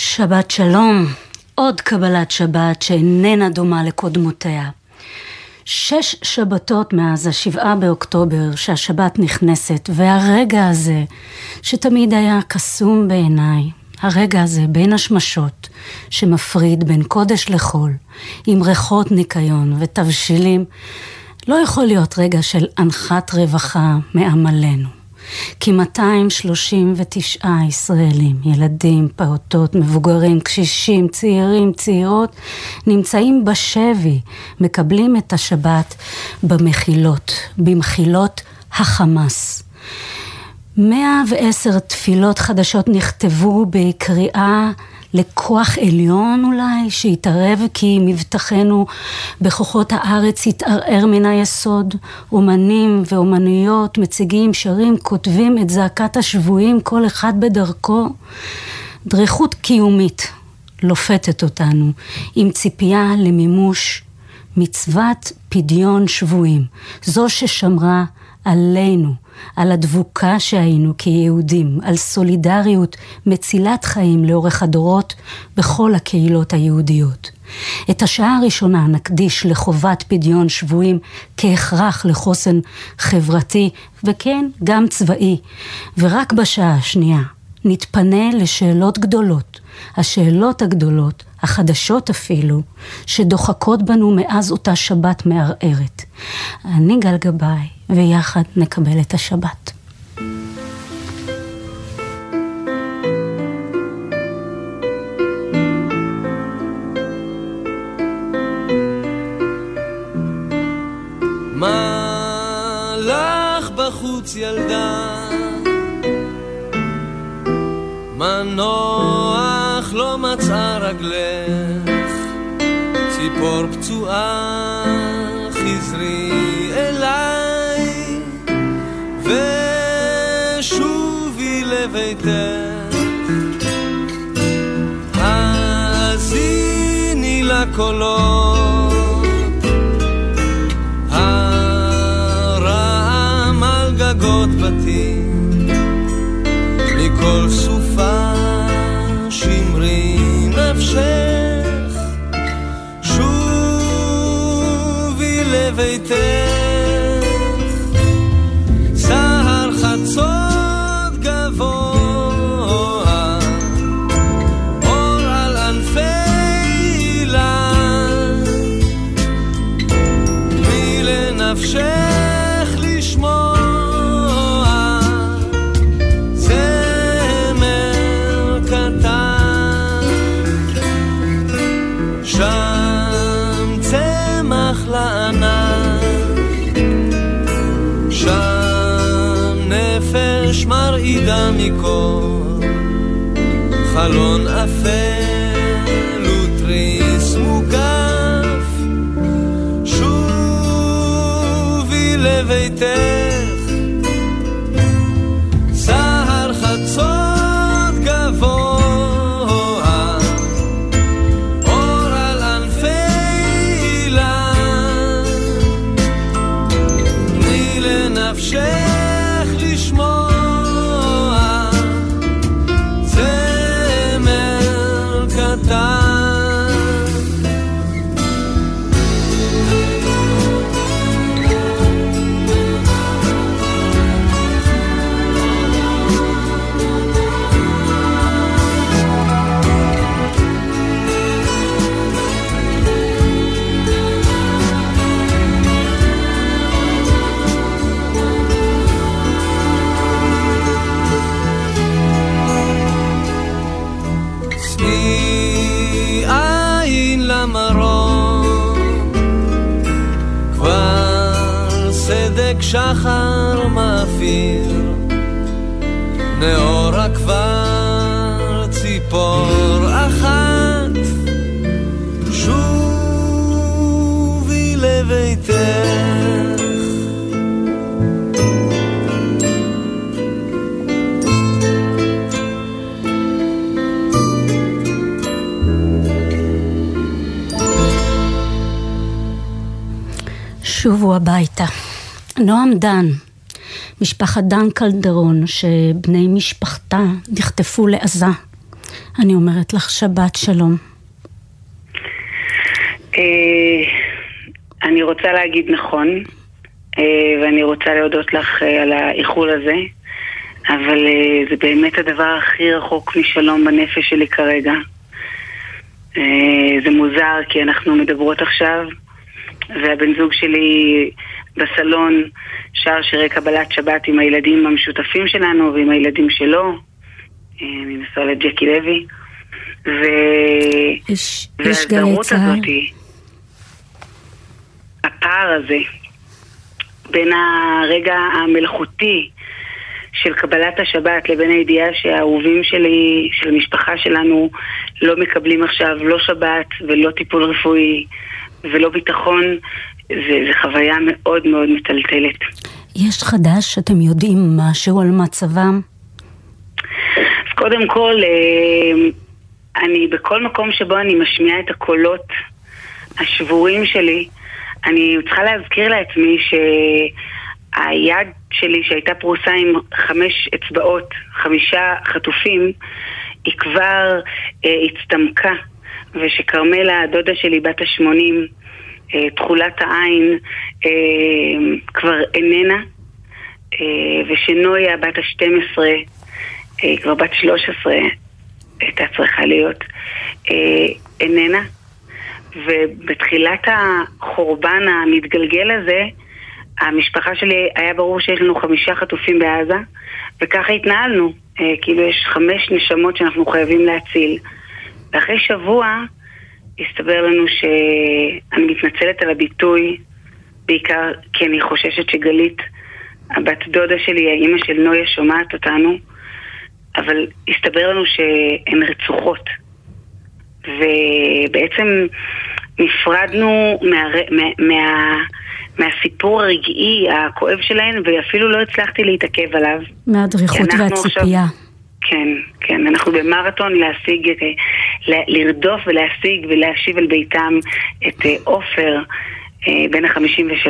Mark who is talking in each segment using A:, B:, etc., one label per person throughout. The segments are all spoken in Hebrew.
A: שבת שלום, עוד קבלת שבת שאיננה דומה לקודמותיה. שש שבתות מאז השבעה באוקטובר שהשבת נכנסת, והרגע הזה שתמיד היה קסום בעיניי, הרגע הזה בין השמשות שמפריד בין קודש לחול, עם ריחות ניקיון ותבשילים, לא יכול להיות רגע של אנחת רווחה מעמלנו. כי 239 ישראלים, ילדים, פעוטות, מבוגרים, קשישים, צעירים, צעירות, נמצאים בשבי, מקבלים את השבת במחילות, במחילות החמאס. 110 תפילות חדשות נכתבו בקריאה לכוח עליון אולי, שיתערב כי מבטחנו בכוחות הארץ יתערער מן היסוד. אומנים ואומנויות מציגים, שרים, כותבים את זעקת השבויים, כל אחד בדרכו. דריכות קיומית לופתת אותנו, עם ציפייה למימוש מצוות פדיון שבויים, זו ששמרה עלינו. על הדבוקה שהיינו כיהודים, על סולידריות מצילת חיים לאורך הדורות בכל הקהילות היהודיות. את השעה הראשונה נקדיש לחובת פדיון שבויים כהכרח לחוסן חברתי וכן גם צבאי, ורק בשעה השנייה נתפנה לשאלות גדולות, השאלות הגדולות, החדשות אפילו, שדוחקות בנו מאז אותה שבת מערערת. אני גל גבאי, ויחד נקבל את השבת.
B: מה לך בחוץ ילדה? מנוח לא מצאה רגלך, ציפור פצועה חזרי אליי, ושובי לביתך. האזיני לקולות, הרעם על גגות בתים, מכל סופה נפשך, שובי לביתך. מכל, חלון אפל
A: דן, משפחת דן קלדרון, שבני משפחתה נחטפו לעזה. אני אומרת לך שבת שלום.
C: אה, אני רוצה להגיד נכון, אה, ואני רוצה להודות לך אה, על האיחול הזה, אבל זה באמת הדבר הכי רחוק משלום בנפש שלי כרגע. זה מוזר כי אנחנו מדברות עכשיו, והבן זוג שלי בסלון שר שירי קבלת שבת עם הילדים המשותפים שלנו ועם הילדים שלו, אני נשואה לג'קי לוי. ו...
A: איש גלי צה"ל. הזאתי,
C: הפער הזה בין הרגע המלאכותי של קבלת השבת לבין הידיעה שהאהובים שלי, של המשפחה שלנו, לא מקבלים עכשיו לא שבת ולא טיפול רפואי ולא ביטחון, זה, זה חוויה מאוד מאוד מטלטלת.
A: יש חדש שאתם יודעים משהו על מצבם?
C: אז קודם כל, אה, אני בכל מקום שבו אני משמיעה את הקולות השבורים שלי, אני צריכה להזכיר לעצמי שהיד שלי שהייתה פרוסה עם חמש אצבעות, חמישה חטופים, היא כבר אה, הצטמקה, ושכרמלה, הדודה שלי בת השמונים, תכולת העין אה, כבר איננה, אה, ושנויה בת השתים עשרה, אה, כבר בת שלוש עשרה, הייתה צריכה להיות, אה, איננה. ובתחילת החורבן המתגלגל הזה, המשפחה שלי, היה ברור שיש לנו חמישה חטופים בעזה, וככה התנהלנו. אה, כאילו יש חמש נשמות שאנחנו חייבים להציל. ואחרי שבוע הסתבר לנו שאני מתנצלת על הביטוי, בעיקר כי אני חוששת שגלית, הבת דודה שלי, האימא של נויה, שומעת אותנו, אבל הסתבר לנו שהן רצוחות. ובעצם נפרדנו מה, מה, מה, מהסיפור הרגעי הכואב שלהן, ואפילו לא הצלחתי להתעכב עליו.
A: מהדריכות והציפייה. עכשיו,
C: כן, כן, אנחנו במרתון להשיג, את, לרדוף ולהשיג ולהשיב אל ביתם את אה, עופר, אה, בן ה-53,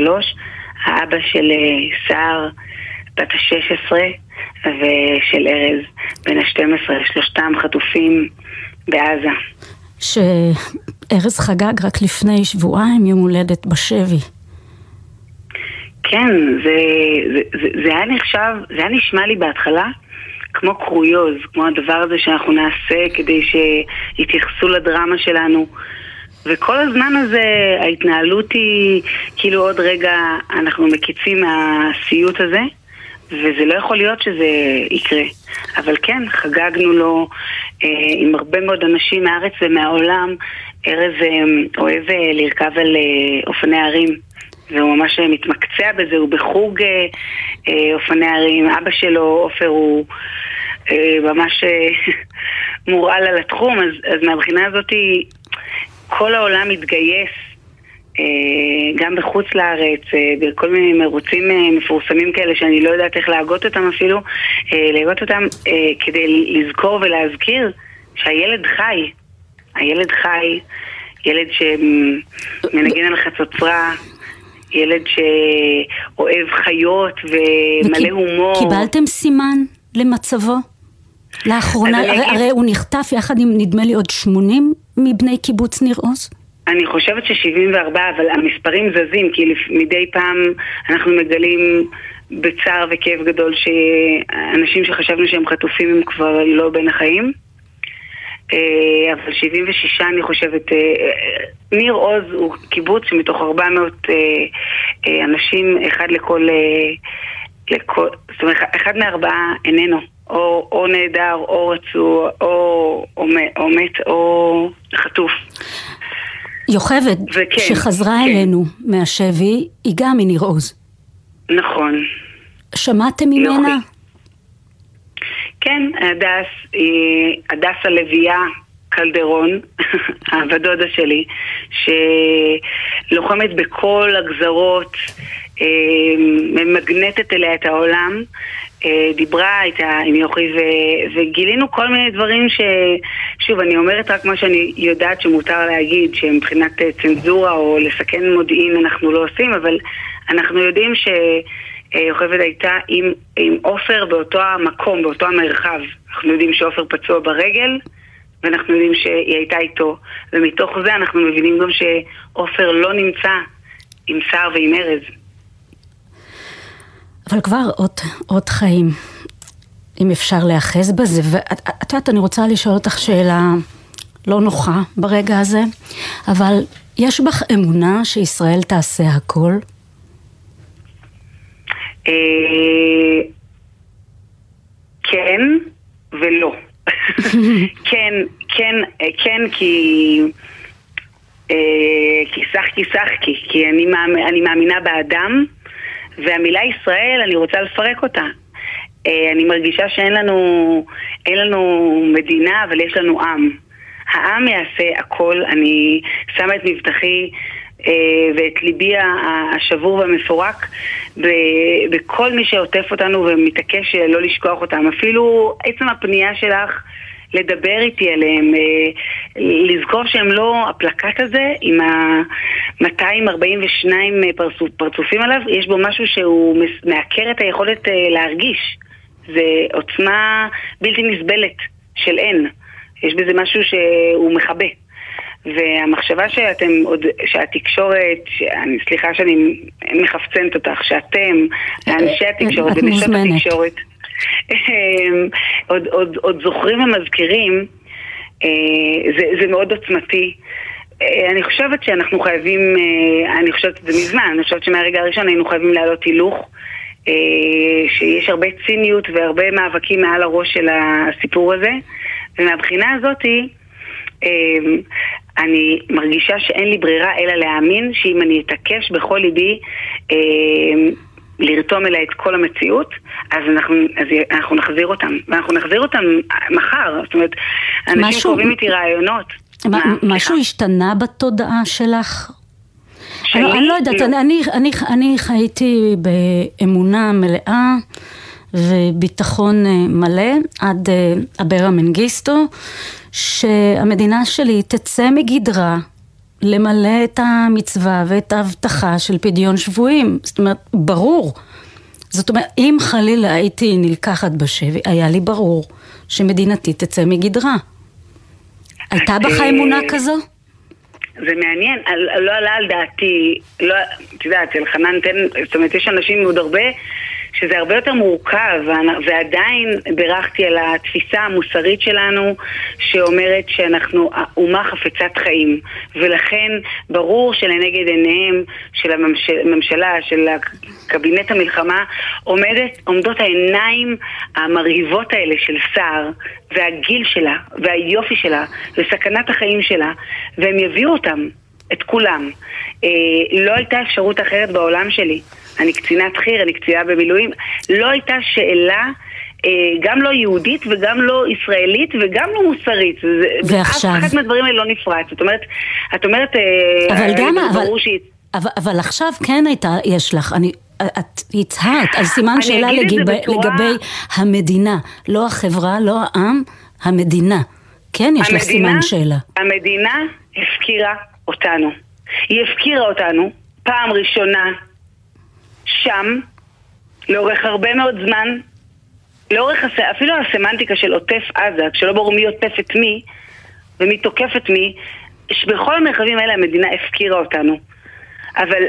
C: האבא של אה, סער, בת ה-16, ושל ארז, בן ה-12, שלושתם חטופים בעזה.
A: שארז חגג רק לפני שבועיים יום הולדת בשבי.
C: כן, זה, זה, זה, זה היה נחשב, זה היה נשמע לי בהתחלה כמו קרויוז, כמו הדבר הזה שאנחנו נעשה כדי שיתייחסו לדרמה שלנו. וכל הזמן הזה ההתנהלות היא כאילו עוד רגע אנחנו מקיצים מהסיוט הזה. וזה לא יכול להיות שזה יקרה. אבל כן, חגגנו לו אה, עם הרבה מאוד אנשים מהארץ ומהעולם. ארז אה, אוהב אה, לרכב על אה, אופני הרים, והוא ממש מתמקצע בזה, הוא בחוג אה, אה, אופני הרים. אבא שלו, עופר, הוא אה, ממש אה, מורעל על התחום, אז, אז מהבחינה הזאת כל העולם מתגייס אה, גם בחוץ לארץ, אה, בכל מיני מרוצים אה, מפורסמים כאלה שאני לא יודעת איך להגות אותם אפילו, להגות אותם כדי לזכור ולהזכיר שהילד חי. הילד חי, ילד שמנגן על חצוצרה, ילד שאוהב חיות ומלא הומור.
A: קיבלתם סימן למצבו? לאחרונה, הרי, הרי הוא נחטף יחד עם נדמה לי עוד 80 מבני קיבוץ ניר עוז?
C: אני חושבת ש-74, אבל המספרים זזים, כי מדי פעם אנחנו מגלים בצער וכאב גדול שאנשים שחשבנו שהם חטופים הם כבר לא בין החיים. אה, אבל 76 אני חושבת, אה, ניר עוז הוא קיבוץ שמתוך 400 אה, אנשים, אחד לכל, לכל זאת אומרת, אחד מארבעה איננו, או, או נעדר, או רצו, או, או, או מת, או חטוף.
A: יוכבד, וכן, שחזרה כן. אלינו מהשבי, היא גם מניר עוז.
C: נכון.
A: שמעתם ממנה? יוכי.
C: כן, הדס, הדס הלוויה קלדרון, הדודה שלי, שלוחמת בכל הגזרות, אה, ממגנטת אליה את העולם, אה, דיברה איתה עם יוכי ו, וגילינו כל מיני דברים ש... שוב, אני אומרת רק מה שאני יודעת שמותר להגיד, שמבחינת אה, צנזורה או לסכן מודיעין אנחנו לא עושים, אבל אנחנו יודעים שיוכבד הייתה עם, עם עופר באותו המקום, באותו המרחב. אנחנו יודעים שעופר פצוע ברגל, ואנחנו יודעים שהיא הייתה איתו, ומתוך זה אנחנו מבינים גם שעופר לא נמצא עם סער ועם ארז.
A: אבל כבר עוד, עוד חיים, אם אפשר להיאחז בזה. ואת יודעת, אני רוצה לשאול אותך שאלה לא נוחה ברגע הזה, אבל יש בך אמונה שישראל תעשה הכל?
C: אה, כן ולא. כן, כן, כן, כי... אה, כי שחקי שחקי, כי אני, מאמ, אני מאמינה באדם, והמילה ישראל, אני רוצה לפרק אותה. אה, אני מרגישה שאין לנו, לנו מדינה, אבל יש לנו עם. העם יעשה הכל, אני שמה את מבטחי ואת ליבי השבור והמפורק בכל מי שעוטף אותנו ומתעקש לא לשכוח אותם. אפילו עצם הפנייה שלך לדבר איתי עליהם, אה, לזכור שהם לא, הפלקט הזה עם ה-242 פרצופ, פרצופים עליו, יש בו משהו שהוא מעקר את היכולת אה, להרגיש. זה עוצמה בלתי נסבלת של אין. יש בזה משהו שהוא מכבה. והמחשבה שאתם עוד, שהתקשורת, שאני, סליחה שאני מחפצנת אותך, שאתם, אנשי התקשורת ונשות התקשורת, עוד, עוד, עוד זוכרים ומזכירים, אה, זה, זה מאוד עוצמתי. אה, אני חושבת שאנחנו חייבים, אה, אני חושבת את זה מזמן, אני חושבת שמהרגע הראשון היינו חייבים להעלות הילוך, שיש הרבה ציניות והרבה מאבקים מעל הראש של הסיפור הזה, ומהבחינה הזאתי, אני מרגישה שאין לי ברירה אלא להאמין שאם אני אתעקש בכל ליבי לרתום אליה את כל המציאות, אז אנחנו, אז אנחנו נחזיר אותם. ואנחנו נחזיר אותם מחר. זאת אומרת, אנשים משהו, קובעים איתי רעיונות.
A: מה, משהו השתנה בתודעה שלך? שלי? אני, אני לא יודעת, לא. אני, אני, אני חייתי באמונה מלאה וביטחון אה, מלא עד אה, אברה מנגיסטו, שהמדינה שלי תצא מגדרה למלא את המצווה ואת ההבטחה של פדיון שבויים. זאת אומרת, ברור. זאת אומרת, אם חלילה הייתי נלקחת בשבי, היה לי ברור שמדינתי תצא מגדרה. הייתה בך אה, אמונה כזו?
C: זה מעניין, לא עלה על דעתי, לא, את יודעת, אלחנן תן, זאת אומרת, יש אנשים עוד הרבה שזה הרבה יותר מורכב, ועדיין בירכתי על התפיסה המוסרית שלנו שאומרת שאנחנו אומה חפצת חיים, ולכן ברור שלנגד עיניהם של הממשלה, של קבינט המלחמה, עומדת, עומדות העיניים המרהיבות האלה של סער, והגיל שלה, והיופי שלה, וסכנת החיים שלה, והם יביאו אותם, את כולם. אה, לא הייתה אפשרות אחרת בעולם שלי. אני קצינת חי"ר, אני קצינה במילואים, לא הייתה שאלה אה, גם לא יהודית וגם לא ישראלית וגם לא מוסרית.
A: ועכשיו?
C: אף אחד מהדברים האלה לא נפרץ. זאת אומרת, את אומרת, אה,
A: אבל גם, אבל, אבל, אבל עכשיו כן הייתה, יש לך, אני, את הצהרת על סימן שאלה לגבי, בצורה... לגבי המדינה, לא החברה, לא העם, המדינה. כן, יש המדינה, לך סימן שאלה.
C: המדינה הפקירה אותנו. היא הפקירה אותנו פעם ראשונה שם, לאורך הרבה מאוד זמן, לאורך, הס... אפילו הסמנטיקה של עוטף עזה, כשלא ברור מי עוטף את מי ומי תוקף את מי, בכל המרחבים האלה המדינה הפקירה אותנו. אבל,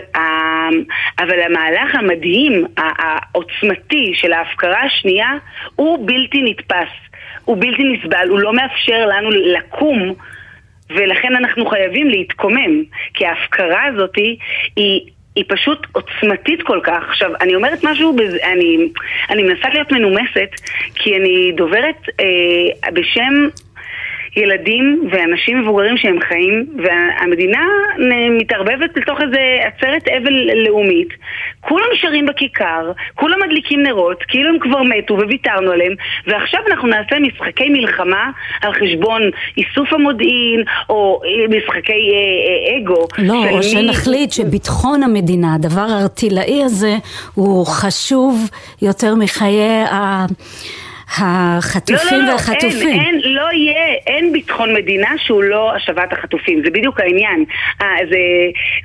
C: אבל המהלך המדהים, העוצמתי של ההפקרה השנייה, הוא בלתי נתפס. הוא בלתי נסבל, הוא לא מאפשר לנו לקום ולכן אנחנו חייבים להתקומם, כי ההפקרה הזאת היא היא פשוט עוצמתית כל כך. עכשיו, אני אומרת משהו. אני, אני מנסה להיות מנומסת, כי אני דוברת אה, בשם ילדים ואנשים מבוגרים שהם חיים, והמדינה מתערבבת לתוך איזה עצרת אבל לאומית. כולם נשארים בכיכר, כולם מדליקים נרות, כאילו הם כבר מתו וויתרנו עליהם, ועכשיו אנחנו נעשה משחקי מלחמה על חשבון איסוף המודיעין, או משחקי אה, אה, אגו.
A: לא, או מי... שנחליט שביטחון המדינה, הדבר הארטילאי הזה, הוא חשוב יותר מחיי ה... החטופים
C: לא, לא,
A: והחטופים.
C: אין, אין, לא יהיה, אין ביטחון מדינה שהוא לא השבת החטופים, זה בדיוק העניין. 아, אה, זה,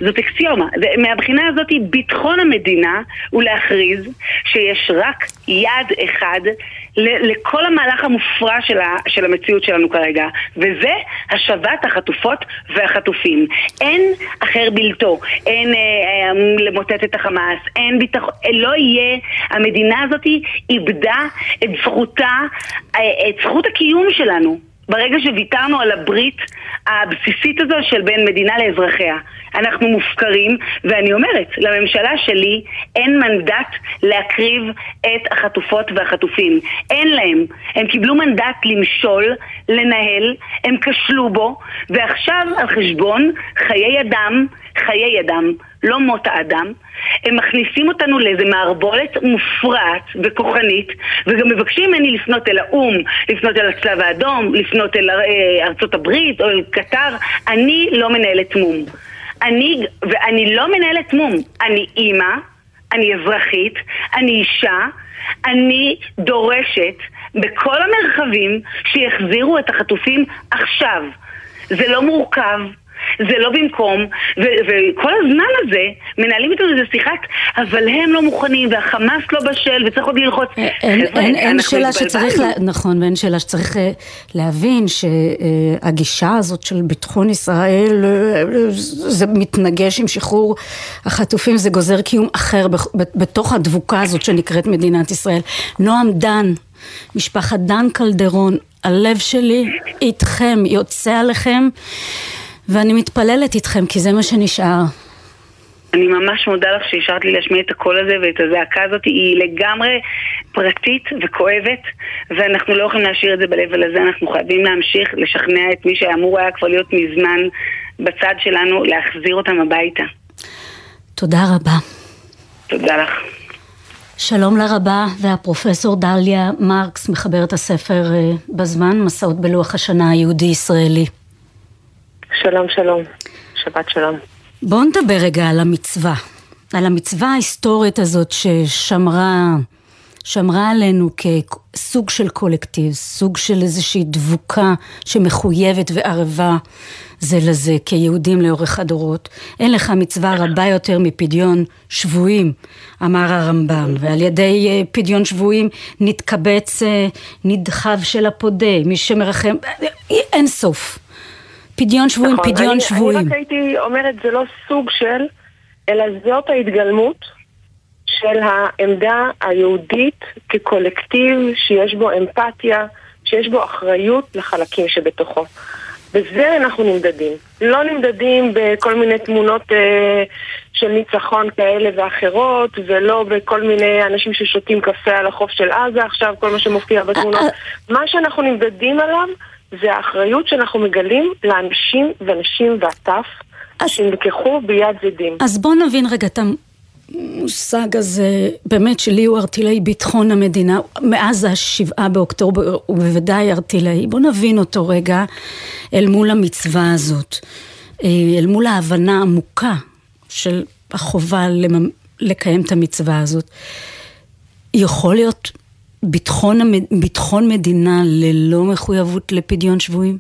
C: זאת אקסיומה. זה, מהבחינה הזאת, ביטחון המדינה הוא להכריז שיש רק יעד אחד לכל המהלך המופרע של, ה, של המציאות שלנו כרגע, וזה השבת החטופות והחטופים. אין אחר בלתו, אין אה, אה, למוטט את החמאס, אין ביטחון, לא יהיה, המדינה הזאת איבדה את זכותה, אה, את זכות הקיום שלנו. ברגע שוויתרנו על הברית הבסיסית הזו של בין מדינה לאזרחיה. אנחנו מופקרים, ואני אומרת, לממשלה שלי אין מנדט להקריב את החטופות והחטופים. אין להם. הם קיבלו מנדט למשול, לנהל, הם כשלו בו, ועכשיו על חשבון חיי אדם, חיי אדם, לא מות האדם, הם מכניסים אותנו לאיזה מערבולת מופרעת וכוחנית, וגם מבקשים ממני לפנות אל האו"ם, לפנות אל הצלב האדום, לפנות אל אה, ארצות הברית או אל קטר. אני לא מנהלת מום. אני, ואני לא מנהלת מום. אני אימא, אני אזרחית, אני אישה, אני דורשת בכל המרחבים שיחזירו את החטופים עכשיו. זה לא מורכב, זה לא במקום, ו- וכל הזמן הזה מנהלים איתנו איזה שיחת, אבל הם לא מוכנים, והחמאס לא בשל, וצריך עוד ללחוץ.
A: אין, חבר'ה, אין, אין שאלה שצריך, לה, נכון, ואין שאלה שצריך אה, להבין שהגישה הזאת של ביטחון ישראל, אה, זה מתנגש עם שחרור החטופים, זה גוזר קיום אחר בתוך הדבוקה הזאת שנקראת מדינת ישראל. נועם דן, משפחת דן קלדרון, הלב שלי איתכם, יוצא עליכם. ואני מתפללת איתכם, כי זה מה שנשאר.
C: אני ממש מודה לך שאישרת לי להשמיע את הקול הזה ואת הזעקה הזאת, היא לגמרי פרטית וכואבת, ואנחנו לא יכולים להשאיר את זה ב-level הזה, אנחנו חייבים להמשיך לשכנע את מי שאמור היה כבר להיות מזמן בצד שלנו, להחזיר אותם הביתה.
A: תודה רבה.
C: תודה לך.
A: שלום לרבה והפרופסור דליה מרקס, מחברת הספר אה, בזמן, מסעות בלוח השנה היהודי-ישראלי.
D: שלום, שלום. שבת שלום.
A: בואו נדבר רגע על המצווה. על המצווה ההיסטורית הזאת ששמרה שמרה עלינו כסוג של קולקטיב, סוג של איזושהי דבוקה שמחויבת וערבה זה לזה, כיהודים לאורך הדורות. אין לך מצווה רבה יותר מפדיון שבויים, אמר הרמב"ם, ועל ידי אה, פדיון שבויים נתקבץ אה, נדחיו של הפודה, מי שמרחם, אין סוף. פדיון שבויים, נכון, פדיון
D: אני,
A: שבויים.
D: אני רק הייתי אומרת, זה לא סוג של, אלא זאת ההתגלמות של העמדה היהודית כקולקטיב שיש בו אמפתיה, שיש בו אחריות לחלקים שבתוכו. בזה אנחנו נמדדים. לא נמדדים בכל מיני תמונות אה, של ניצחון כאלה ואחרות, ולא בכל מיני אנשים ששותים קפה על החוף של עזה עכשיו, כל מה שמופיע בתמונות. אה, אה. מה שאנחנו נמדדים עליו זה האחריות שאנחנו מגלים לאנשים ונשים והטף שנלקחו ביד זדים.
A: אז בואו נבין רגע את המושג הזה, באמת שלי הוא ארטילאי ביטחון המדינה, מאז השבעה באוקטובר הוא בוודאי ארטילאי. בואו נבין אותו רגע אל מול המצווה הזאת, אה, אל מול ההבנה העמוקה של החובה למ... לקיים את המצווה הזאת. יכול להיות ביטחון, ביטחון מדינה ללא מחויבות לפדיון שבויים?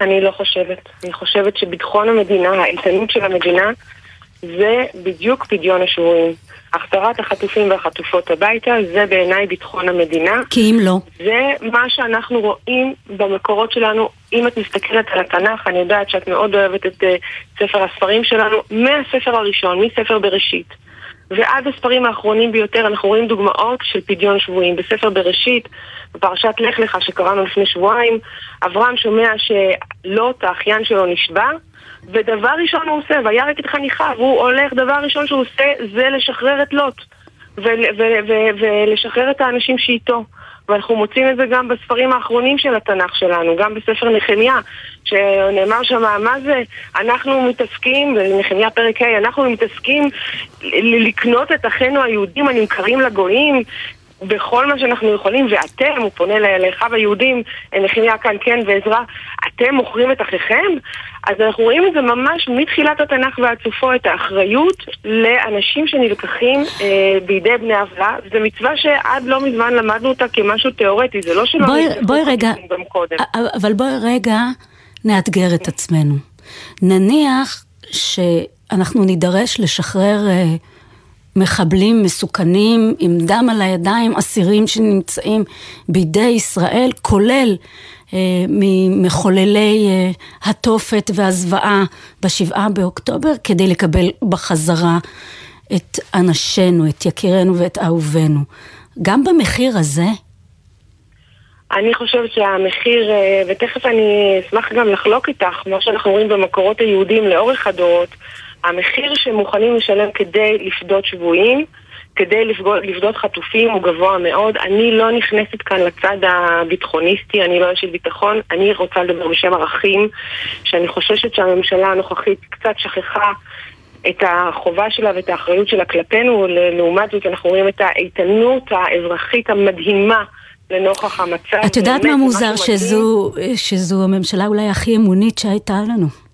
D: אני לא חושבת. אני חושבת שביטחון המדינה, האיתנות של המדינה, זה בדיוק פדיון השבויים. החזרת החטופים והחטופות הביתה, זה בעיניי ביטחון המדינה.
A: כי אם לא?
D: זה מה שאנחנו רואים במקורות שלנו. אם את מסתכלת על התנ"ך, אני יודעת שאת מאוד אוהבת את uh, ספר הספרים שלנו, מהספר הראשון, מספר בראשית. ועד הספרים האחרונים ביותר אנחנו רואים דוגמאות של פדיון שבויים. בספר בראשית, בפרשת לך לך שקראנו לפני שבועיים, אברהם שומע שלוט, האחיין שלו, נשבע, ודבר ראשון הוא עושה, וירק את חניכיו, הוא הולך, דבר ראשון שהוא עושה זה לשחרר את לוט, ולשחרר את האנשים שאיתו. ואנחנו מוצאים את זה גם בספרים האחרונים של התנ"ך שלנו, גם בספר נחמיה, שנאמר שם, מה זה, אנחנו מתעסקים, בנחמיה פרק ה', אנחנו מתעסקים לקנות את אחינו היהודים הנמכרים לגויים, בכל מה שאנחנו יכולים, ואתם, הוא פונה לאחיו היהודים, נחמיה כאן כן ועזרא, אתם מוכרים את אחיכם? אז אנחנו רואים את זה ממש מתחילת התנ"ך ועד סופו, את האחריות לאנשים שנלקחים אה, בידי בני עוולה. זו מצווה שעד לא מזמן למדנו אותה כמשהו תיאורטי, זה לא שלא
A: בואי, בואי רגע, אבל בואי רגע נאתגר את עצמנו. נניח שאנחנו נידרש לשחרר... אה, מחבלים מסוכנים עם דם על הידיים, אסירים שנמצאים בידי ישראל, כולל אה, ממחוללי אה, התופת והזוועה בשבעה באוקטובר, כדי לקבל בחזרה את אנשינו, את יקירנו ואת אהובינו. גם במחיר הזה,
D: אני חושבת שהמחיר, אה, ותכף אני אשמח גם לחלוק איתך, מה שאנחנו רואים במקורות היהודים לאורך הדורות, המחיר שמוכנים לשלם כדי לפדות שבויים, כדי לפגוד, לפדות חטופים הוא גבוה מאוד. אני לא נכנסת כאן לצד הביטחוניסטי, אני לא אשת ביטחון, אני רוצה לדבר בשם ערכים, שאני חוששת שהממשלה הנוכחית קצת שכחה את החובה שלה ואת האחריות שלה כלפינו, לעומת זאת אנחנו רואים את האיתנות האזרחית המדהימה לנוכח המצב.
A: את יודעת מה מוזר? שזו, שזו הממשלה אולי הכי אמונית שהייתה לנו.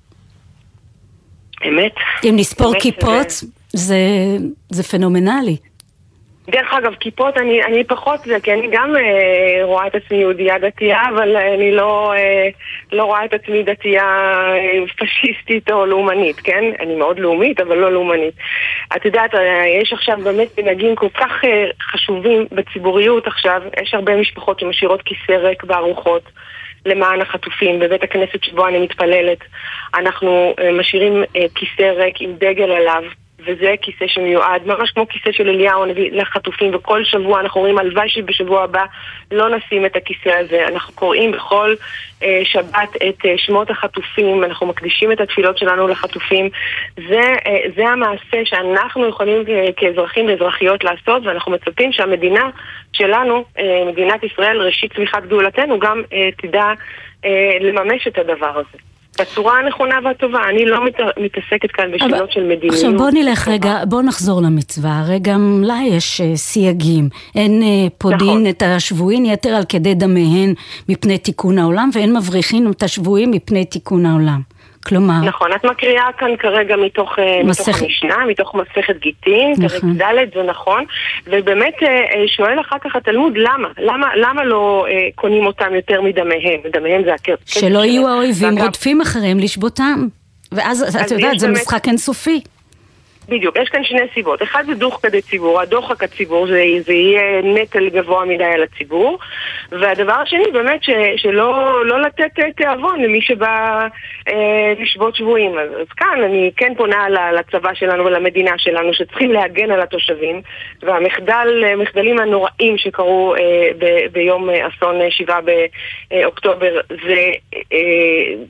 D: אמת.
A: אם נספור כיפות, זה... זה, זה פנומנלי.
D: דרך אגב, כיפות אני, אני פחות זה, כי אני גם אה, רואה את עצמי יהודייה דתייה, אבל אני לא, אה, לא רואה את עצמי דתייה אה, פשיסטית או לאומנית, כן? אני מאוד לאומית, אבל לא לאומנית. את יודעת, אה, יש עכשיו באמת מנהגים כל כך אה, חשובים בציבוריות עכשיו, יש הרבה משפחות שמשאירות כיסא ריק בארוחות. למען החטופים בבית הכנסת שבו אני מתפללת. אנחנו אה, משאירים אה, כיסא ריק עם דגל עליו, וזה כיסא שמיועד, ממש כמו כיסא של אליהו הנביא לחטופים, וכל שבוע אנחנו אומרים, הלוואי שבשבוע הבא לא נשים את הכיסא הזה. אנחנו קוראים בכל אה, שבת את אה, שמות החטופים, אנחנו מקדישים את התפילות שלנו לחטופים. זה, אה, זה המעשה שאנחנו יכולים אה, כאזרחים ואזרחיות לעשות, ואנחנו מצפים שהמדינה שלנו, אה, מדינת ישראל, ראשית צמיחת גאולתנו, גם אה, תדע אה, לממש את הדבר הזה. בצורה הנכונה והטובה. אני לא מת, מתעסקת כאן בשאלות של מדיניות.
A: עכשיו בוא נלך רגע, בוא נחזור למצווה. הרי גם לה יש uh, סייגים. אין uh, פודין נכון. את השבויים יתר על כדי דמיהן מפני תיקון העולם, ואין מבריחין את השבויים מפני תיקון העולם. כלומר...
D: נכון, את מקריאה כאן כרגע מתוך, אה, מסכ... מתוך המשנה, מתוך מסכת גיטין, נכון. פרק ד', זה נכון, ובאמת אה, אה, שואל אחר כך התלמוד למה, למה, למה לא קונים אותם יותר מדמיהם, דמיהם זה הכסף
A: שלא יהיו האויבים רודפים אחריהם לשבותם, ואז את יודעת, זה באמת... משחק אינסופי.
D: בדיוק, יש כאן שני סיבות. אחד זה דוח כדי ציבור, הדוחק הציבור, זה, זה יהיה נטל גבוה מדי על הציבור. והדבר השני, באמת, ש, שלא לא לתת תיאבון למי שבא אה, לשבות שבויים. אז, אז כאן אני כן פונה לצבא שלנו ולמדינה שלנו, שצריכים להגן על התושבים, והמחדלים הנוראים שקרו אה, ב, ביום אסון שבעה באוקטובר, זה אה,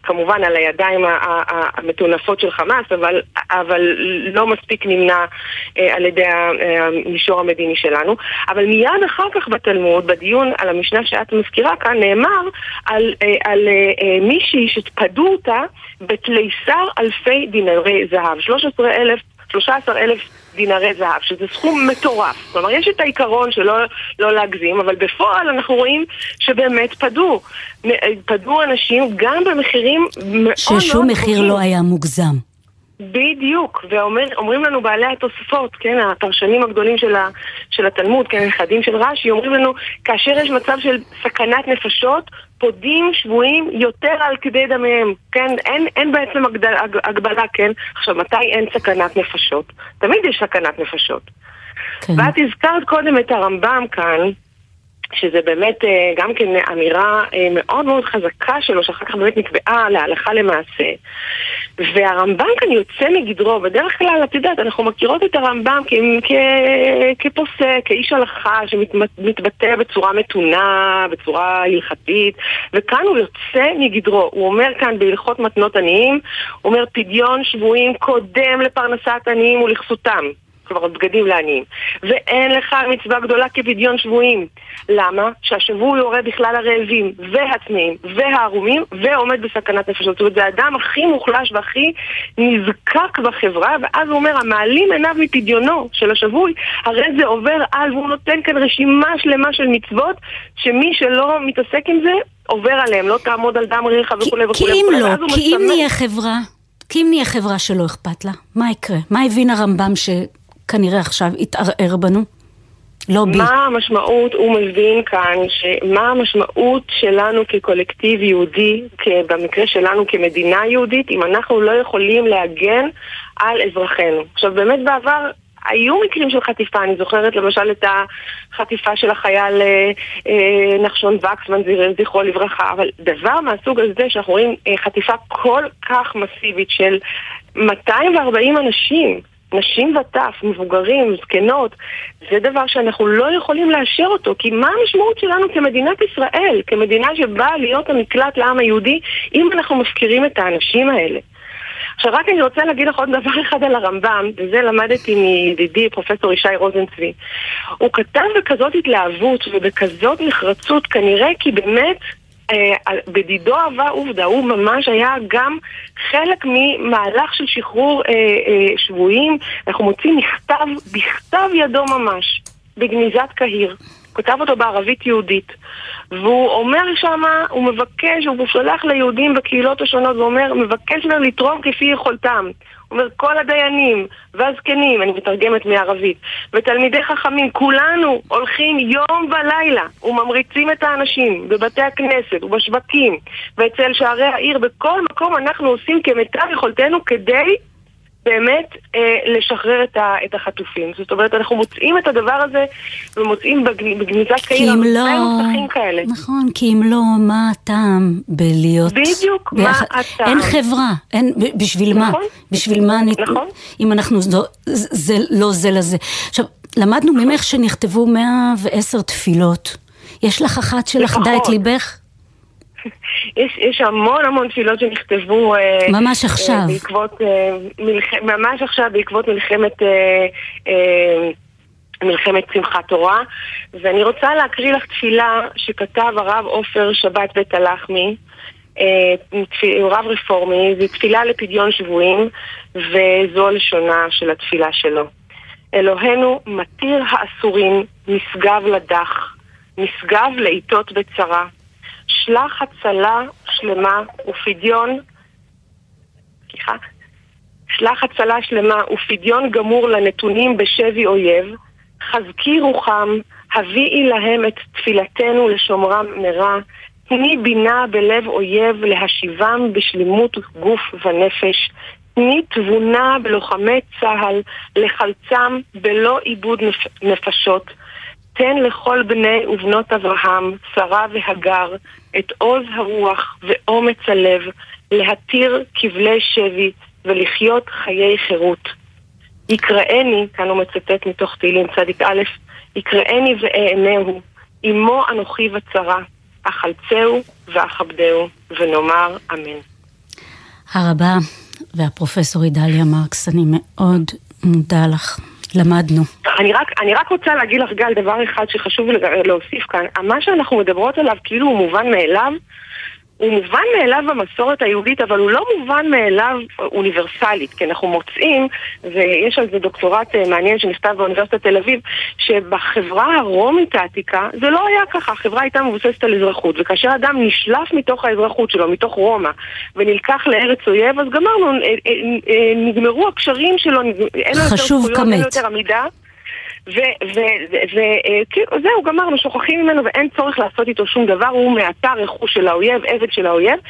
D: כמובן על הידיים המטונפות של חמאס, אבל, אבל לא מספיק. מספיק נמנע אה, על ידי אה, המישור המדיני שלנו. אבל מיד אחר כך בתלמוד, בדיון על המשנה שאת מזכירה כאן, נאמר על, אה, על אה, מישהי שפדו אותה בתליסר אלפי דינרי זהב. 13 אלף 13 אלף דינרי זהב, שזה סכום מטורף. כלומר, יש את העיקרון שלא לא להגזים, אבל בפועל אנחנו רואים שבאמת פדו. פדו אנשים גם במחירים מאוד מאוד...
A: ששום מחיר לא היה מוגזם.
D: בדיוק, ואומרים לנו בעלי התוספות, כן, הפרשנים הגדולים של, ה, של התלמוד, כן, הנכדים של רש"י, אומרים לנו, כאשר יש מצב של סכנת נפשות, פודים שבויים יותר על כדי דמיהם, כן, אין, אין בעצם הגדל, הגבלה, כן, עכשיו מתי אין סכנת נפשות? תמיד יש סכנת נפשות. כן. ואת הזכרת קודם את הרמב"ם כאן, שזה באמת אה, גם כן אמירה אה, מאוד מאוד חזקה שלו, שאחר כך באמת נקבעה להלכה למעשה. והרמב"ם כאן יוצא מגדרו, בדרך כלל, את יודעת, אנחנו מכירות את הרמב"ם כ- כ- כפוסק, כאיש הלכה שמתבטא בצורה מתונה, בצורה הלכתית, וכאן הוא יוצא מגדרו. הוא אומר כאן בהלכות מתנות עניים, הוא אומר פדיון שבויים קודם לפרנסת עניים ולכסותם. כלומר בגדים לעניים. ואין לך מצווה גדולה כפדיון שבויים. למה? שהשבוי יורה בכלל הרעבים והצמאים והערומים ועומד בסכנת נפשות. זאת אומרת, זה האדם הכי מוחלש והכי נזקק בחברה, ואז הוא אומר, המעלים עיניו מפדיונו של השבוי, הרי זה עובר על, והוא נותן כאן רשימה שלמה של מצוות, שמי שלא מתעסק עם זה, עובר עליהם, לא תעמוד על דם ריחה וכולי וכולי.
A: כי אם לא, כי אם נהיה חברה, כי אם נהיה חברה שלא אכפת לה, מה יקרה? מה הבין הרמב"ם ש... כנראה עכשיו התערער בנו? לא בי.
D: מה המשמעות, הוא מבין כאן, מה המשמעות שלנו כקולקטיב יהודי, במקרה שלנו כמדינה יהודית, אם אנחנו לא יכולים להגן על אזרחינו. עכשיו באמת בעבר היו מקרים של חטיפה, אני זוכרת למשל את החטיפה של החייל אה, אה, נחשון וקסמן, זכרו לברכה, אבל דבר מהסוג הזה שאנחנו רואים אה, חטיפה כל כך מסיבית של 240 אנשים, נשים וטף, מבוגרים, זקנות, זה דבר שאנחנו לא יכולים לאשר אותו, כי מה המשמעות שלנו כמדינת ישראל, כמדינה שבאה להיות המקלט לעם היהודי, אם אנחנו מפקירים את האנשים האלה? עכשיו רק אני רוצה להגיד לך עוד דבר אחד על הרמב"ם, וזה למדתי מידידי פרופסור ישי רוזנצבי. הוא כתב בכזאת התלהבות ובכזאת נחרצות, כנראה כי באמת בדידו אהבה עובדה, הוא ממש היה גם חלק ממהלך של שחרור אה, אה, שבויים. אנחנו מוצאים מכתב, בכתב ידו ממש, בגניזת קהיר. כותב אותו בערבית יהודית. והוא אומר שם, הוא מבקש, הוא שולח ליהודים בקהילות השונות ואומר, מבקש מהם לתרום כפי יכולתם. אומר, כל הדיינים והזקנים, אני מתרגמת מערבית, ותלמידי חכמים, כולנו הולכים יום ולילה וממריצים את האנשים בבתי הכנסת ובשווקים ואצל שערי העיר, בכל מקום אנחנו עושים כמיטב יכולתנו כדי באמת אה, לשחרר את, ה, את החטופים. זאת אומרת, אנחנו מוצאים את הדבר הזה ומוצאים בגניזת קהיר הרבה
A: לא... נוסחים כאלה. נכון, כי אם לא, מה הטעם בלהיות...
D: בדיוק, ביחד? מה הטעם?
A: אין חברה, אין, בשביל נכון, מה? בשביל מה? נכון. אם אנחנו זה, זה לא זה לזה. עכשיו, למדנו ממך שנכתבו 110 תפילות. יש לך אחת שלכדה את ליבך?
D: יש, יש המון המון תפילות שנכתבו...
A: אה, ממש עכשיו.
D: אה, בעקבות, אה, מלח... ממש עכשיו בעקבות מלחמת... אה, אה, מלחמת שמחת תורה, ואני רוצה להקריא לך תפילה שכתב הרב עופר שבת בית הלחמי, אה, רב רפורמי, זו תפילה לפדיון שבויים, וזו הלשונה של התפילה שלו. אלוהינו מתיר האסורים משגב לדח, משגב לעיתות בצרה. שלח הצלה שלמה ופדיון, סליחה, שלח הצלה שלמה ופדיון גמור לנתונים בשבי אויב, חזקי רוחם, הביאי להם את תפילתנו לשומרם מרע, תני בינה בלב אויב להשיבם בשלימות גוף ונפש, תני תבונה בלוחמי צה"ל לחלצם בלא עיבוד נפשות. תן לכל בני ובנות אברהם, שרה והגר, את עוז הרוח ואומץ הלב, להתיר כבלי שבי ולחיות חיי חירות. יקראני, כאן הוא מצטט מתוך תהילים צ"א, יקראני ואענהו, עמו אנוכי בצרה, אחלצהו ואכבדהו, ונאמר אמן.
A: הרבה והפרופסור אידליה מרקס, אני מאוד מודה לך. למדנו.
D: אני רק, אני רק רוצה להגיד לך, גל, דבר אחד שחשוב להוסיף כאן. מה שאנחנו מדברות עליו כאילו הוא מובן מאליו, הוא מובן מאליו במסורת היהודית, אבל הוא לא מובן מאליו אוניברסלית, כי אנחנו מוצאים, ויש על זה דוקטורט אה, מעניין שנכתב באוניברסיטת תל אביב, שבחברה הרומית העתיקה זה לא היה ככה, החברה הייתה מבוססת על אזרחות, וכאשר אדם נשלף מתוך האזרחות שלו, מתוך רומא, ונלקח לארץ אויב, אז גמרנו, אה, אה, נגמרו הקשרים שלו, אין לו יותר זכויות, אין לו יותר עמידה. וזהו, גמרנו, שוכחים ממנו ואין צורך לעשות איתו שום דבר, הוא מעתה רכוש של האויב, עבד של האויב.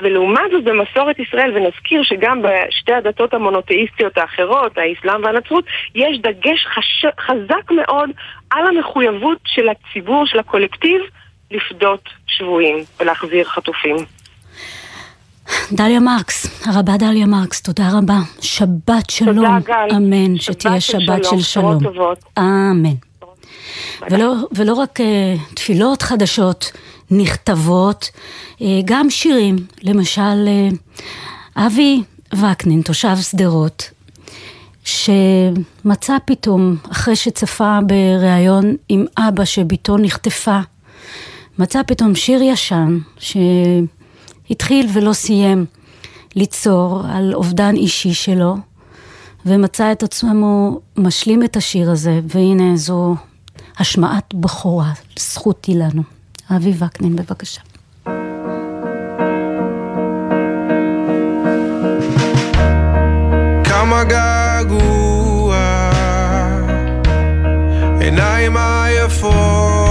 D: ולעומת זאת במסורת ישראל, ונזכיר שגם בשתי הדתות המונותאיסטיות האחרות, האסלאם והנצרות, יש דגש חש... חזק מאוד על המחויבות של הציבור, של הקולקטיב, לפדות שבויים ולהחזיר חטופים.
A: דליה מרקס, הרבה דליה מרקס, תודה רבה. שבת שלום, תודה, גל. אמן, שבת שתהיה של שבת שלום, של שלום. אמן. ולא, ולא רק uh, תפילות חדשות נכתבות, uh, גם שירים, למשל uh, אבי וקנין, תושב שדרות, שמצא פתאום, אחרי שצפה בריאיון עם אבא שבתו נחטפה, מצא פתאום שיר ישן, ש... התחיל ולא סיים ליצור על אובדן אישי שלו, ומצא את עצמו משלים את השיר הזה, והנה זו השמעת בכורה, זכותי לנו. אבי וקנין, בבקשה. כמה געגוע, עיניים עייפות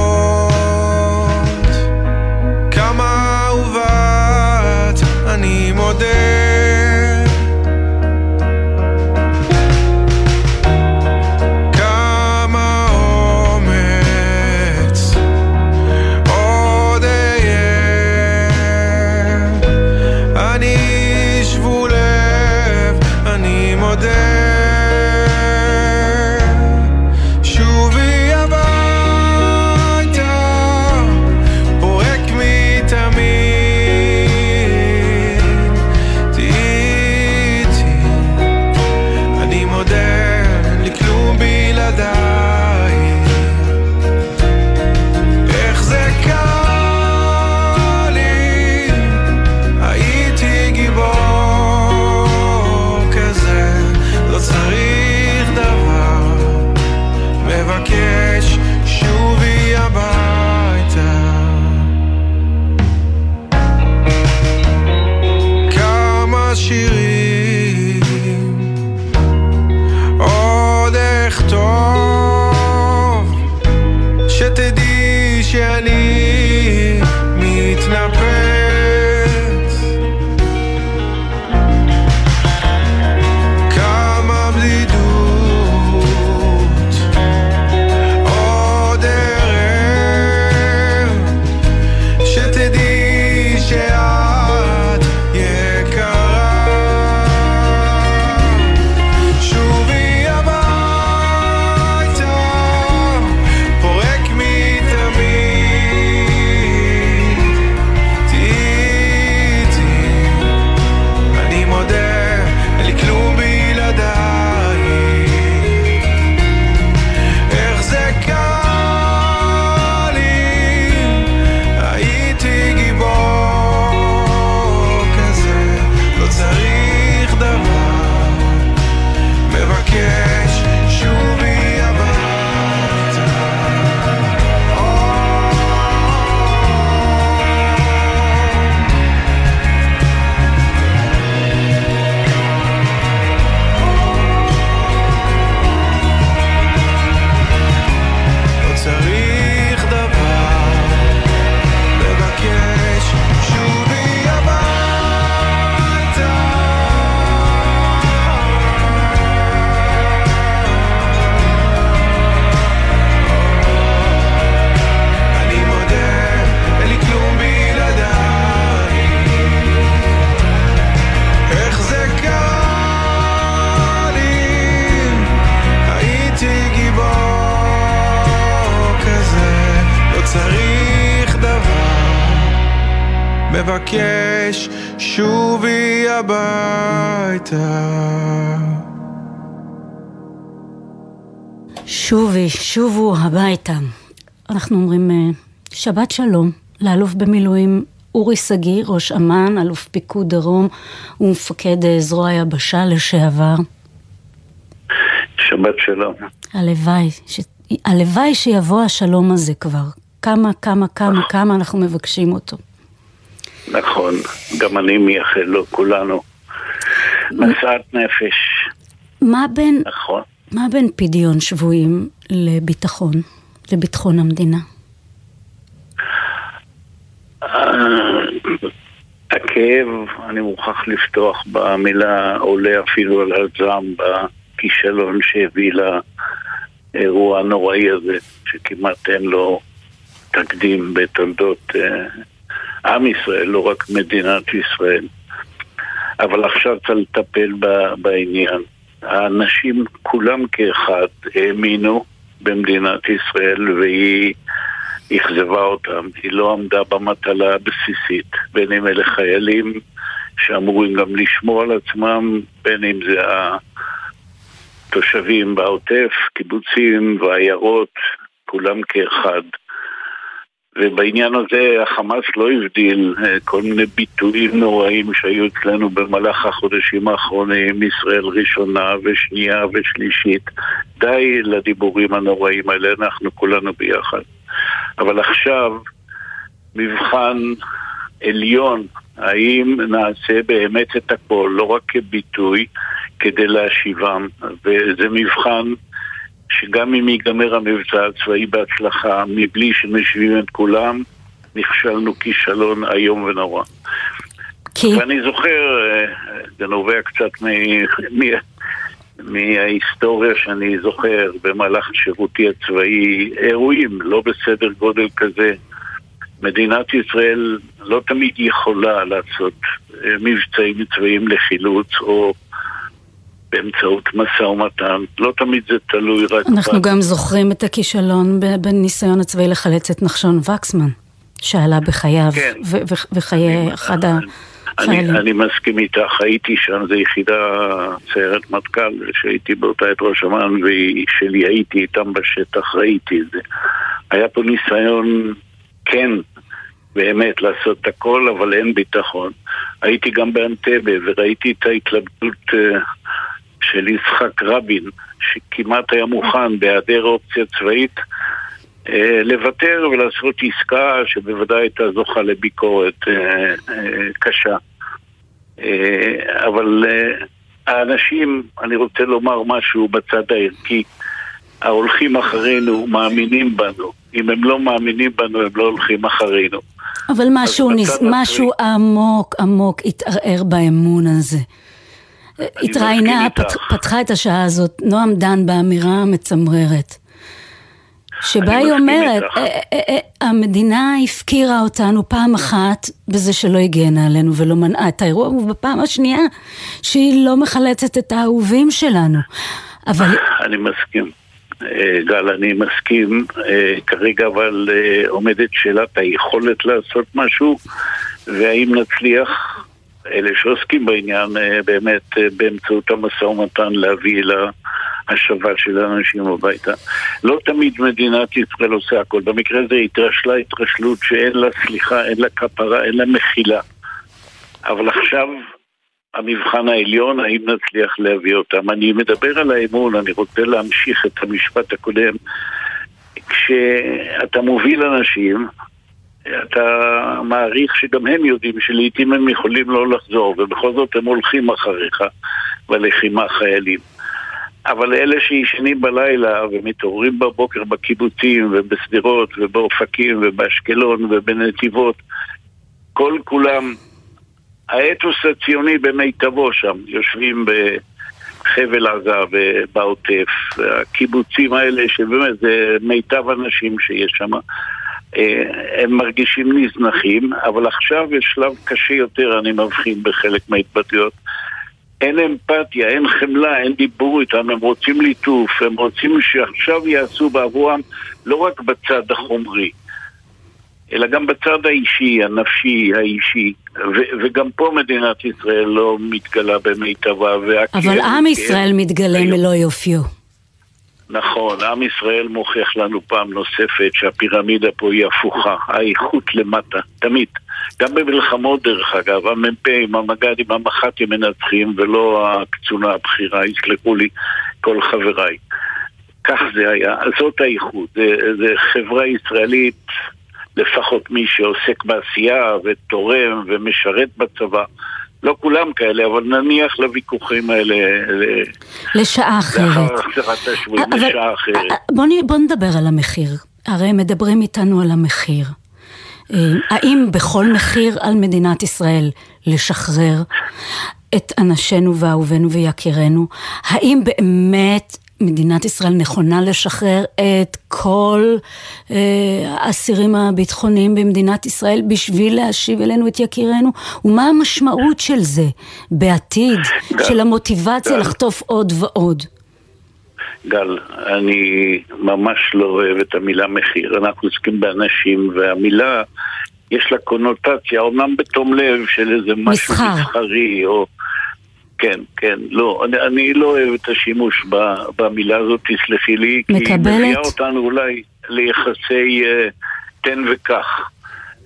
A: אנחנו אומרים אה, שבת שלום לאלוף במילואים אורי שגיא, ראש אמ"ן, אלוף פיקוד דרום ומפקד אה, זרוע היבשה לשעבר.
E: שבת שלום.
A: הלוואי, ש... הלוואי שיבוא השלום הזה כבר. כמה, כמה, כמה, כמה אנחנו מבקשים אותו.
E: נכון, גם אני מייחל לו, כולנו. משאת נפש.
A: מה בין,
E: נכון.
A: מה בין פדיון שבויים לביטחון, לביטחון המדינה?
E: הכאב, אני מוכרח לפתוח במילה עולה אפילו על הזעם בכישלון שהביא לאירוע הנוראי הזה, שכמעט אין לו תקדים בתולדות אה, עם ישראל, לא רק מדינת ישראל. אבל עכשיו צריך לטפל בעניין. האנשים כולם כאחד האמינו במדינת ישראל והיא אכזבה אותם. היא לא עמדה במטלה הבסיסית, בין אם אלה חיילים שאמורים גם לשמור על עצמם, בין אם זה התושבים בעוטף, קיבוצים ועיירות, כולם כאחד. ובעניין הזה החמאס לא הבדיל אה, כל מיני ביטויים נוראים שהיו אצלנו במהלך החודשים האחרונים, ישראל ראשונה ושנייה ושלישית. די לדיבורים הנוראים האלה, אנחנו כולנו ביחד. אבל עכשיו, מבחן עליון, האם נעשה באמת את הכל, לא רק כביטוי, כדי להשיבם, וזה מבחן שגם אם ייגמר המבצע הצבאי בהצלחה, מבלי שמשיבים את כולם, נכשלנו כישלון איום ונורא. כי? ואני זוכר, אה, זה נובע קצת מ... מ... מההיסטוריה שאני זוכר במהלך שירותי הצבאי, אירועים לא בסדר גודל כזה. מדינת ישראל לא תמיד יכולה לעשות אה, מבצעים צבאיים לחילוץ או באמצעות משא ומתן. לא תמיד זה תלוי רק...
A: אנחנו גם זוכרים את הכישלון בניסיון הצבאי לחלץ את נחשון וקסמן, שעלה בחייו, כן. וחיי אחד החיילים.
E: אני, אני מסכים איתך, הייתי שם, זו יחידה סיירת מטכ"ל, שהייתי באותה עת ראש אמ"ן, ושלי הייתי איתם בשטח, ראיתי את זה. היה פה ניסיון כן באמת לעשות את הכל, אבל אין ביטחון. הייתי גם באנטבה וראיתי את ההתלבטות אה, של יצחק רבין, שכמעט היה מוכן בהיעדר אופציה צבאית אה, לוותר ולעשות עסקה שבוודאי הייתה זוכה לביקורת אה, אה, קשה. אבל האנשים, אני רוצה לומר משהו בצד הערכי, ההולכים אחרינו מאמינים בנו. אם הם לא מאמינים בנו, הם לא הולכים אחרינו.
A: אבל משהו, נס... משהו עמוק עמוק התערער באמון הזה. התראיינה, פת... פתחה את השעה הזאת נועם דן באמירה המצמררת. שבה היא אומרת. "אה, אה, אה, המדינה הפקירה אותנו פעם אחת בזה שלא הגנה עלינו ולא מנעה את האירוע, ובפעם השנייה שהיא לא מחלצת את האהובים שלנו. אבל
E: אני מסכים. גל, אני מסכים. כרגע אבל עומדת שאלת היכולת לעשות משהו, והאם נצליח, אלה שעוסקים בעניין, אה, באמת אה, באמצעות המשא ומתן להביא להשבה של האנשים הביתה. לא תמיד מדינת ישראל עושה הכל. במקרה הזה התרשלה התרשלות שאין לה סליחה, אין לה כפרה, אין לה מחילה. אבל עכשיו המבחן העליון, האם נצליח להביא אותם. אני מדבר על האמון, אני רוצה להמשיך את המשפט הקודם. כשאתה מוביל אנשים, אתה מעריך שגם הם יודעים שלעיתים הם יכולים לא לחזור, ובכל זאת הם הולכים אחריך בלחימה חיילים. אבל אלה שישנים בלילה ומתעוררים בבוקר בקיבוצים ובשדרות ובאופקים ובאשקלון ובנתיבות, כל כולם האתוס הציוני במיטבו שם, יושבים בחבל עזה ובעוטף, הקיבוצים האלה שבאמת זה מיטב הנשים שיש שם, הם מרגישים נזנחים, אבל עכשיו יש שלב קשה יותר, אני מבחין בחלק מההתבטאויות. אין אמפתיה, אין חמלה, אין דיבור איתם, הם רוצים ליטוף, הם רוצים שעכשיו יעשו בעבורם לא רק בצד החומרי, אלא גם בצד האישי, הנפשי, האישי. ו- וגם פה מדינת ישראל לא מתגלה במיטבה.
A: אבל עם ישראל מתגלה. מלוא יופיו.
E: נכון, עם ישראל מוכיח לנו פעם נוספת שהפירמידה פה היא הפוכה, האיכות למטה, תמיד. גם במלחמות דרך אגב, המ"פים, המג"דים, המח"טים מנצחים ולא הקצונה הבכירה, יסלחו לי כל חבריי. כך זה היה, זאת האיכות, זה, זה חברה ישראלית, לפחות מי שעוסק בעשייה ותורם ומשרת בצבא. לא כולם כאלה, אבל נניח לוויכוחים האלה ל-
A: לשעה אחרת.
E: לאחר החזרת השבויים, לשעה אחרת.
A: בוא, נ- בוא נדבר על המחיר. הרי מדברים איתנו על המחיר. אה, האם בכל מחיר על מדינת ישראל לשחרר את אנשינו ואהובינו ויקירינו? האם באמת מדינת ישראל נכונה לשחרר את כל אה, האסירים הביטחוניים במדינת ישראל בשביל להשיב אלינו את יקירינו? ומה המשמעות של זה בעתיד,
E: גל,
A: של המוטיבציה
E: גל.
A: לחטוף עוד ועוד?
E: גל, אני ממש לא אוהב את המילה מחיר. אנחנו עוסקים באנשים, והמילה, יש לה קונוטציה, אומנם בתום לב של איזה משהו
A: מסחר.
E: מסחרי, או... כן, כן, לא, אני, אני לא אוהב את השימוש ב, במילה הזאת, תסלחי לי, כי היא
A: מקבלת?
E: מביאה אותנו אולי ליחסי uh, תן וקח.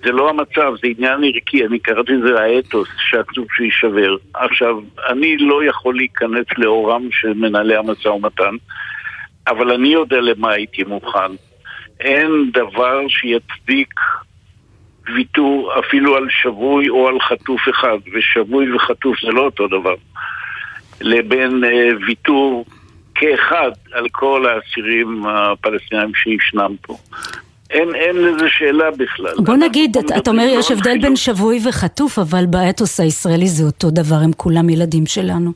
E: זה לא המצב, זה עניין ערכי, אני קראתי לזה האתוס שאסור שיישבר. עכשיו, אני לא יכול להיכנס לאורם של מנהלי המשא ומתן, אבל אני יודע למה הייתי מוכן. אין דבר שיצדיק ויתור אפילו על שבוי או על חטוף אחד, ושבוי וחטוף זה לא אותו דבר, לבין אה, ויתור כאחד על כל האסירים הפלסטינאים שישנם פה. אין, אין לזה שאלה בכלל.
A: בוא נגיד, אתה אתה אומר יש
E: לא על
A: הבדל בין. שבוי וחטוף, אבל באתוס הישראלי זה אותו דבר, הם כולם ילדים שלנו.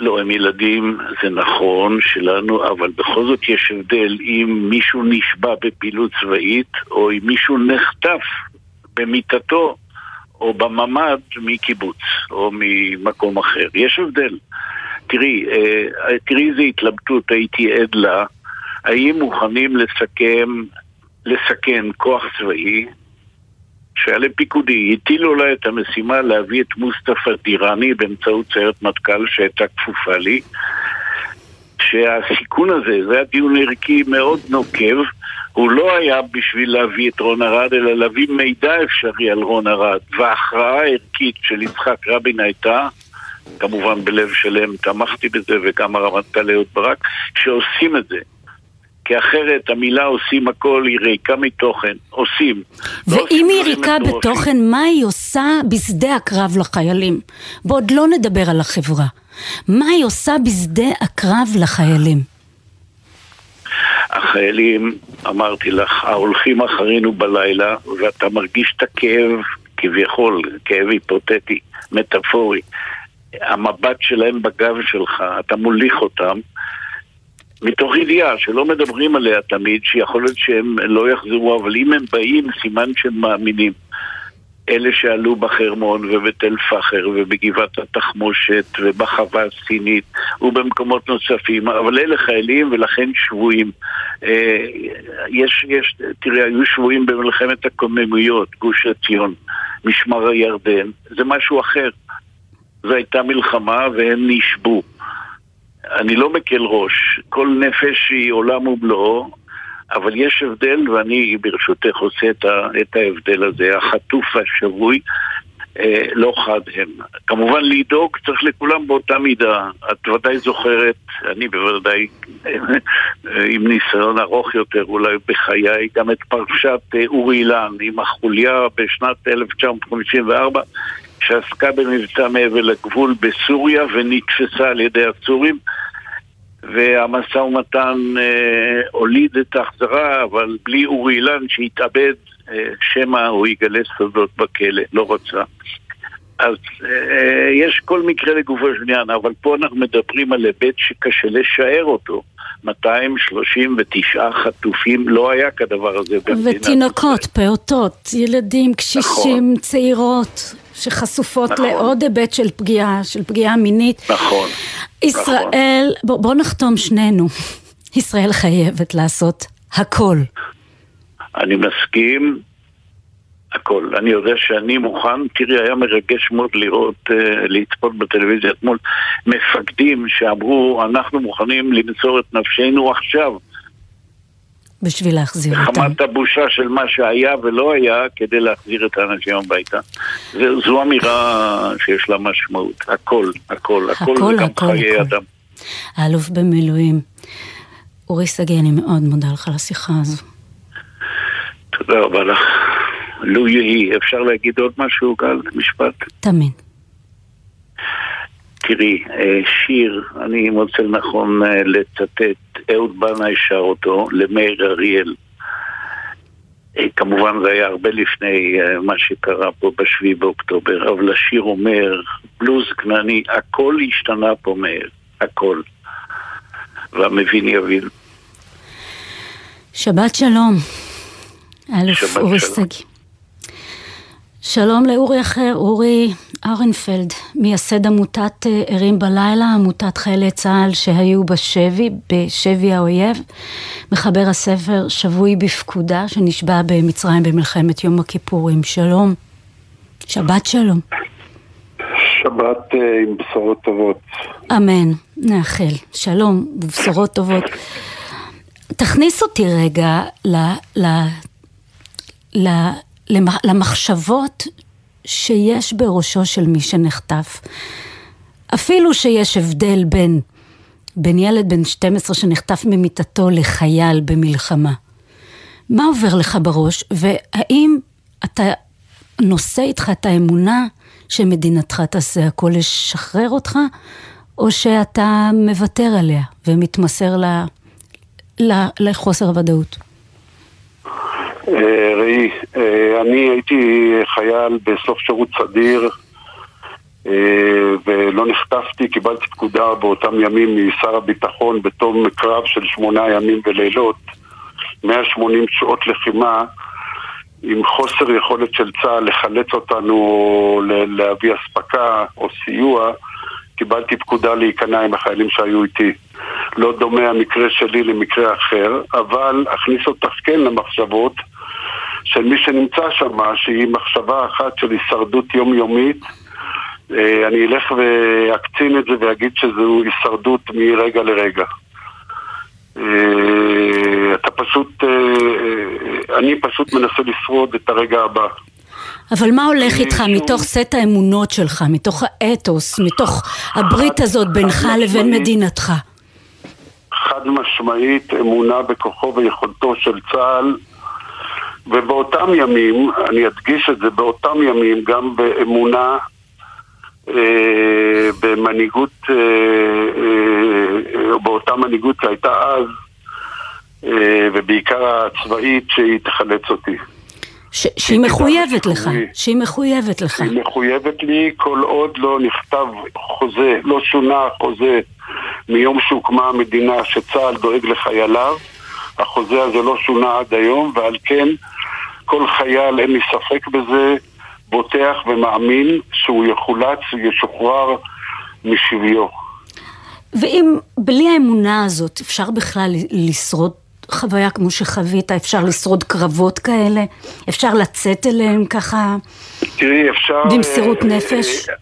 E: לא, הם ילדים, זה נכון, שלנו, אבל בכל זאת יש הבדל אם מישהו נשבע בפעילות צבאית, או אם מישהו נחטף במיטתו, או בממ"ד מקיבוץ, או ממקום אחר. יש הבדל. תראי, אה, תראי איזה התלבטות הייתי עד לה, האם מוכנים לסכם, לסכן כוח צבאי שהיה לפיקודי, הטילו עליי את המשימה להביא את מוסטפא דיראני באמצעות סיירת מטכ"ל שהייתה כפופה לי שהסיכון הזה, זה היה דיון ערכי מאוד נוקב הוא לא היה בשביל להביא את רון ארד, אלא להביא מידע אפשרי על רון ארד וההכרעה הערכית של יצחק רבין הייתה כמובן בלב שלם תמכתי בזה וגם הרמטכ"ל אהוד ברק שעושים את זה כי אחרת המילה עושים הכל היא ריקה מתוכן, עושים. לא
A: ואם
E: עושים
A: היא ריקה. בתוכן, מה היא עושה בשדה הקרב לחיילים? בעוד לא נדבר על החברה. מה היא עושה בשדה הקרב לחיילים?
E: החיילים, אמרתי לך, ההולכים אחרינו בלילה, ואתה מרגיש את הכאב, כביכול, כאב היפותטי, מטאפורי. המבט שלהם בגב שלך, אתה מוליך אותם, מתוך ידיעה שלא מדברים עליה תמיד, שיכול להיות שהם לא יחזרו, אבל אם הם באים, סימן שהם מאמינים. אלה שעלו בחרמון ובתל פחר ובגבעת התחמושת ובחווה הסינית ובמקומות נוספים, אבל אלה חיילים ולכן שבויים. אה, יש, יש, תראה, היו שבויים במלחמת הקוממיות, גוש עציון, משמר הירדן, זה משהו אחר. זו הייתה מלחמה והם נשבו. אני לא מקל ראש, כל נפש היא עולם ומלואו, אבל יש הבדל, ואני ברשותך עושה את, את ההבדל הזה. החטוף והשבוי אה, לא חד הם. כמובן לדאוג צריך לכולם באותה מידה. את ודאי זוכרת, אני בוודאי אה, עם ניסיון ארוך יותר אולי בחיי, גם את פרשת אה, אורי אילן עם החוליה בשנת 1954. שעסקה במבצע מעבר לגבול בסוריה ונתפסה על ידי הסורים והמשא ומתן אה, הוליד את ההחזרה, אבל בלי אורי אילן שהתאבד, אה, שמא הוא יגלה סודות בכלא, לא רצה. אז אה, יש כל מקרה לגופו של עניין, אבל פה אנחנו מדברים על היבט שקשה לשער אותו. 239 חטופים, לא היה כדבר הזה במדינת
A: ותינוקות,
E: ישראל.
A: פעוטות, ילדים, קשישים, צעירות, שחשופות
E: נכון.
A: לעוד היבט של פגיעה, של פגיעה מינית.
E: נכון.
A: ישראל, בוא, בוא נחתום שנינו, ישראל חייבת לעשות הכל.
E: אני מסכים, הכל. אני יודע שאני מוכן, תראי, היה מרגש מאוד לראות, uh, לצפות בטלוויזיה אתמול, מפקדים שאמרו, אנחנו מוכנים למסור את נפשנו עכשיו.
A: בשביל להחזיר אותם.
E: חמת הבושה של מה שהיה ולא היה כדי להחזיר את האנשים הביתה. זו, זו אמירה שיש לה משמעות. הכל, הכל, הכל,
A: הכל,
E: וגם
A: הכל,
E: חיי
A: הכל.
E: אדם.
A: האלוף במילואים. אורי שגיא, אני מאוד מודה לך על השיחה הזו.
E: תודה רבה לך. לו יהי. אפשר להגיד עוד משהו, גל? משפט?
A: תמיד.
E: תראי, אה, שיר, אני מוצא לנכון אה, לצטט, אהוד בנאי שר אותו למאיר אריאל. אה, כמובן זה היה הרבה לפני מה שקרה פה בשביעי באוקטובר, אבל השיר אומר, בלוז כנעני, הכל השתנה פה מאיר, הכל. והמבין יבין.
A: שבת שלום, אלוף אורי. שגיא. שלום לאורי אחר, אורי ארנפלד, מייסד עמותת אה, ערים בלילה, עמותת חיילי צה"ל שהיו בשבי, בשבי האויב, מחבר הספר שבוי בפקודה שנשבע במצרים במלחמת יום הכיפורים. שלום. שבת שלום.
F: שבת אה, עם בשורות טובות.
A: אמן, נאחל. שלום ובשורות טובות. תכניס אותי רגע ל, ל, ל, למחשבות שיש בראשו של מי שנחטף. אפילו שיש הבדל בין, בין ילד בן 12 שנחטף ממיטתו לחייל במלחמה. מה עובר לך בראש, והאם אתה נושא איתך את האמונה שמדינתך תעשה הכל לשחרר אותך, או שאתה מוותר עליה ומתמסר ל, לחוסר הוודאות?
F: אה, ראי, אה, אני הייתי חייל בסוף שירות סדיר אה, ולא נחטפתי, קיבלתי פקודה באותם ימים משר הביטחון בתום קרב של שמונה ימים ולילות, 180 שעות לחימה, עם חוסר יכולת של צה"ל לחלץ אותנו להביא אספקה או סיוע, קיבלתי פקודה להיכנע עם החיילים שהיו איתי. לא דומה המקרה שלי למקרה אחר, אבל אכניס אותך כן למחשבות של מי שנמצא שם, שהיא מחשבה אחת של הישרדות יומיומית. אה, אני אלך ואקצין את זה ואגיד שזו הישרדות מרגע לרגע. אה, אתה פשוט, אה, אני פשוט מנסה לשרוד את הרגע הבא.
A: אבל מה הולך איתך
F: שוב-
A: מתוך סט האמונות שלך, מתוך האתוס, מתוך הברית הזאת בינך לבין. מדינתך?
F: חד משמעית אמונה בכוחו ויכולתו של צה"ל ובאותם ימים, אני אדגיש את זה, באותם ימים גם באמונה אה, במנהיגות, אה, אה, באותה מנהיגות שהייתה אז אה, ובעיקר הצבאית שהיא תחלץ אותי.
A: ש- שהיא מחויבת לך, שהיא מחויבת לך.
F: היא מחויבת לי כל עוד לא נכתב חוזה, לא שונה החוזה מיום שהוקמה המדינה שצה"ל דואג לחייליו. החוזה הזה לא שונה עד היום, ועל כן כל חייל, אין לי ספק בזה, בוטח ומאמין שהוא יחולץ וישוחרר משביו.
A: ואם בלי האמונה הזאת אפשר בכלל לשרוד חוויה כמו שחווית, אפשר לשרוד קרבות כאלה, אפשר לצאת אליהם ככה
F: תראי, אפשר...
A: במסירות
F: אה,
A: נפש?
F: אה,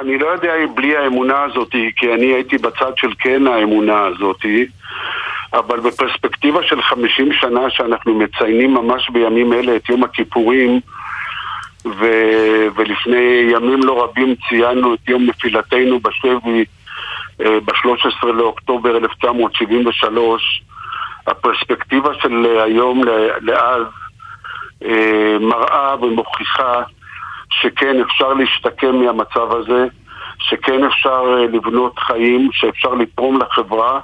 F: אני לא יודע אם בלי האמונה הזאת, כי אני הייתי בצד של כן האמונה הזאת, אבל בפרספקטיבה של 50 שנה שאנחנו מציינים ממש בימים אלה את יום הכיפורים, ו... ולפני ימים לא רבים ציינו את יום נפילתנו בשבי ב-13 לאוקטובר 1973, הפרספקטיבה של היום לאז אה, מראה ומוכיחה שכן אפשר להשתקם מהמצב הזה, שכן אפשר אה, לבנות חיים, שאפשר לתרום לחברה.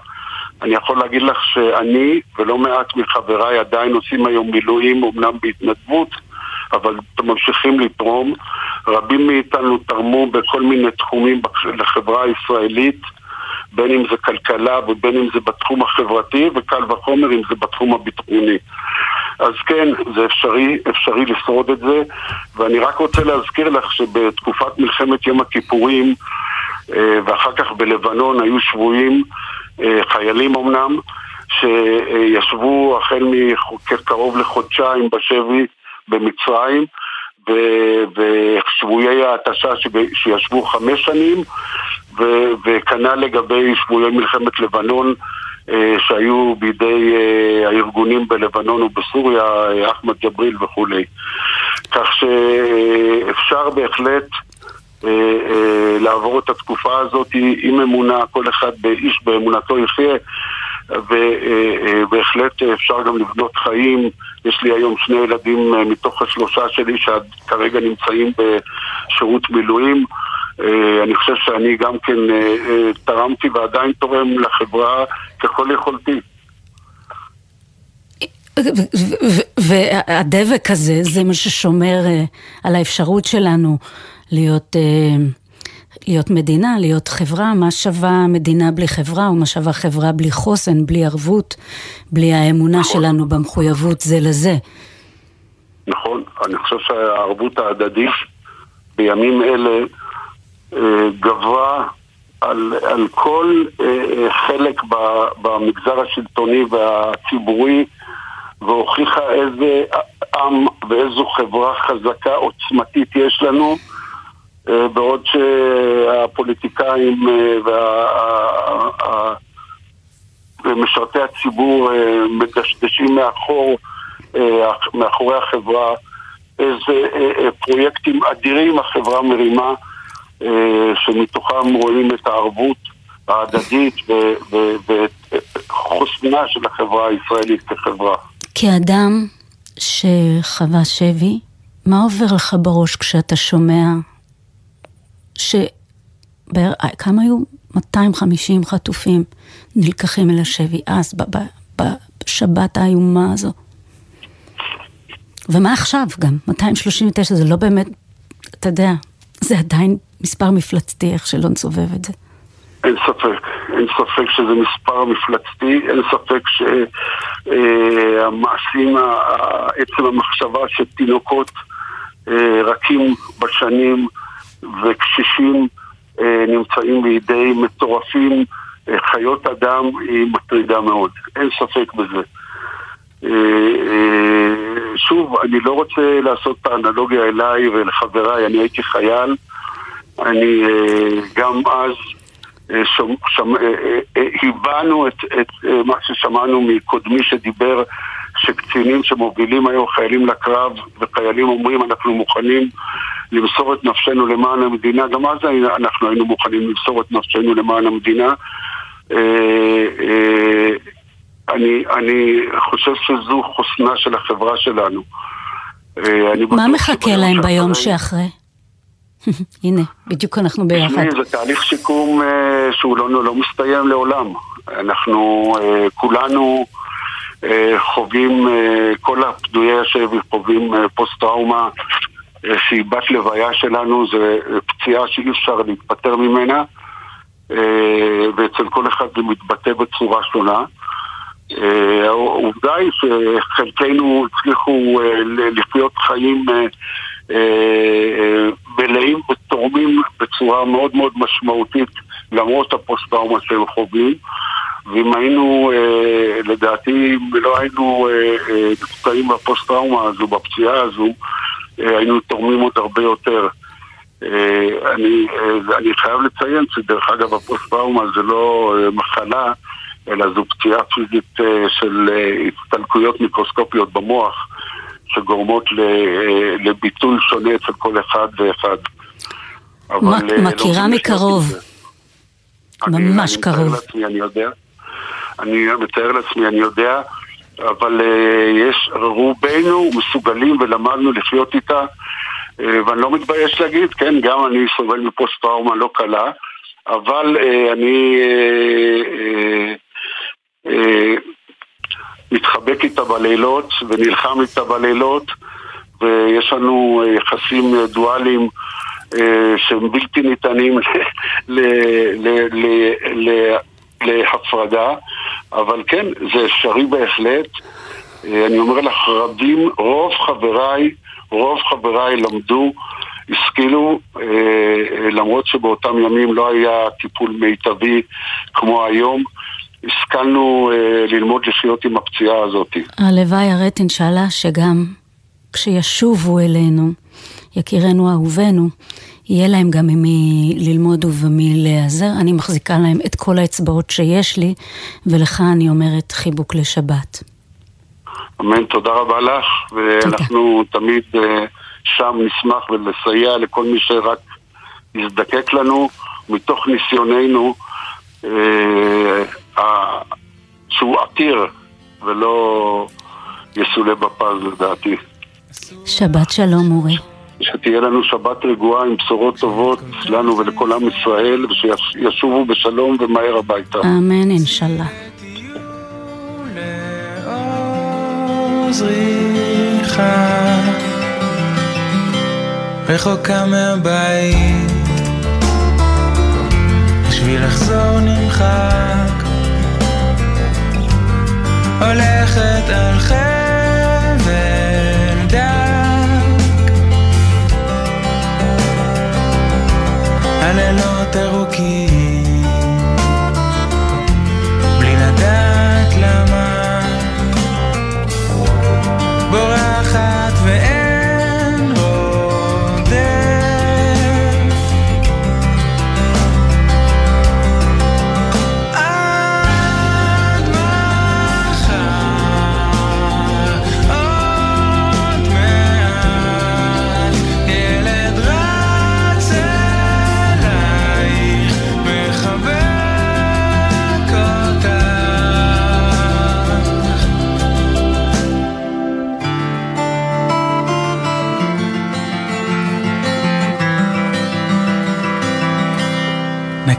F: אני יכול להגיד לך שאני ולא מעט מחבריי עדיין עושים היום מילואים, אמנם בהתנדבות, אבל ממשיכים לתרום. רבים מאיתנו תרמו בכל מיני תחומים לחברה הישראלית, בין אם זה כלכלה ובין אם זה בתחום החברתי, וקל וחומר אם זה בתחום הביטחוני. אז כן, זה אפשרי, אפשרי לשרוד את זה, ואני רק רוצה להזכיר לך שבתקופת מלחמת יום הכיפורים, אה, ואחר כך בלבנון היו שבויים, חיילים אמנם, שישבו החל מקרוב לחודשיים בשבי במצרים, ושבויי ההתשה שב- שישבו חמש שנים, וכנ"ל לגבי שבויי מלחמת לבנון אה, שהיו בידי אה, הארגונים בלבנון ובסוריה, אה, אחמד ג'בריל וכולי. כך שאפשר בהחלט אה, אה, לעבור את התקופה הזאת עם אמונה, כל אחד איש באמונתו יחיה, ובהחלט אפשר גם לבנות חיים. יש לי היום שני ילדים אה, מתוך השלושה שלי שכרגע נמצאים בשירות מילואים. אה, אני חושב שאני גם כן אה, אה, תרמתי ועדיין תורם לחברה ככל יכולתי.
A: והדבק הזה, זה מה ששומר אה, על האפשרות שלנו להיות, אה, להיות מדינה, להיות חברה. מה שווה מדינה בלי חברה, ומה שווה חברה בלי חוסן, בלי ערבות, בלי האמונה שלנו במחויבות זה לזה.
F: נכון, אני חושב שהערבות ההדדית בימים אלה אה, גברה על, על כל אה, חלק ב- במגזר השלטוני והציבורי והוכיחה איזה עם ואיזו חברה חזקה, עוצמתית יש לנו, בעוד שהפוליטיקאים אה, ומשרתי הציבור אה, מדשדשים מאחור, אה, מאחורי החברה, איזה אה, אה, פרויקטים אדירים החברה מרימה, אה, שמתוכם רואים את הערבות ההדדית ואת חוסנה של החברה הישראלית כחברה.
A: כאדם שחווה שבי, מה עובר לך בראש כשאתה שומע ש... כמה היו? 250 חטופים נלקחים אל השבי אז, בשבת האיומה הזו. ומה עכשיו גם? 239 זה לא באמת, אתה יודע, זה עדיין מספר מפלצתי, איך שלא נסובב את זה.
F: אין ספק, אין ספק שזה מספר מפלצתי, אין ספק שהמעשים, עצם המחשבה שתינוקות אה, רכים בשנים וקשישים אה, נמצאים בידי מטורפים, אה, חיות אדם, היא מטרידה מאוד, אין ספק בזה. אה, אה, שוב, אני לא רוצה לעשות את האנלוגיה אליי ולחבריי, אני הייתי חייל, אני אה, גם אז אה, אה, אה, הבענו את, את מה ששמענו מקודמי שדיבר שקצינים שמובילים היום חיילים לקרב וחיילים אומרים אנחנו מוכנים למסור את נפשנו למען המדינה גם אז אנחנו היינו מוכנים למסור את נפשנו למען המדינה אה, אה, אני, אני חושב שזו חוסנה של החברה שלנו. אה,
A: מה מחכה להם ביום
F: שאחרי-?
A: הנה, בדיוק אנחנו ביחד.
F: זה תהליך שיקום שהוא לא, לא מסתיים לעולם. אנחנו כולנו חווים, כל הפדויי השבי חווים פוסט-טראומה שהיא בת לוויה שלנו, זה פציעה שאי אפשר להתפטר ממנה, אה, ואצל כל אחד זה מתבטא בצורה שונה. אה, העובדה היא שחלקנו הצליחו אה, לחיות חיים מלאים ותורמים בצורה מאוד מאוד משמעותית למרות הפוסט-טראומה שהם חווים ואם היינו, לדעתי, אם לא היינו נפצעים בפוסט-טראומה הזו, בפציעה הזו, היינו תורמים עוד הרבה יותר. אה, אני, אה, אני חייב לציין שדרך אגב הפוסט-טראומה זה לא אה, מחלה, אלא זו פציעה פיזית של הצטלקויות מיקרוסקופיות במוח, שגורמות לביטול שונה אצל כל אחד ואחד. לא
A: מכירה
F: לחיות
A: מקרוב.
F: זה. אני-
A: ממש
F: אני מתאר
A: קרוב.
F: לעצמי, אני יודע. אני מתאר לעצמי, אני יודע, אבל אה, יש, רובנו מסוגלים ולמדנו לחיות איתה, אה, ואני לא מתבייש להגיד, כן, גם אני סובל מפוסט-טראומה לא קלה, אבל אה, אני מתחבק איתה בלילות ונלחם איתה בלילות, ויש לנו יחסים דואליים שהם בלתי ניתנים להפרדה, אבל כן, זה אפשרי בהחלט. אה, אני אומר לך, רבים, רוב חבריי, רוב חבריי למדו, השכילו, אה, אה, למרות שבאותם ימים לא היה טיפול מיטבי כמו היום, השכלנו אה, ללמוד לחיות עם הפציעה הזאת.
A: הלוואי הרת אינשאללה שגם כשישובו אלינו, יקירנו אהובינו, יהיה להם גם ממי ללמוד ובמי להיעזר. אני מחזיקה להם את כל האצבעות שיש לי, ולך אני אומרת חיבוק לשבת.
F: אמן, תודה רבה לך, ואנחנו תמיד אה, שם נשמח ולסייע לכל מי שרק יזדקק לנו, מתוך ניסיוננו, אה, שהוא עתיר ולא יסולא בפז לדעתי.
A: שבת שלום אורי.
F: שתהיה לנו שבת רגועה עם בשורות טובות לנו ולכל עם ישראל, ושישובו בשלום ומהר הביתה.
A: אמן אינשאללה.
G: רחוקה מהבית בשביל לחזור נמחק הולכת על חבל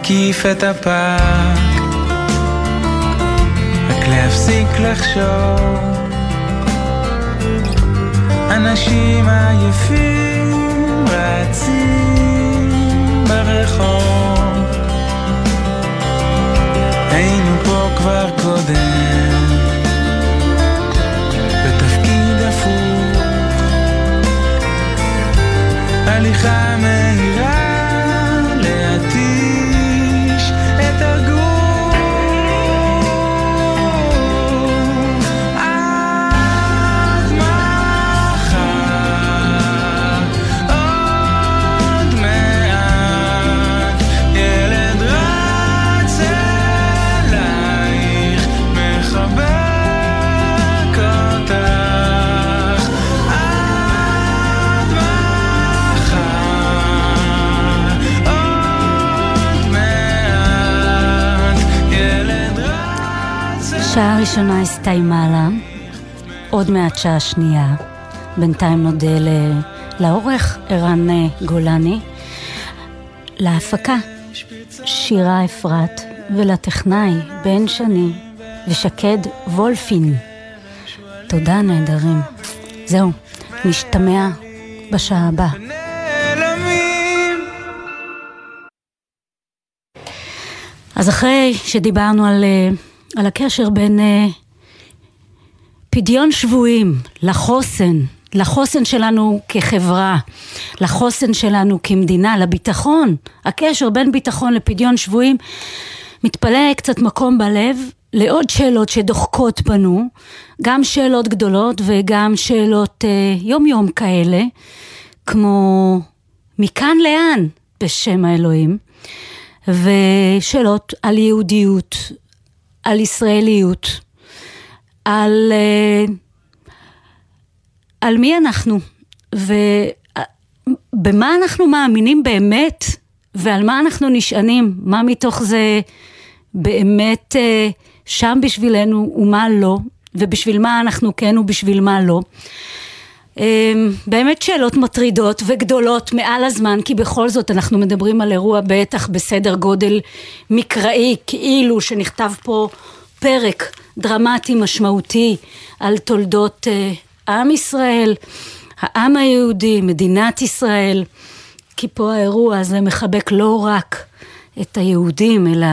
G: נקיף את הפארק, רק להפסיק לחשוב. אנשים עייפים רצים ברחוב. היינו פה כבר קודם, בתפקיד הפוך. הליכה מהירה
A: השעה הראשונה הסתיימה לה, עוד מעט שעה שנייה. בינתיים נודה ל- לעורך ערן גולני, להפקה שירה אפרת ולטכנאי בן שני ושקד וולפין. תודה נהדרים. זהו, נשתמע בשעה הבאה. אז אחרי שדיברנו על, אה, על הקשר בין אה, פדיון שבויים לחוסן, לחוסן שלנו כחברה, לחוסן שלנו כמדינה, לביטחון, הקשר בין ביטחון לפדיון שבויים, מתפלא קצת מקום בלב לעוד שאלות שדוחקות בנו, גם שאלות גדולות וגם שאלות אה, יום יום כאלה, כמו מכאן לאן בשם האלוהים. ושאלות על יהודיות, על ישראליות, על, אה, על מי אנחנו, ובמה אנחנו מאמינים באמת, ועל מה אנחנו נשענים, מה מתוך זה באמת אה, שם בשבילנו ומה לא, ובשביל מה אנחנו כן ובשביל מה לא. אמ, באמת שאלות מטרידות וגדולות מעל הזמן, כי בכל זאת אנחנו מדברים על אירוע בטח בסדר גודל מקראי, כאילו שנכתב פה פרק דרמטי משמעותי על תולדות אה, עם ישראל, העם היהודי, מדינת ישראל, כי פה האירוע הזה מחבק לא רק את היהודים, אלא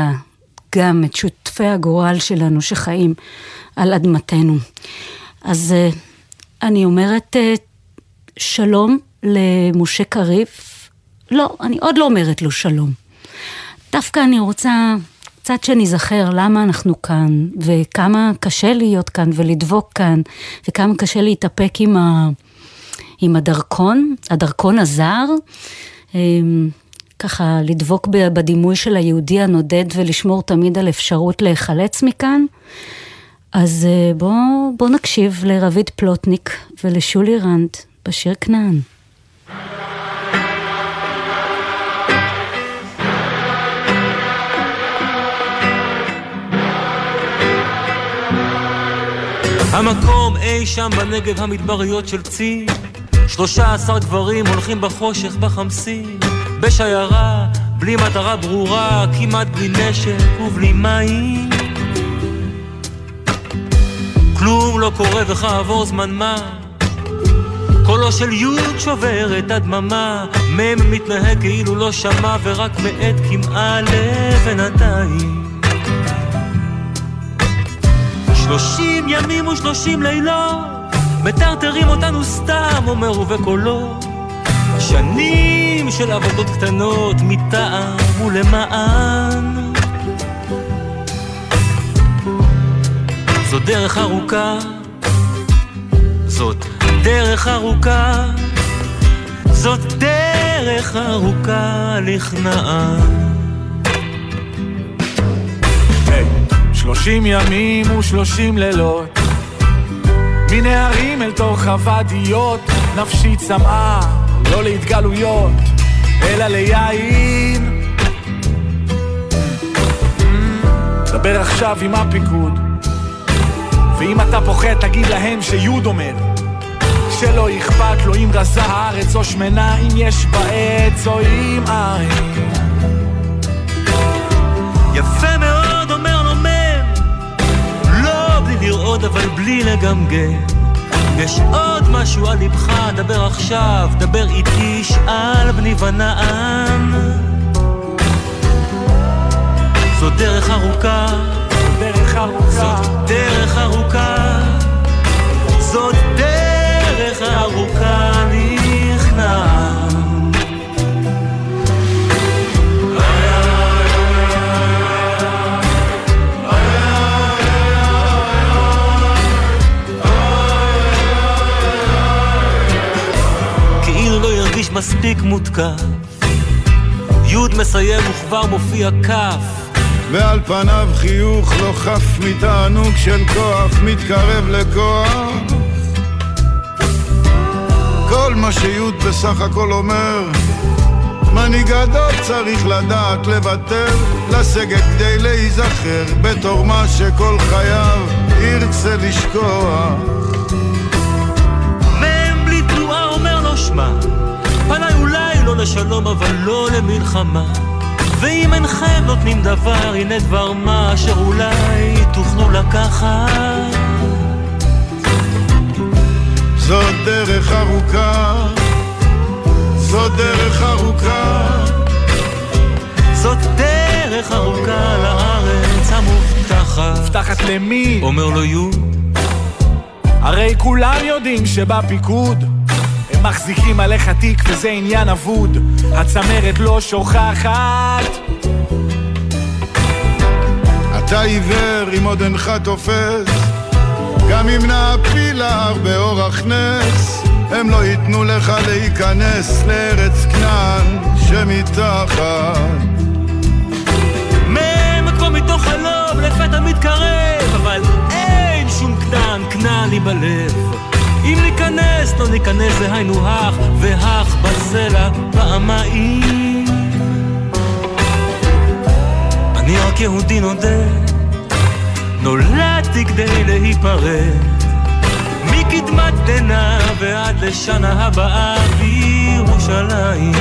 A: גם את שותפי הגורל שלנו שחיים על אדמתנו. אז אה, אני אומרת אה, שלום למשה קריב. לא, אני עוד לא אומרת לו שלום. דווקא אני רוצה קצת שניזכר למה אנחנו כאן, וכמה קשה להיות כאן ולדבוק כאן, וכמה קשה להתאפק עם, ה, עם הדרכון, הדרכון הזר. אמ, ככה לדבוק בדימוי של היהודי הנודד ולשמור תמיד על אפשרות להיחלץ מכאן. אז אה, בואו בוא נקשיב לרביד פלוטניק ולשולי רנד בשיר כנען.
H: המקום אי שם בנגב המדבריות של צי. שלושה עשר גברים הולכים בחושך בחמסין בשיירה, בלי מטרה ברורה, כמעט בלי נשק ובלי מים כלום לא קורה וכעבור זמן מה. קולו של יוד שובר את הדממה. מ' מתנהג כאילו לא שמע ורק מאט כמעה לבינתיים שלושים ימים ושלושים לילות מטרטרים אותנו סתם, אומר ובקולו שנים של עבודות קטנות מטעם ולמען דרך ארוכה. זאת דרך ארוכה. זאת דרך ארוכה לכנען
G: היי, שלושים ימים ושלושים לילות. מנהרים אל תוך הוואדיות. נפשי צמאה, לא להתגלויות אלא ליין. דבר עכשיו עם הפיקוד ואם אתה פוחד תגיד להם שיוד אומר שלא אכפת לו אם רזה הארץ או שמנה אם יש בה עץ או אם אין
H: יפה מאוד אומר לו מם לא בלי לרעוד אבל בלי לגמגם. יש עוד משהו על ליבך, דבר עכשיו, דבר איתי, שאל בני ונען. זו דרך ארוכה,
G: דרך ארוכה.
H: זאת דרך ארוכה זאת דרך ארוכה כאילו לא מספיק מותקף. י' מסיים וכבר מופיע כ'
I: ועל פניו חיוך לא חף מתענוג של כוח מתקרב לכוח כל מה שיוד בסך הכל אומר מנהיג גדול צריך לדעת לוותר, לסגת כדי להיזכר בתור מה שכל חייו ירצה לשכוח.
H: מ"ם בלי תנועה אומר לו שמע, פניי אולי לא לשלום אבל לא למלחמה. ואם אינכם נותנים דבר, הנה דבר מה אשר אולי תוכלו לקחת.
I: זאת דרך ארוכה, זאת דרך ארוכה.
H: זאת דרך ארוכה לארץ המובטחת.
G: מובטחת למי?
H: אומר לו יו.
G: הרי כולם יודעים שבפיקוד מחזיקים עליך תיק וזה עניין אבוד הצמרת לא שוכחת
I: אתה עיוור אם עוד אינך תופס, גם אם נעפיל להר באורח נס, הם לא ייתנו לך להיכנס לארץ כנען שמתחת.
H: מ"ם כמו מתוך חלום לפתע מתקרב, אבל אין שום כנען, כנען לי בלב. אם ניכנס, לא ניכנס, זה היינו הך, והך בסלע פעמיים. אני רק יהודי נודה, נולדתי כדי להיפרד. מקדמת דנא ועד לשנה הבאה בירושלים.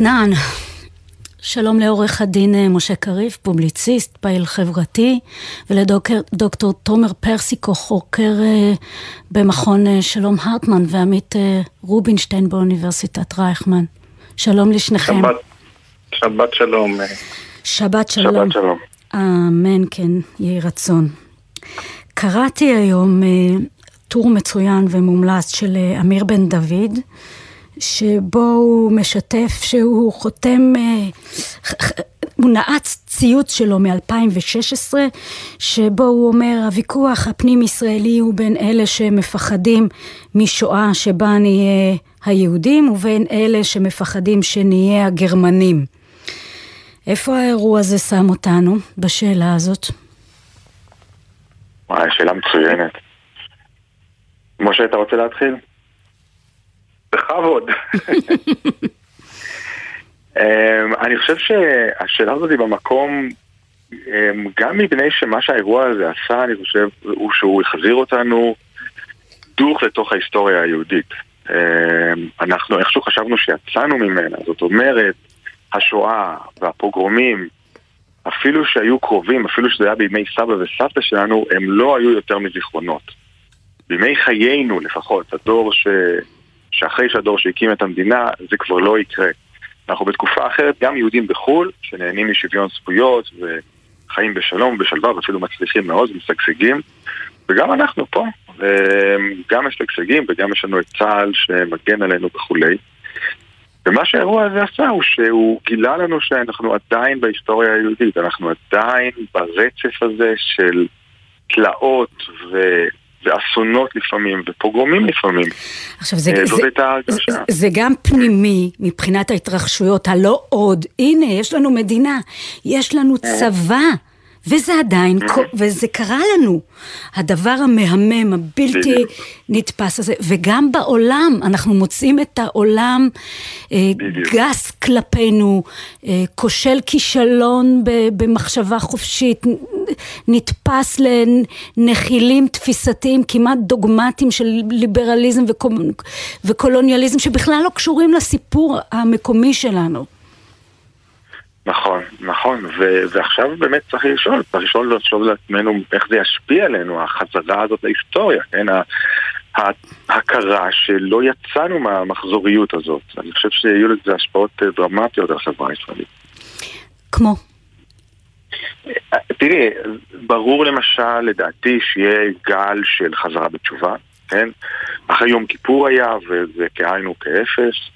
A: כנען, שלום לעורך הדין אה, משה קריב, פובליציסט, פעיל חברתי, ולדוקטור תומר פרסיקו, חוקר אה, במכון אה, שלום הרטמן ועמית רובינשטיין באוניברסיטת רייכמן. שלום לשניכם.
J: שבת, שבת שלום.
A: שבת שלום.
J: שבת שלום.
A: אמן, כן, יהי רצון. קראתי היום טור מצוין ומומלץ של אמיר בן דוד, שבו הוא משתף שהוא חותם, אה, הוא נעץ ציוץ שלו מ-2016, שבו הוא אומר, הוויכוח הפנים-ישראלי הוא בין אלה שמפחדים משואה שבה נהיה היהודים, ובין אלה שמפחדים שנהיה הגרמנים. איפה האירוע הזה שם אותנו בשאלה הזאת?
J: וואי, שאלה מצוינת. משה, אתה רוצה להתחיל? בכבוד. אמ, אני חושב שהשאלה הזאת היא במקום, אמ, גם מפני שמה שהאירוע הזה עשה, אני חושב, הוא שהוא החזיר אותנו דוך לתוך ההיסטוריה היהודית. אמ, אנחנו איכשהו חשבנו שיצאנו ממנה, זאת אומרת, השואה והפוגרומים, אפילו שהיו קרובים, אפילו שזה היה בימי סבא וסבתא שלנו, הם לא היו יותר מזיכרונות. בימי חיינו לפחות, הדור ש... שאחרי שהדור שהקים את המדינה, זה כבר לא יקרה. אנחנו בתקופה אחרת, גם יהודים בחו"ל, שנהנים משוויון זכויות וחיים בשלום ובשלווה ואפילו מצליחים מאוד ומשגשגים, וגם אנחנו פה, גם משגשגים וגם יש לנו את צה"ל שמגן עלינו וכולי. ומה שהאירוע הזה עשה הוא שהוא גילה לנו שאנחנו עדיין בהיסטוריה היהודית, אנחנו עדיין ברצף הזה של תלאות ו... ואסונות לפעמים, ופוגרומים לפעמים.
A: עכשיו זה,
J: אה,
A: זה,
J: זאת הייתה ההרגשה.
A: זה, זה גם פנימי מבחינת ההתרחשויות, הלא עוד, הנה יש לנו מדינה, יש לנו צבא. וזה עדיין, וזה קרה לנו. הדבר המהמם, הבלתי. נתפס הזה, וגם בעולם, אנחנו מוצאים את העולם אה. גס כלפינו, אה, כושל כישלון במחשבה חופשית, נתפס לנחילים תפיסתיים כמעט דוגמטיים של ליברליזם וקולוניאליזם, שבכלל לא קשורים לסיפור המקומי שלנו.
J: נכון, נכון, ו- ועכשיו באמת צריך לשאול, צריך לשאול, לשאול לעצמנו איך זה ישפיע עלינו, החזרה הזאת להיסטוריה, כן? ההכרה שלא יצאנו מהמחזוריות הזאת. אני חושב שיהיו לזה השפעות אה, דרמטיות על החברה הישראלית.
A: כמו?
J: תראי, ברור למשל, לדעתי, שיהיה גל של חזרה בתשובה, כן? אחרי יום כיפור היה, וזה כאין וכאפס.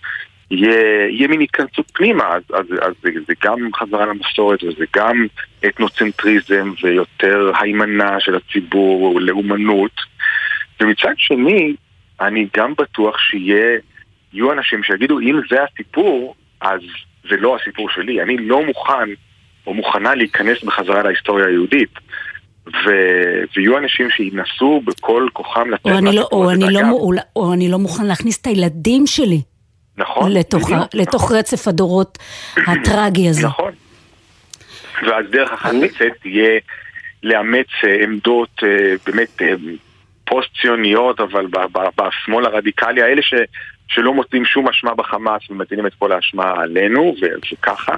J: יהיה, יהיה מין התכנסות פנימה, אז, אז, אז זה, זה גם חזרה למסורת וזה גם אתנוצנטריזם ויותר הימנה של הציבור, לאומנות. ומצד שני, אני גם בטוח שיהיו אנשים שיגידו, אם זה הסיפור, אז זה לא הסיפור שלי. אני לא מוכן או מוכנה להיכנס בחזרה להיסטוריה היהודית. ו... ויהיו אנשים שינסו בכל כוחם לתת
A: או אני, לא, או, אני לא, או, או אני לא מוכן להכניס את הילדים שלי.
J: נכון,
A: לתוך,
J: בדיוק,
A: לתוך
J: נכון.
A: רצף הדורות הטרגי הזה.
J: נכון. ואז דרך אחת תהיה לאמץ אה, עמדות אה, באמת אה, פוסט-ציוניות, אבל בשמאל הרדיקלי, האלה ש, שלא מוצאים שום אשמה בחמאס ומטילים את כל האשמה עלינו, וככה.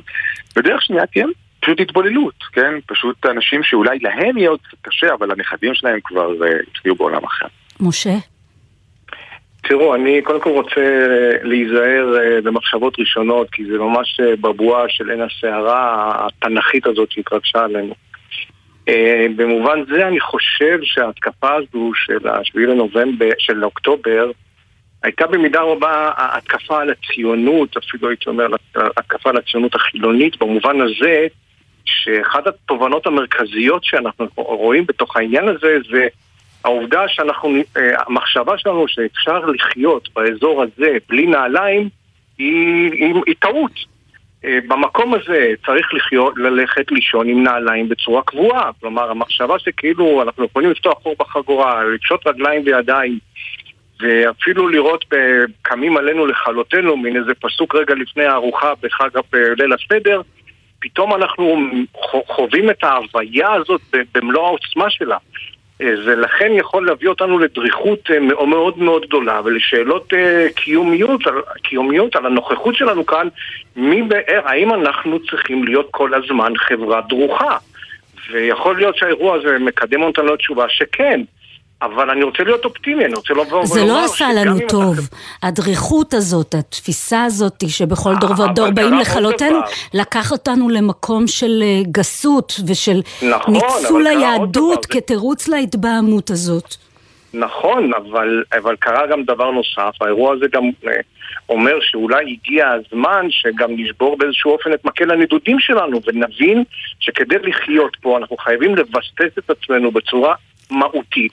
J: ודרך שנייה תהיה פשוט התבוללות, כן? פשוט אנשים שאולי להם יהיה עוד קשה, אבל הנכדים שלהם כבר יחיו בעולם אחר.
A: משה?
K: תראו, אני קודם כל רוצה אה, להיזהר אה, במחשבות ראשונות, כי זה ממש אה, בבואה של עין הסערה התנכית הזאת שהתרגשה עלינו. במובן זה אני חושב שההתקפה הזו של ה-7 לנובמבר, של אוקטובר, הייתה במידה רבה התקפה על הציונות, אפילו הייתי אומר התקפה על הציונות החילונית, במובן הזה שאחת התובנות המרכזיות שאנחנו רואים בתוך העניין הזה זה העובדה שאנחנו, אה, המחשבה שלנו שאפשר לחיות באזור הזה בלי נעליים היא, היא, היא טעות. אה, במקום הזה צריך לחיות, ללכת לישון עם נעליים בצורה קבועה. כלומר, המחשבה שכאילו אנחנו יכולים לפתוח חור בחגורה, לפשוט רגליים וידיים, ואפילו לראות קמים עלינו לכלותנו, מין איזה פסוק רגע לפני הארוחה בחג בליל הסדר, פתאום אנחנו חווים את ההוויה הזאת במלוא העוצמה שלה. זה אה, לכן יכול להביא אותנו לדריכות אה, מאוד מאוד גדולה ולשאלות אה, קיומיות, קיומיות על הנוכחות שלנו כאן, מי באר, האם אנחנו צריכים להיות כל הזמן חברה דרוכה? ויכול להיות שהאירוע הזה מקדם אותנו לתשובה שכן. אבל אני רוצה להיות אופטימי, אני רוצה לבוא ולומר...
A: זה לא עשה לנו טוב. אתה... הדריכות הזאת, התפיסה הזאת, שבכל דור ודור באים לכלותנו, לקח אותנו למקום של אה, גסות ושל
K: נכון,
A: ניצול היהדות כתירוץ להתבהמות הזאת.
K: נכון, אבל, אבל קרה גם דבר נוסף, האירוע הזה גם אה, אומר שאולי הגיע הזמן שגם נשבור באיזשהו אופן את מקל הנדודים שלנו ונבין שכדי לחיות פה אנחנו חייבים לבסס את עצמנו בצורה מהותית,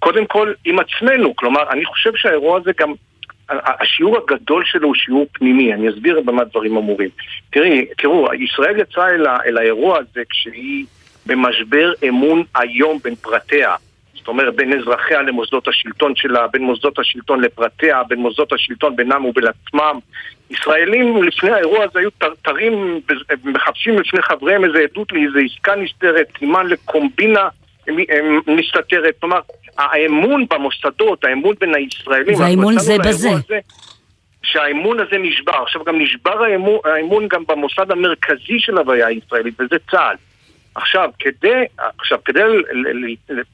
K: קודם כל עם עצמנו. כלומר, אני חושב שהאירוע הזה גם, השיעור הגדול שלו הוא שיעור פנימי, אני אסביר במה דברים אמורים. תראי, תראו, ישראל יצאה אל, אל האירוע הזה כשהיא במשבר אמון איום בין פרטיה. זאת אומרת, בין אזרחיה למוסדות השלטון שלה, בין מוסדות השלטון לפרטיה, בין מוסדות השלטון בינם ובין עצמם. ישראלים לפני האירוע הזה היו טרטרים, מחפשים לפני חבריהם איזה עדות לאיזה עסקה נסתרת, סימן לקומבינה מסתתרת. כלומר, האמון במוסדות, האמון בין הישראלים...
A: והאמון זה בזה. הזה,
K: שהאמון הזה נשבר. עכשיו גם נשבר האמון, האמון גם במוסד המרכזי של הוויה הישראלית, וזה צה"ל. עכשיו, כדי, עכשיו, כדי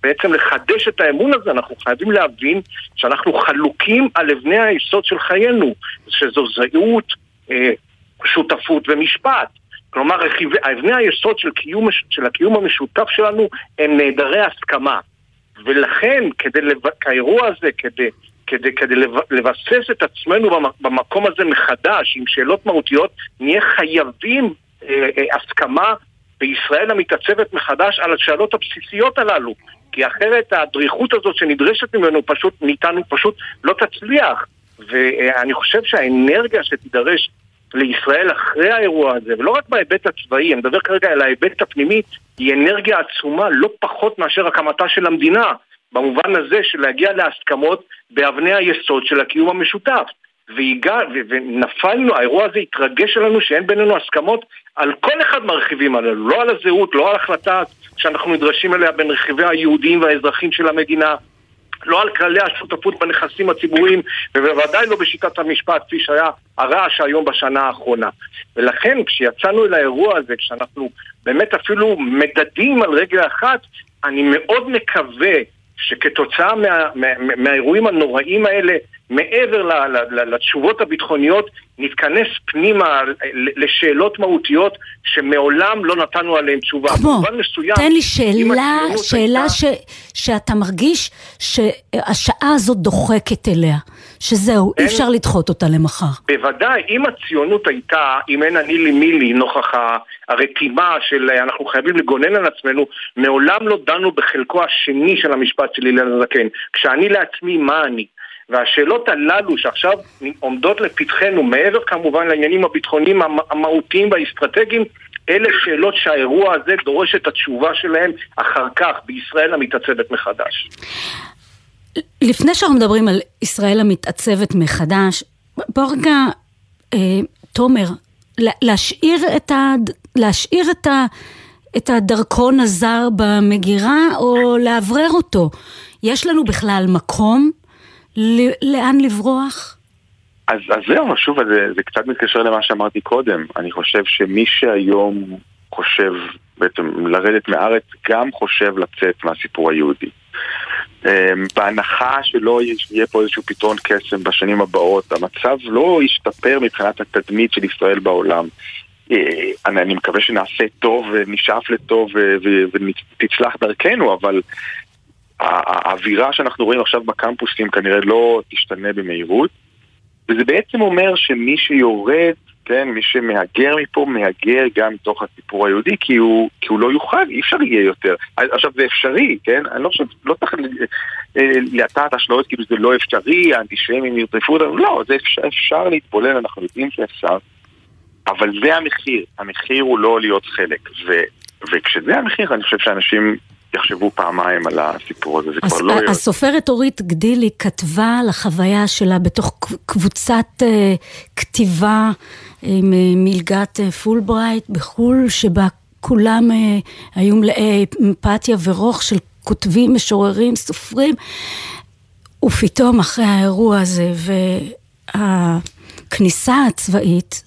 K: בעצם לחדש את האמון הזה, אנחנו חייבים להבין שאנחנו חלוקים על אבני היסוד של חיינו, שזו זהות, אה, שותפות ומשפט. כלומר, אבני היסוד של, קיום, של הקיום המשותף שלנו הם נעדרי הסכמה. ולכן, כדי, האירוע הזה, כדי, כדי, כדי לבסס את עצמנו במקום הזה מחדש, עם שאלות מהותיות, נהיה חייבים אה, אה, הסכמה בישראל המתעצבת מחדש על השאלות הבסיסיות הללו. כי אחרת הדריכות הזאת שנדרשת ממנו פשוט, מאיתנו פשוט לא תצליח. ואני חושב שהאנרגיה שתידרש לישראל אחרי האירוע הזה, ולא רק בהיבט הצבאי, אני מדבר כרגע על ההיבט הפנימי, היא אנרגיה עצומה לא פחות מאשר הקמתה של המדינה, במובן הזה של להגיע להסכמות באבני היסוד של הקיום המשותף. והגע, ונפלנו, האירוע הזה התרגש עלינו שאין בינינו הסכמות על כל אחד מהרכיבים האלו, לא על הזהות, לא על החלטה שאנחנו נדרשים אליה בין רכיבי היהודים והאזרחים של המדינה, לא על כללי השותפות בנכסים הציבוריים, ובוודאי לא בשיטת המשפט, כפי שהיה הרעש היום בשנה האחרונה. ולכן, כשיצאנו אל האירוע הזה, כשאנחנו באמת אפילו מדדים על רגל אחת, אני מאוד מקווה שכתוצאה מה, מה, מהאירועים הנוראים האלה, מעבר ל, ל, ל, לתשובות הביטחוניות, נתכנס פנימה לשאלות מהותיות שמעולם לא נתנו עליהן תשובה.
A: כמו, תן לי שאלה, שאלה הייתה... ש, שאתה מרגיש שהשעה הזאת דוחקת אליה. שזהו, אי אפשר לדחות אותה למחר.
K: בוודאי, אם הציונות הייתה, אם אין אני לי מי לי, נוכח הרתימה של אנחנו חייבים לגונן על עצמנו, מעולם לא דנו בחלקו השני של המשפט של הלל הזקן. כשאני לעצמי, מה אני? והשאלות הללו שעכשיו עומדות לפתחנו, מעבר כמובן לעניינים הביטחוניים המהותיים והאסטרטגיים, אלה שאלות שהאירוע הזה דורש את התשובה שלהם אחר כך בישראל המתעצבת מחדש.
A: לפני שאנחנו מדברים על ישראל המתעצבת מחדש, בוא רגע, אה, תומר, להשאיר את, ה, להשאיר את, ה, את הדרכון הזר במגירה או לאוורר אותו? יש לנו בכלל מקום לאן לברוח?
J: אז, אז זהו, שוב, זה, זה קצת מתקשר למה שאמרתי קודם. אני חושב שמי שהיום חושב בעצם לרדת מהארץ, גם חושב לצאת מהסיפור היהודי. אמ, בהנחה שלא יהיה פה איזשהו פתרון קסם בשנים הבאות, המצב לא ישתפר מבחינת התדמית של ישראל בעולם. אה, אני, אני מקווה שנעשה טוב ונשאף לטוב ותצלח דרכנו, אבל האווירה שאנחנו רואים עכשיו בקמפוסים כנראה לא תשתנה במהירות, וזה בעצם אומר שמי שיורד כן, מי שמהגר מפה, מהגר גם מתוך הסיפור היהודי, כי הוא, כי הוא לא יוכל, אי אפשר יהיה יותר. עכשיו, זה אפשרי, כן? אני לא חושב, לא צריך אה, להטעת אשליות כאילו זה לא אפשרי, האנטישמים ירדפו אותנו, לא, זה אפשר, אפשר להתבולל, אנחנו יודעים שאפשר, אבל זה המחיר, המחיר הוא לא להיות חלק, ו, וכשזה המחיר, אני חושב שאנשים יחשבו פעמיים על הסיפור הזה, זה כבר לא...
A: הסופרת אורית גדילי כתבה על החוויה שלה בתוך קבוצת אה, כתיבה עם אה, מלגת אה, פולברייט בחו"ל, שבה כולם היו מלאי אמפתיה ורוך של כותבים, משוררים, סופרים, ופתאום אחרי האירוע הזה והכניסה הצבאית,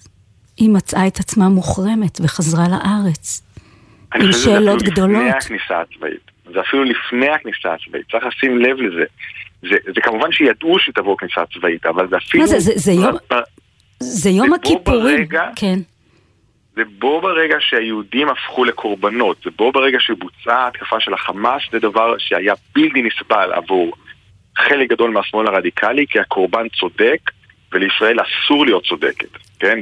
A: היא מצאה את עצמה מוחרמת וחזרה לארץ. עם שאלות גדולות.
J: לפני הכניסה הצבאית, זה אפילו לפני הכניסה הצבאית, צריך לשים לב לזה. זה, זה כמובן שידעו שתבוא כניסה צבאית, אבל זה אפילו...
A: מה זה, זה, זה יום... זה יום הכיפורים, ברגע, כן.
J: זה בו ברגע שהיהודים הפכו לקורבנות, זה בו ברגע שבוצעה התקפה של החמאס, זה דבר שהיה בלתי נסבל עבור חלק גדול מהשמאל הרדיקלי, כי הקורבן צודק, ולישראל אסור להיות צודקת, כן?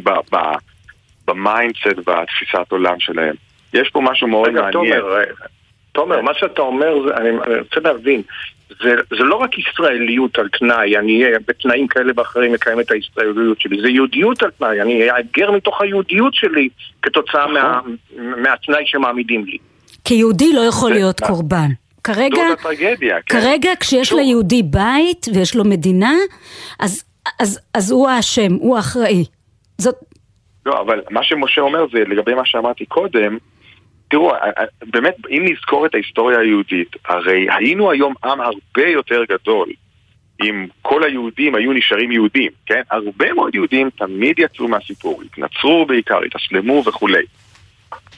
J: ב mindset, בתפיסת עולם שלהם. יש פה משהו מאוד רגע, מעניין. תומר,
K: תומר, מה שאתה אומר, זה, אני, אני רוצה להבין, זה, זה לא רק ישראליות על תנאי, אני אהיה בתנאים כאלה ואחרים מקיים את הישראליות שלי, זה יהודיות על תנאי, אני אאגר מתוך היהודיות שלי כתוצאה נכון. מה, מהתנאי שמעמידים לי.
A: כיהודי לא יכול להיות קורבן. כרגע,
J: הטרגדיה,
A: כן. כרגע כשיש שוב. ליהודי בית ויש לו מדינה, אז, אז, אז הוא האשם, הוא האחראי. זאת...
J: לא, אבל מה שמשה אומר זה לגבי מה שאמרתי קודם, תראו, באמת, אם נזכור את ההיסטוריה היהודית, הרי היינו היום עם הרבה יותר גדול אם כל היהודים היו נשארים יהודים, כן? הרבה מאוד יהודים תמיד יצאו מהסיפור, התנצרו בעיקר, התאסלמו וכולי.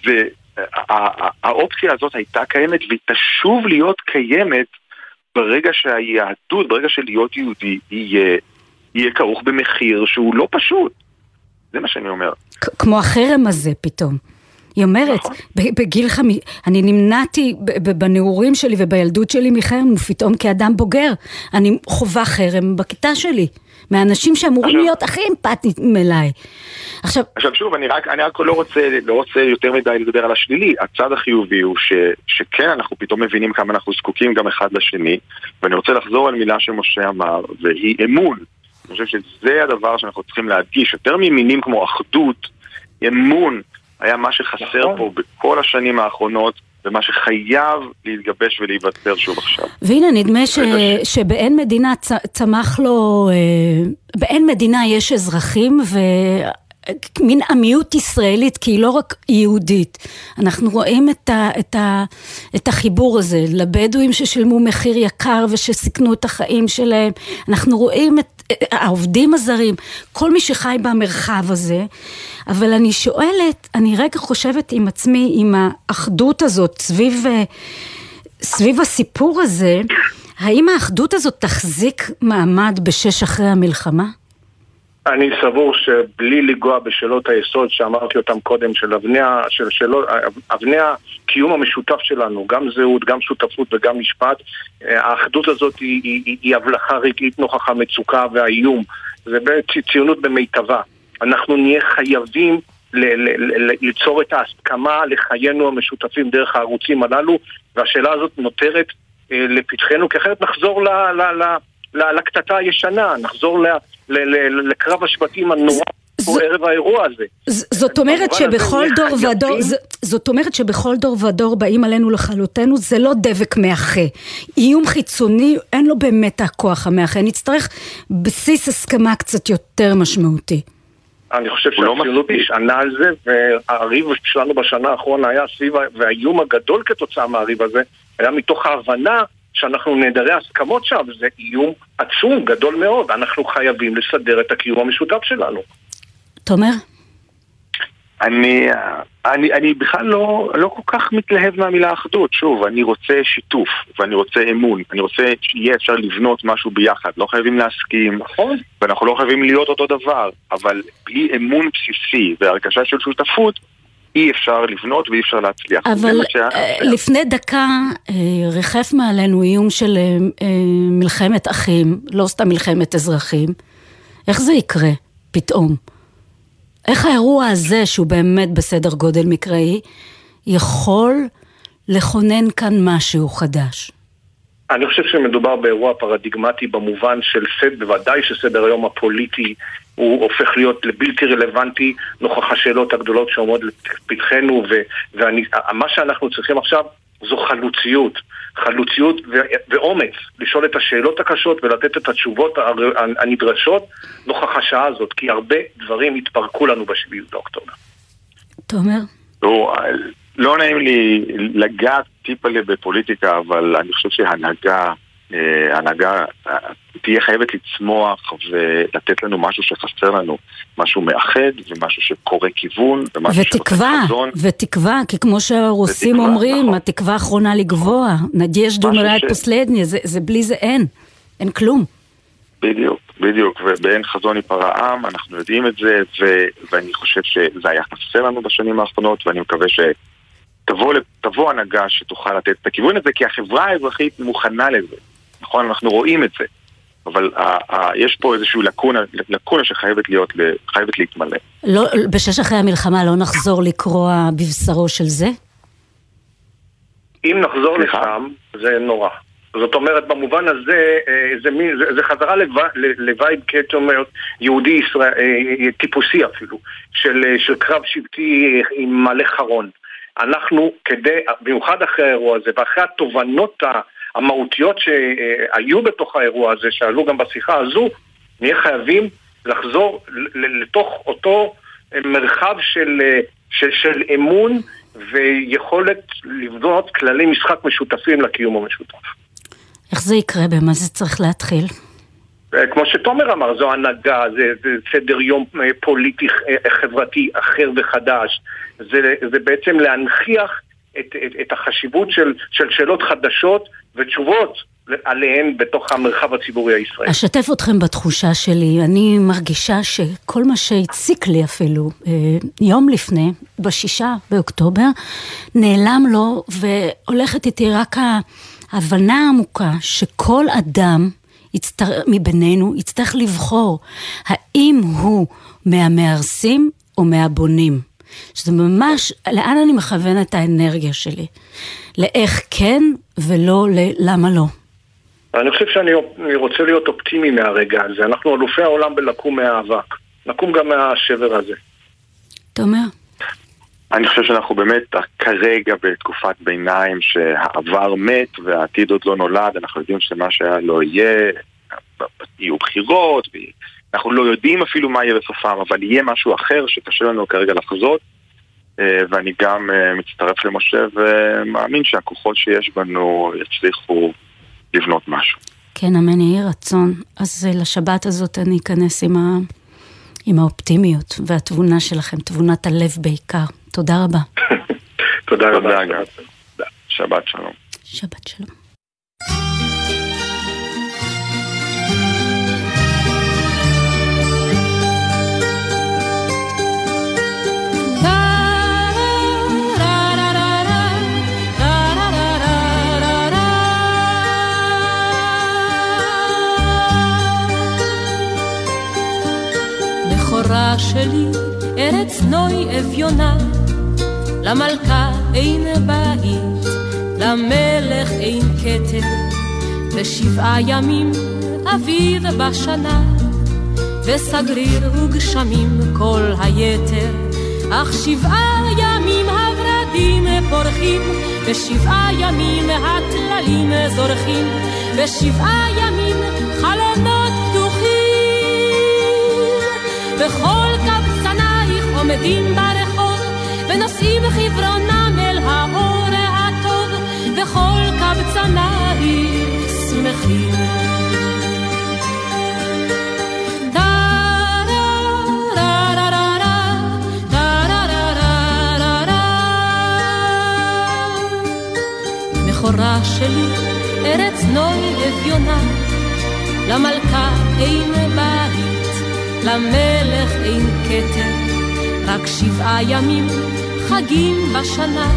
J: והאופציה הזאת הייתה קיימת והיא תשוב להיות קיימת ברגע שהיהדות, ברגע שלהיות יהודי יהיה, יהיה כרוך במחיר שהוא לא פשוט. זה מה שאני אומר.
A: כמו החרם הזה פתאום. היא אומרת, נכון. בגיל חמי... אני נמנעתי בנעורים שלי ובילדות שלי מחרם, ופתאום כאדם בוגר, אני חווה חרם בכיתה שלי. מהאנשים שאמורים עכשיו, להיות הכי אמפתיים אליי.
J: עכשיו, עכשיו שוב, אני רק, אני רק לא, רוצה, לא רוצה יותר מדי לדבר על השלילי. הצד החיובי הוא ש, שכן, אנחנו פתאום מבינים כמה אנחנו זקוקים גם אחד לשני, ואני רוצה לחזור על מילה שמשה אמר, והיא אמון. אני חושב שזה הדבר שאנחנו צריכים להדגיש, יותר ממינים כמו אחדות, אמון. היה מה שחסר נכון. פה בכל השנים האחרונות, ומה שחייב להתגבש ולהיווצר שוב עכשיו.
A: והנה, נדמה ש... שבאין מדינה צ... צמח לו, אה, באין מדינה יש אזרחים ו... מין עמיות ישראלית, כי היא לא רק יהודית. אנחנו רואים את, ה, את, ה, את החיבור הזה לבדואים ששילמו מחיר יקר ושסיכנו את החיים שלהם. אנחנו רואים את העובדים הזרים, כל מי שחי במרחב הזה. אבל אני שואלת, אני רגע חושבת עם עצמי, עם האחדות הזאת סביב, סביב הסיפור הזה, האם האחדות הזאת תחזיק מעמד בשש אחרי המלחמה?
K: אני סבור שבלי לנגוע בשאלות היסוד שאמרתי אותן קודם, של אבני, של שאלות, אבני הקיום המשותף שלנו, גם זהות, גם שותפות וגם משפט, האחדות הזאת היא, היא, היא הבלחה רגעית נוכח המצוקה והאיום. זה ציונות במיטבה. אנחנו נהיה חייבים ליצור את ההסכמה לחיינו המשותפים דרך הערוצים הללו, והשאלה הזאת נותרת אה, לפתחנו, כי אחרת נחזור ל... ל, ל לקטטה הישנה, נחזור לקרב השבטים הנורא. ערב האירוע הזה.
A: זאת אומרת שבכל דור ודור, זאת אומרת שבכל דור ודור באים עלינו לכלותנו, זה לא דבק מאחה. איום חיצוני, אין לו באמת הכוח המאחה. נצטרך בסיס הסכמה קצת יותר משמעותי.
K: אני חושב לא שהציונות נשענה על זה, והריב שלנו בשנה האחרונה היה סביב, והאיום הגדול כתוצאה מהריב הזה, היה מתוך ההבנה שאנחנו נעדרי הסכמות שם, זה איום עצום, גדול מאוד. אנחנו חייבים לסדר את הקיום המשותף שלנו.
A: תומר?
J: אני, אני, אני בכלל לא, לא כל כך מתלהב מהמילה אחדות. שוב, אני רוצה שיתוף, ואני רוצה אמון. אני רוצה שיהיה אפשר לבנות משהו ביחד. לא חייבים להסכים,
K: נכון.
J: ואנחנו לא חייבים להיות אותו דבר. אבל בלי אמון בסיסי והרגשה של שותפות, אי אפשר לבנות ואי אפשר להצליח.
A: אבל אה, לפני דקה אה, ריחף מעלינו איום של אה, מלחמת אחים, לא סתם מלחמת אזרחים. איך זה יקרה פתאום? איך האירוע הזה, שהוא באמת בסדר גודל מקראי, יכול לכונן כאן משהו חדש?
K: אני חושב שמדובר באירוע פרדיגמטי במובן של סד, בוודאי שסדר היום הפוליטי הוא הופך להיות לבלתי רלוונטי נוכח השאלות הגדולות שעומדות לפתחנו ומה שאנחנו צריכים עכשיו זו חלוציות, חלוציות ו- ואומץ לשאול את השאלות הקשות ולתת את התשובות הנדרשות נוכח השעה הזאת כי הרבה דברים התפרקו לנו בשביעי באוקטובר.
A: תומר?
J: לא, לא נעים לי לגעת טיפה בפוליטיקה אבל אני חושב שהנהגה אה, הנהגה אה, תהיה חייבת לצמוח ולתת לנו משהו שחסר לנו, משהו מאחד ומשהו שקורא כיוון ומשהו
A: ותקווה, חזון. ותקווה, כי כמו שהרוסים ותקווה, אומרים, נכון. התקווה האחרונה לגבוה, נדיאש דומרייט פוסלדניה, זה, זה בלי זה אין, אין כלום.
J: בדיוק, בדיוק, ובאין חזון ייפרע עם, אנחנו יודעים את זה, ו, ואני חושב שזה היה חסר לנו בשנים האחרונות, ואני מקווה שתבוא הנהגה שתוכל לתת את הכיוון הזה, כי החברה האזרחית מוכנה לזה. נכון? אנחנו רואים את זה. אבל ה- ה- יש פה איזושהי לקונה, לקונה שחייבת להיות, חייבת להתמלא.
A: לא, בשש אחרי המלחמה לא נחזור לקרוע בבשרו של זה?
K: אם נחזור לשם, זה נורא. זאת אומרת, במובן הזה, אה, זה, מי, זה, זה חזרה לווייב, כת אומרת, יהודי ישראל, אה, טיפוסי אפילו, של, אה, של קרב שבטי עם מלא חרון. אנחנו, כדי, במיוחד אחרי האירוע הזה, ואחרי התובנות ה... המהותיות שהיו בתוך האירוע הזה, שעלו גם בשיחה הזו, נהיה חייבים לחזור לתוך אותו מרחב של, של, של אמון ויכולת לבנות כללי משחק משותפים לקיום המשותף.
A: איך זה יקרה? במה זה צריך להתחיל?
K: כמו שתומר אמר, זו הנהגה, זה, זה סדר יום פוליטי חברתי אחר וחדש. זה, זה בעצם להנכיח את, את, את החשיבות של, של שאלות חדשות ותשובות עליהן בתוך המרחב הציבורי הישראלי.
A: אשתף אתכם בתחושה שלי, אני מרגישה שכל מה שהציק לי אפילו אה, יום לפני, בשישה באוקטובר, נעלם לו והולכת איתי רק ההבנה העמוקה שכל אדם יצטר... מבינינו יצטרך לבחור האם הוא מהמהרסים או מהבונים. שזה ממש, לאן אני מכוון את האנרגיה שלי? לאיך כן ולא ללמה לא.
K: אני חושב שאני רוצה להיות אופטימי מהרגע הזה. אנחנו אלופי העולם בלקום מהאבק. נקום גם מהשבר הזה.
A: אתה אומר?
J: אני חושב שאנחנו באמת כרגע בתקופת ביניים שהעבר מת והעתיד עוד לא נולד, אנחנו יודעים שמה שהיה לא יהיה, יהיו בחירות, אנחנו לא יודעים אפילו מה יהיה בסופם, אבל יהיה משהו אחר שקשה לנו כרגע לחזות. אה, ואני גם אה, מצטרף למשה ומאמין שהכוחות שיש בנו יצליחו לבנות משהו.
A: כן, אמן יהי רצון. אז אה, לשבת הזאת אני אכנס עם, ה... עם האופטימיות והתבונה שלכם, תבונת הלב בעיקר. תודה רבה.
K: תודה רבה.
J: שבת שלום.
A: שבת שלום.
L: שלי, ארץ נוי אביונה, למלכה אין בית, למלך אין כתר, ושבעה ימים אביב בשנה, וסגריר וגשמים כל היתר, אך שבעה ימים הורדים פורחים, ושבעה ימים הטללים זורחים, ושבעה ימים חלונות וכל קבצנייך עומדים ברחוב, ונושאים חברונם אל האור הטוב, וכל קבצנייך שמחים. שלי, ארץ נוי אביונה, למלכה בית. למלך אין כתר, רק שבעה ימים חגים בשנה,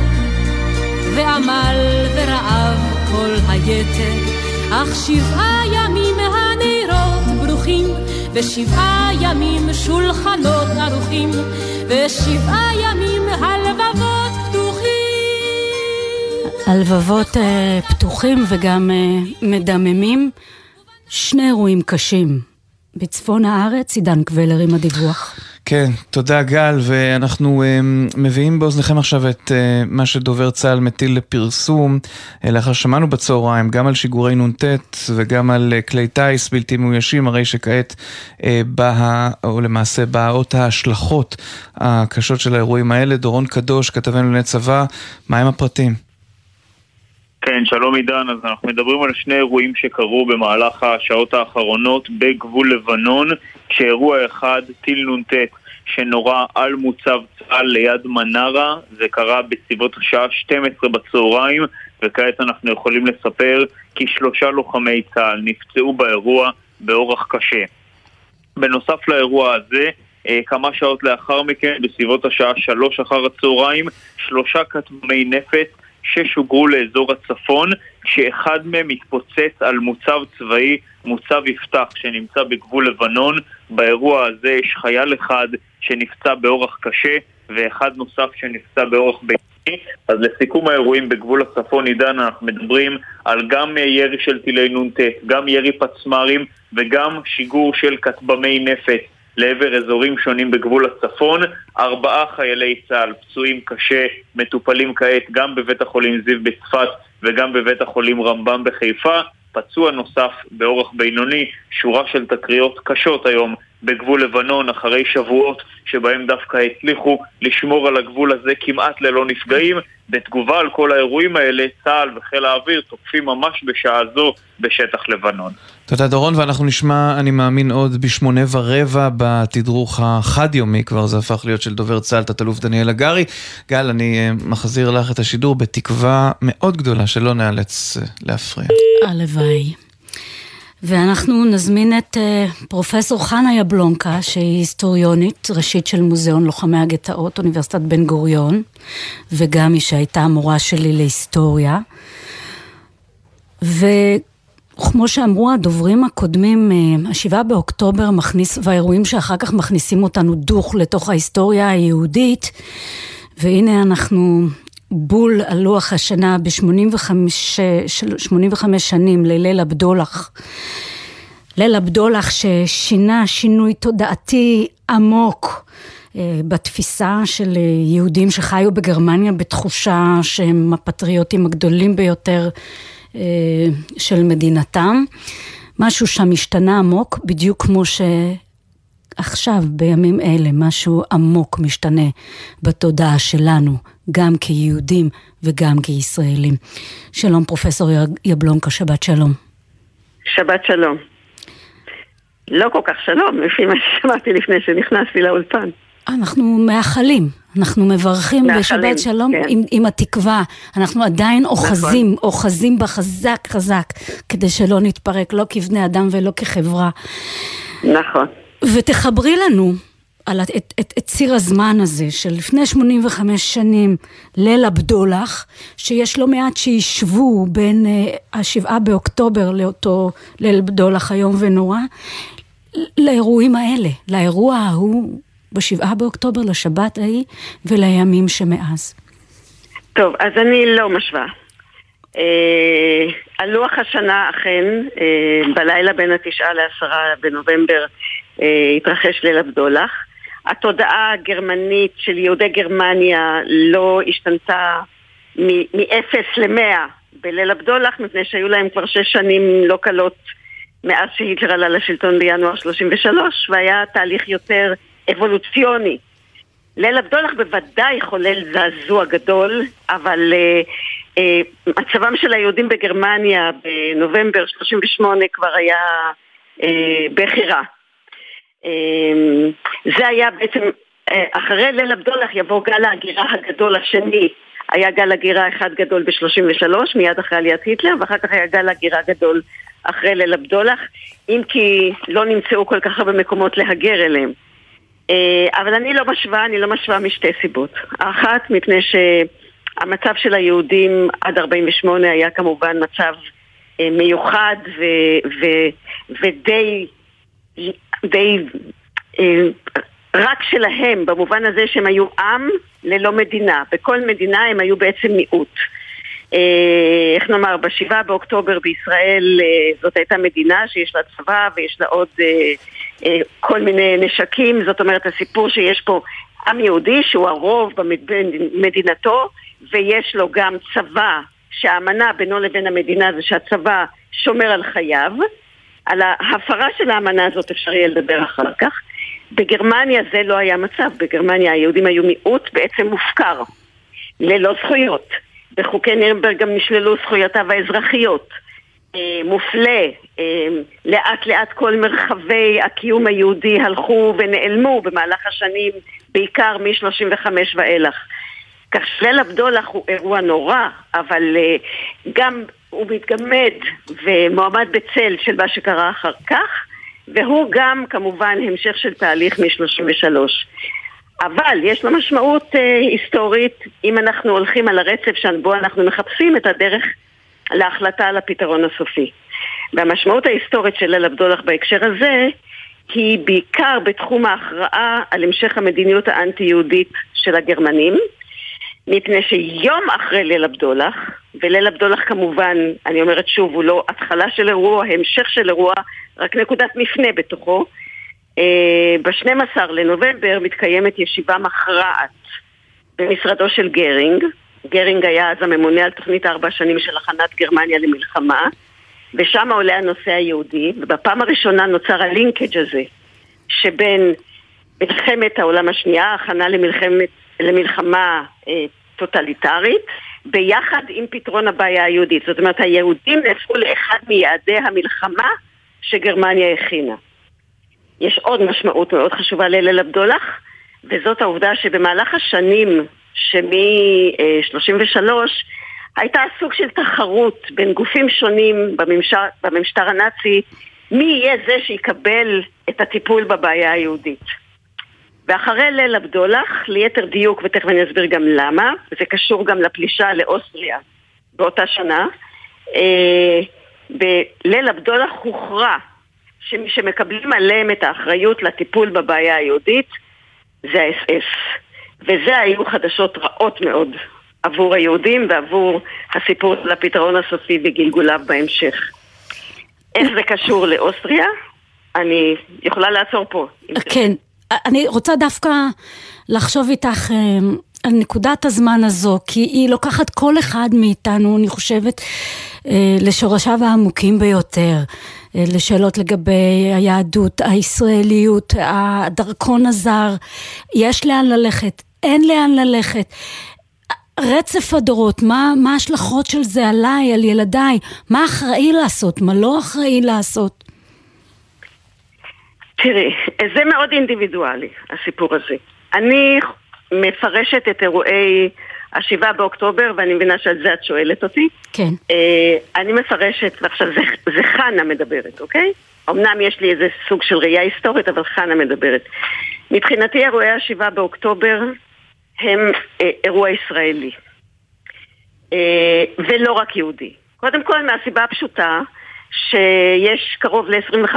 L: ועמל ורעב כל היתר, אך שבעה ימים הנרות ברוכים, ושבעה ימים שולחנות ערוכים, ושבעה ימים הלבבות פתוחים.
A: הלבבות uh, פתוחים וגם uh, מדממים, שני אירועים קשים. בצפון הארץ, עידן קבלר עם הדיווח.
M: כן, תודה גל, ואנחנו um, מביאים באוזניכם עכשיו את uh, מה שדובר צה"ל מטיל לפרסום, uh, לאחר שמענו בצהריים גם על שיגורי נ"ט וגם על uh, כלי טיס בלתי מאוישים, הרי שכעת uh, בא, או למעשה באות ההשלכות הקשות של האירועים האלה. דורון קדוש, כתבנו לענייני צבא, מהם הפרטים?
N: כן, שלום עידן, אז אנחנו מדברים על שני אירועים שקרו במהלך השעות האחרונות בגבול לבנון, כשאירוע אחד, טיל נ"ט, שנורה על מוצב צה"ל ליד מנרה, זה קרה בסביבות השעה 12 בצהריים, וכעת אנחנו יכולים לספר כי שלושה לוחמי צה"ל נפצעו באירוע באורח קשה. בנוסף לאירוע הזה, אה, כמה שעות לאחר מכן, בסביבות השעה שלוש אחר הצהריים, שלושה כתמי נפץ ששוגרו לאזור הצפון, כשאחד מהם מתפוצץ על מוצב צבאי, מוצב יפתח, שנמצא בגבול לבנון. באירוע הזה יש חייל אחד שנפצע באורח קשה, ואחד נוסף שנפצע באורח ביתי. אז לסיכום האירועים בגבול הצפון, עידן, אנחנו מדברים על גם ירי של טילי נ"ט, גם ירי פצמ"רים וגם שיגור של כטבמי נפץ. לעבר אזורים שונים בגבול הצפון. ארבעה חיילי צה"ל פצועים קשה, מטופלים כעת גם בבית החולים זיו בצפת וגם בבית החולים רמב"ם בחיפה. פצוע נוסף באורח בינוני, שורה של תקריות קשות היום בגבול לבנון אחרי שבועות שבהם דווקא הצליחו לשמור על הגבול הזה כמעט ללא נפגעים. בתגובה על כל האירועים האלה, צה"ל וחיל האוויר תוקפים ממש בשעה זו בשטח לבנון.
M: תודה דורון, ואנחנו נשמע, אני מאמין, עוד בשמונה ורבע בתדרוך החד-יומי, כבר זה הפך להיות של דובר צה"ל, תת-אלוף דניאל הגרי. גל, אני אה, מחזיר לך את השידור בתקווה מאוד גדולה שלא ניאלץ אה, להפריע.
A: הלוואי. ואנחנו נזמין את uh, פרופסור חנה יבלונקה, שהיא היסטוריונית ראשית של מוזיאון לוחמי הגטאות, אוניברסיטת בן גוריון, וגם מי שהייתה המורה שלי להיסטוריה. וכמו שאמרו הדוברים הקודמים, uh, השבעה באוקטובר מכניס, והאירועים שאחר כך מכניסים אותנו דוך לתוך ההיסטוריה היהודית, והנה אנחנו בול על לוח השנה ב-85 שנים לליל הבדולח. ליל הבדולח ששינה שינוי תודעתי עמוק אה, בתפיסה של אה, יהודים שחיו בגרמניה בתחושה שהם הפטריוטים הגדולים ביותר אה, של מדינתם. משהו שם השתנה עמוק, בדיוק כמו שעכשיו, בימים אלה, משהו עמוק משתנה בתודעה שלנו, גם כיהודים וגם כישראלים. שלום פרופסור יבלונקה, שבת שלום.
O: שבת שלום. לא כל כך שלום, לפי מה ששמעתי לפני שנכנסתי לאולפן.
A: אנחנו מאחלים, אנחנו מברכים מאחלים, בשבת שלום כן. עם, עם התקווה. אנחנו עדיין אוחזים, נכון. אוחזים בה חזק חזק, כדי שלא נתפרק, לא כבני אדם ולא כחברה.
O: נכון.
A: ותחברי לנו על את, את, את, את ציר הזמן הזה של לפני 85 שנים, ליל הבדולח, שיש לא מעט שישבו בין uh, השבעה באוקטובר לאותו ליל בדולח איום ונורא, לאירועים האלה, לאירוע ההוא בשבעה באוקטובר, לשבת ההיא ולימים שמאז.
O: טוב, אז אני לא משווה. אה, על השנה אכן, אה, בלילה בין התשעה לעשרה בנובמבר התרחש ליל הבדולח. התודעה הגרמנית של יהודי גרמניה לא השתנתה מ-0 ל-100 בליל הבדולח, מפני שהיו להם כבר שש שנים לא קלות מאז שהיטלר עלה לשלטון בינואר 33, והיה תהליך יותר אבולוציוני. ליל הבדולח בוודאי חולל זעזוע גדול, אבל uh, uh, מצבם של היהודים בגרמניה בנובמבר 38 כבר היה uh, בכי רע. Uh, זה היה בעצם, uh, אחרי ליל הבדולח יבוא גל ההגירה הגדול השני. היה גל הגירה אחד גדול ב-33, מיד אחרי עליית היטלר, ואחר כך היה גל הגירה גדול אחרי ליל הבדולח, אם כי לא נמצאו כל כך הרבה מקומות להגר אליהם. אה, אבל אני לא משווה, אני לא משווה משתי סיבות. האחת, מפני שהמצב של היהודים עד 48 היה כמובן מצב אה, מיוחד ו, ו, ודי די, אה, רק שלהם, במובן הזה שהם היו עם ללא מדינה. בכל מדינה הם היו בעצם מיעוט. איך נאמר, בשבעה באוקטובר בישראל זאת הייתה מדינה שיש לה צבא ויש לה עוד אה, כל מיני נשקים, זאת אומרת הסיפור שיש פה עם יהודי שהוא הרוב במדינתו ויש לו גם צבא שהאמנה בינו לבין המדינה זה שהצבא שומר על חייו על ההפרה של האמנה הזאת אפשר יהיה לדבר אחר כך. בגרמניה זה לא היה מצב, בגרמניה היהודים היו מיעוט בעצם מופקר ללא זכויות. בחוקי נירנברג גם נשללו זכויותיו האזרחיות. אה, מופלה, אה, לאט לאט כל מרחבי הקיום היהודי הלכו ונעלמו במהלך השנים, בעיקר מ-35 ואילך. כך שליל הבדולח הוא אירוע נורא, אבל אה, גם הוא מתגמד ומועמד בצל של מה שקרה אחר כך, והוא גם כמובן המשך של תהליך מ-33. אבל יש לו משמעות אה, היסטורית אם אנחנו הולכים על הרצף שבו אנחנו מחפשים את הדרך להחלטה על הפתרון הסופי. והמשמעות ההיסטורית של ליל הבדולח בהקשר הזה היא בעיקר בתחום ההכרעה על המשך המדיניות האנטי-יהודית של הגרמנים, מפני שיום אחרי ליל הבדולח, וליל הבדולח כמובן, אני אומרת שוב, הוא לא התחלה של אירוע, המשך של אירוע, רק נקודת מפנה בתוכו, אה, ב-12 לנובמבר מתקיימת ישיבה מכרעת במשרדו של גרינג, גרינג היה אז הממונה על תוכנית ארבע שנים של הכנת גרמניה למלחמה, ושם עולה הנושא היהודי, ובפעם הראשונה נוצר ה linkage הזה שבין מלחמת העולם השנייה, הכנה למלחמת, למלחמה אה, טוטליטרית, ביחד עם פתרון הבעיה היהודית. זאת אומרת, היהודים נהפכו לאחד מיעדי המלחמה שגרמניה הכינה. יש עוד משמעות מאוד חשובה לליל הבדולח, וזאת העובדה שבמהלך השנים שמ-33 הייתה סוג של תחרות בין גופים שונים במשטר, במשטר הנאצי מי יהיה זה שיקבל את הטיפול בבעיה היהודית. ואחרי ליל הבדולח, ליתר דיוק, ותכף אני אסביר גם למה, זה קשור גם לפלישה לאוסטריה באותה שנה, אה, בליל הבדולח הוכרע שמי שמקבלים עליהם את האחריות לטיפול בבעיה היהודית זה האס-אס. וזה היו חדשות רעות מאוד עבור היהודים ועבור הסיפור של הפתרון הסופי וגלגוליו בהמשך. איך זה קשור לאוסטריה? אני יכולה לעצור פה.
A: כן, אני רוצה דווקא לחשוב איתך אה, על נקודת הזמן הזו, כי היא לוקחת כל אחד מאיתנו, אני חושבת, אה, לשורשיו העמוקים ביותר. אה, לשאלות לגבי היהדות, הישראליות, הדרכון הזר, יש לאן ללכת, אין לאן ללכת. רצף הדורות, מה, ההשלכות של זה עליי, על ילדיי, מה אחראי לעשות, מה לא אחראי לעשות?
O: תראי, זה מאוד אינדיבידואלי, הסיפור הזה. אני מפרשת את אירועי השבעה באוקטובר, ואני מבינה שעל זה את שואלת אותי.
A: כן.
O: Uh, אני מפרשת, ועכשיו זה, זה חנה מדברת, אוקיי? אמנם יש לי איזה סוג של ראייה היסטורית, אבל חנה מדברת. מבחינתי אירועי השבעה באוקטובר הם uh, אירוע ישראלי. Uh, ולא רק יהודי. קודם כל מהסיבה הפשוטה שיש קרוב ל-25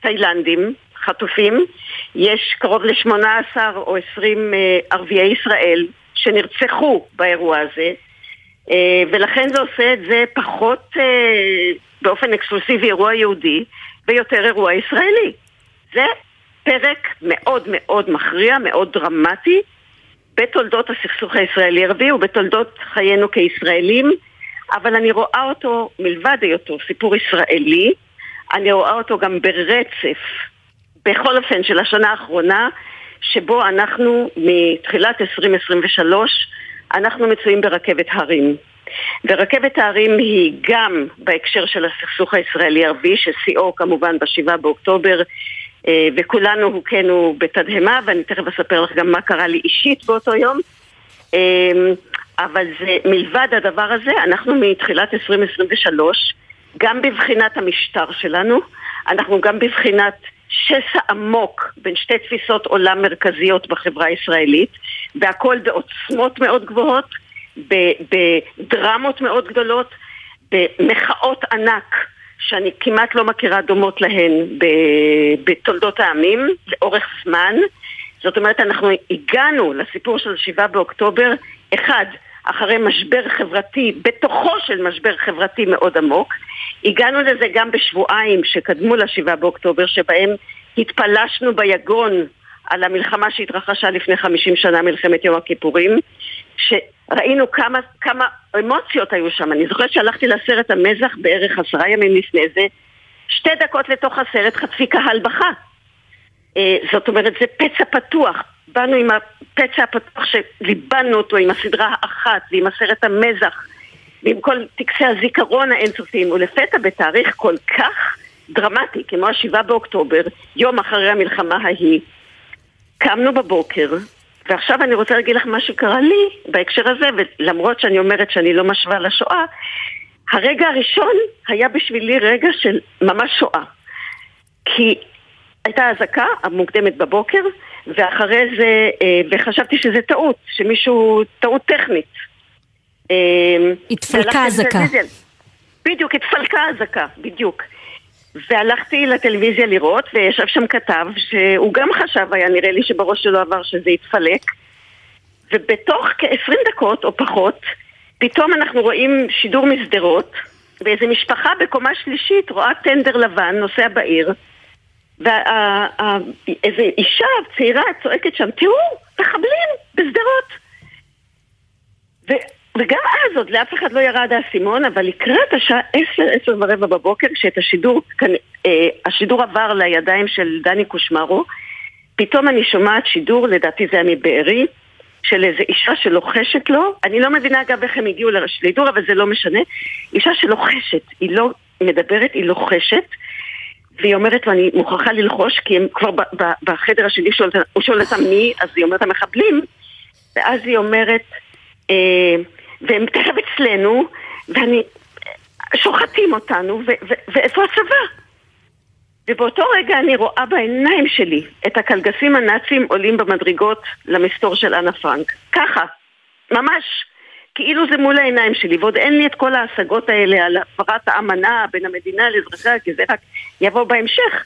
O: תאילנדים, חטופים, יש קרוב ל-18 או 20 אה, ערביי ישראל שנרצחו באירוע הזה, אה, ולכן זה עושה את זה פחות אה, באופן אקסקלוסיבי אירוע יהודי ויותר אירוע ישראלי. זה פרק מאוד מאוד מכריע, מאוד דרמטי בתולדות הסכסוך הישראלי-ערבי ובתולדות חיינו כישראלים, אבל אני רואה אותו, מלבד היותו סיפור ישראלי, אני רואה אותו גם ברצף, בכל אופן של השנה האחרונה, שבו אנחנו מתחילת 2023, אנחנו מצויים ברכבת הרים. ורכבת ההרים היא גם בהקשר של הסכסוך הישראלי-ערבי, ששיאו כמובן ב-7 באוקטובר, אה, וכולנו הוכינו בתדהמה, ואני תכף אספר לך גם מה קרה לי אישית באותו יום. אה, אבל זה, מלבד הדבר הזה, אנחנו מתחילת 2023, גם בבחינת המשטר שלנו, אנחנו גם בבחינת שסע עמוק בין שתי תפיסות עולם מרכזיות בחברה הישראלית, והכל בעוצמות מאוד גבוהות, בדרמות מאוד גדולות, במחאות ענק שאני כמעט לא מכירה דומות להן בתולדות העמים לאורך זמן. זאת אומרת, אנחנו הגענו לסיפור של 7 באוקטובר, אחד, אחרי משבר חברתי, בתוכו של משבר חברתי מאוד עמוק. הגענו לזה גם בשבועיים שקדמו ל-7 באוקטובר, שבהם התפלשנו ביגון על המלחמה שהתרחשה לפני 50 שנה, מלחמת יום הכיפורים, שראינו כמה, כמה אמוציות היו שם. אני זוכרת שהלכתי לסרט המזח בערך עשרה ימים לפני זה, שתי דקות לתוך הסרט חצי קהל בכה. אה, זאת אומרת, זה פצע פתוח. באנו עם הפצע הפתוח שליבנו אותו עם הסדרה האחת ועם הסרט המזח ועם כל טקסי הזיכרון האינסופיים, ולפתע בתאריך כל כך דרמטי כמו השבעה באוקטובר, יום אחרי המלחמה ההיא, קמנו בבוקר, ועכשיו אני רוצה להגיד לך מה שקרה לי בהקשר הזה, ולמרות שאני אומרת שאני לא משווה לשואה, הרגע הראשון היה בשבילי רגע של ממש שואה. כי הייתה אזעקה המוקדמת בבוקר, ואחרי זה, אה, וחשבתי שזה טעות, שמישהו, טעות טכנית.
A: אה, התפלקה אזעקה.
O: בדיוק, התפלקה אזעקה, בדיוק. והלכתי לטלוויזיה לראות, וישב שם כתב שהוא גם חשב, היה נראה לי שבראש שלו עבר שזה יתפלק. ובתוך כ-20 דקות או פחות, פתאום אנחנו רואים שידור משדרות, ואיזו משפחה בקומה שלישית רואה טנדר לבן נוסע בעיר, ואיזו אישה צעירה צועקת שם, תראו, מחבלים בשדרות. וגם אז עוד לאף אחד לא ירד האסימון, אבל לקראת השעה עשר, עשר ורבע בבוקר, כשאת השידור, כאן, אה, השידור עבר לידיים של דני קושמרו, פתאום אני שומעת שידור, לדעתי זה היה מבארי, של איזו אישה שלוחשת לו, אני לא מבינה אגב איך הם הגיעו לשידור, אבל זה לא משנה, אישה שלוחשת, היא לא מדברת, היא לוחשת, והיא אומרת לו, אני מוכרחה ללחוש, כי הם כבר בחדר השני, הוא שואל אותם מי, אז היא אומרת המחבלים, ואז היא אומרת, אה, והם תכף אצלנו, ואני... שוחטים אותנו, ואיפה הצבא? ובאותו רגע אני רואה בעיניים שלי את הקלגסים הנאצים עולים במדרגות למסתור של אנה פרנק. ככה, ממש, כאילו זה מול העיניים שלי, ועוד אין לי את כל ההשגות האלה על הפרת האמנה בין המדינה לאזרחיה, כי זה רק יבוא בהמשך.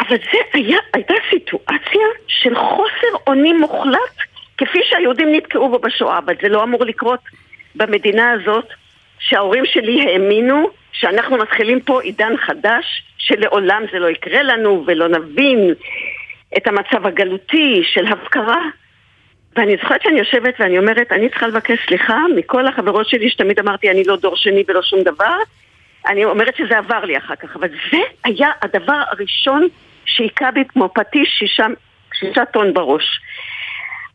O: אבל זה היה, הייתה סיטואציה של חוסר אונים מוחלט כפי שהיהודים נתקעו בו בשואה, אבל זה לא אמור לקרות במדינה הזאת, שההורים שלי האמינו שאנחנו מתחילים פה עידן חדש, שלעולם זה לא יקרה לנו ולא נבין את המצב הגלותי של הפקרה. ואני זוכרת שאני יושבת ואני אומרת, אני צריכה לבקש סליחה מכל החברות שלי שתמיד אמרתי אני לא דור שני ולא שום דבר. אני אומרת שזה עבר לי אחר כך, אבל זה היה הדבר הראשון שהיכה בי כמו פטיש שישה, שישה טון בראש.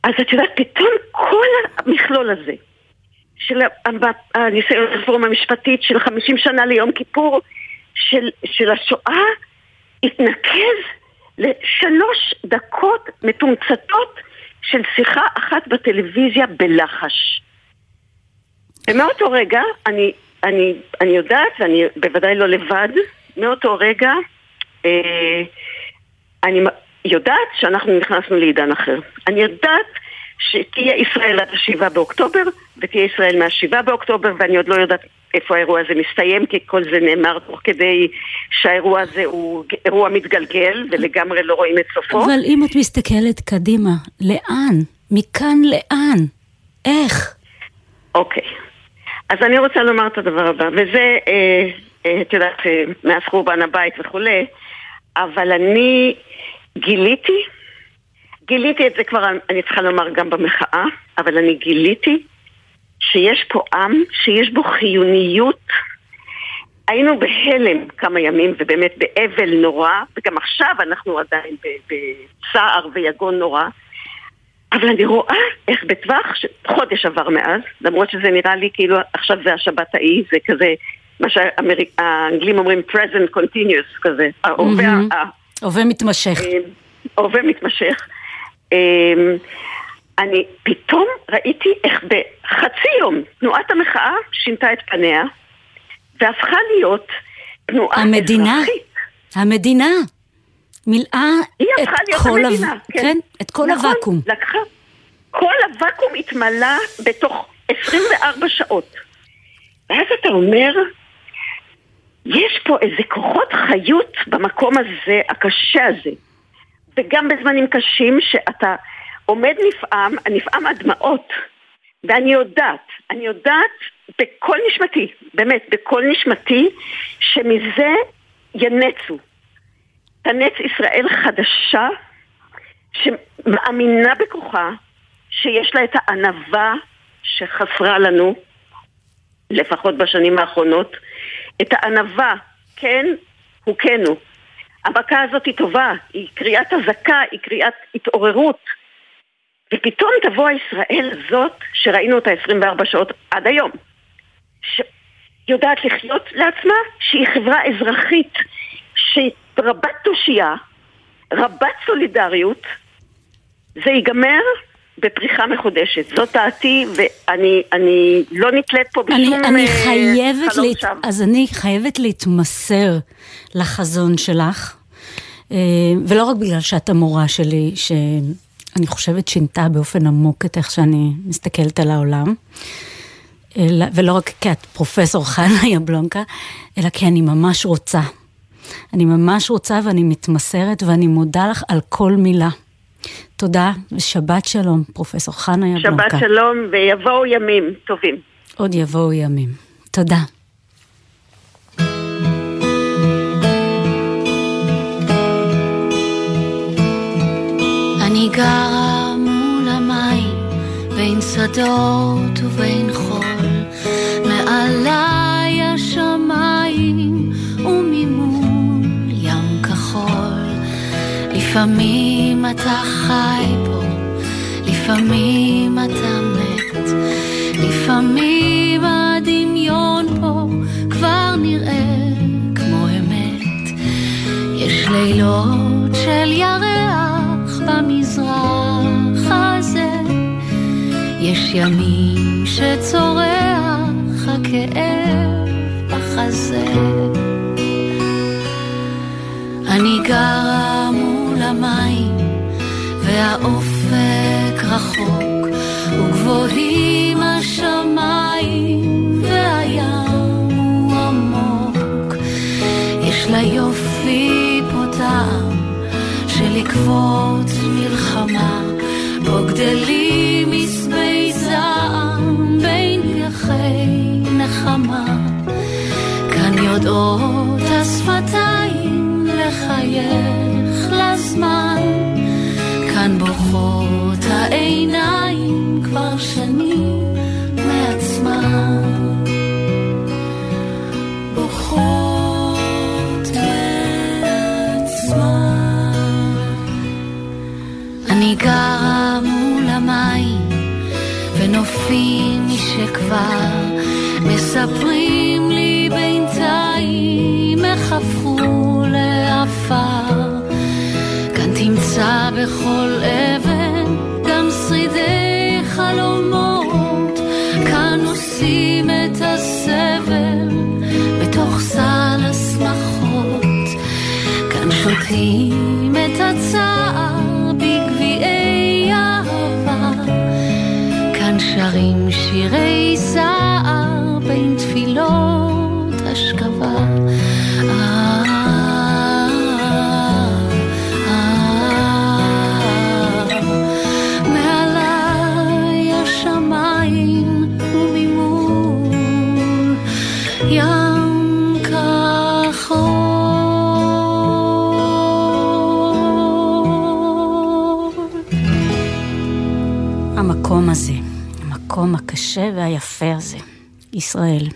O: אז את יודעת, פתאום כל המכלול הזה של הניסיון הרפורמה המשפטית של 50 שנה ליום כיפור, של, של השואה, התנקז לשלוש דקות מתומצתות של שיחה אחת בטלוויזיה בלחש. ומאותו רגע, אני, אני, אני יודעת, ואני בוודאי לא לבד, מאותו רגע אה, אני יודעת שאנחנו נכנסנו לעידן אחר. אני יודעת שתהיה ישראל עד השבעה באוקטובר, ותהיה ישראל מהשבעה באוקטובר, ואני עוד לא יודעת איפה האירוע הזה מסתיים, כי כל זה נאמר תוך כדי שהאירוע הזה הוא אירוע מתגלגל ולגמרי לא רואים את סופו.
A: אבל אם את מסתכלת קדימה, לאן? מכאן לאן? איך?
O: אוקיי. אז אני רוצה לומר את הדבר הבא, וזה, אה, אה, את יודעת, אה, מאז חורבן הבית וכולי, אבל אני גיליתי, גיליתי את זה כבר, אני צריכה לומר גם במחאה, אבל אני גיליתי שיש פה עם שיש בו חיוניות. היינו בהלם כמה ימים, ובאמת באבל נורא, וגם עכשיו אנחנו עדיין בצער ויגון נורא. אבל אני רואה איך בטווח, חודש עבר מאז, למרות שזה נראה לי כאילו עכשיו זה השבת ההיא, זה כזה, מה שהאנגלים אומרים present continuous כזה, ההווה
A: הווה מתמשך.
O: אה, הווה מתמשך. אני פתאום ראיתי איך בחצי יום תנועת המחאה שינתה את פניה והפכה להיות תנועה
A: המדינה,
O: אזרחית.
A: המדינה מילאה את כל,
O: המדינה,
A: הו...
O: כן.
A: כן, את כל
O: נכון,
A: הוואקום.
O: לקחה. כל הוואקום התמלא בתוך 24 שעות. ואז אתה אומר, יש פה איזה כוחות חיות במקום הזה, הקשה הזה. וגם בזמנים קשים שאתה עומד נפעם, נפעם עד דמעות. ואני יודעת, אני יודעת בכל נשמתי, באמת, בכל נשמתי, שמזה ינצו. תנץ ישראל חדשה, שמאמינה בכוחה, שיש לה את הענווה שחסרה לנו, לפחות בשנים האחרונות, את הענווה, כן, הוא כן הוא. המכה הזאת היא טובה, היא קריאת אזעקה, היא קריאת התעוררות. ופתאום תבוא הישראל הזאת, שראינו אותה 24 שעות עד היום, שיודעת לחיות לעצמה, שהיא חברה אזרחית, שהיא רבת תושייה, רבת סולידריות, זה ייגמר בפריחה מחודשת. זאת דעתי, ואני אני לא נתלית פה בשום
A: אני, אני
O: אה,
A: חייבת,
O: חלום
A: להת...
O: שם.
A: אז אני חייבת להתמסר לחזון שלך, אה, ולא רק בגלל שאת המורה שלי, שאני חושבת שינתה באופן עמוק את איך שאני מסתכלת על העולם, אלא, ולא רק כי את פרופסור חנה יבלונקה, אלא כי אני ממש רוצה. אני ממש רוצה ואני מתמסרת ואני מודה לך על כל מילה. תודה ושבת שלום, פרופסור חנה יבלונקה.
O: שבת שלום ויבואו ימים טובים.
A: עוד יבואו ימים. תודה.
P: גרה מול המים, בין שדות ובין חול, מעליי השמיים וממול ים כחול. לפעמים אתה חי פה, לפעמים אתה מת, לפעמים הדמיון פה כבר נראה כמו אמת. יש לילות של ירח במזרח הזה, יש ימים שצורח הכאב בחזה. אני גרה מול המים, והאופק רחוק, וגבוהים השמיים, והים הוא עמוק. יש לה יופי פה טעם, של לקוות מלחמה, בו גדלים עשבי זעם, בין פרחי נחמה. כאן יודעות השפתיים לחייך לזמן, כאן בוכות העיניים ונופים משכבר מספרים לי בינתיים איך הפכו לעפר. כאן תמצא בכל אבן גם שרידי חלומות, כאן עושים את הסבל בתוך סל השמחות, כאן שותים
A: הקשה והיפה הזה, ישראל.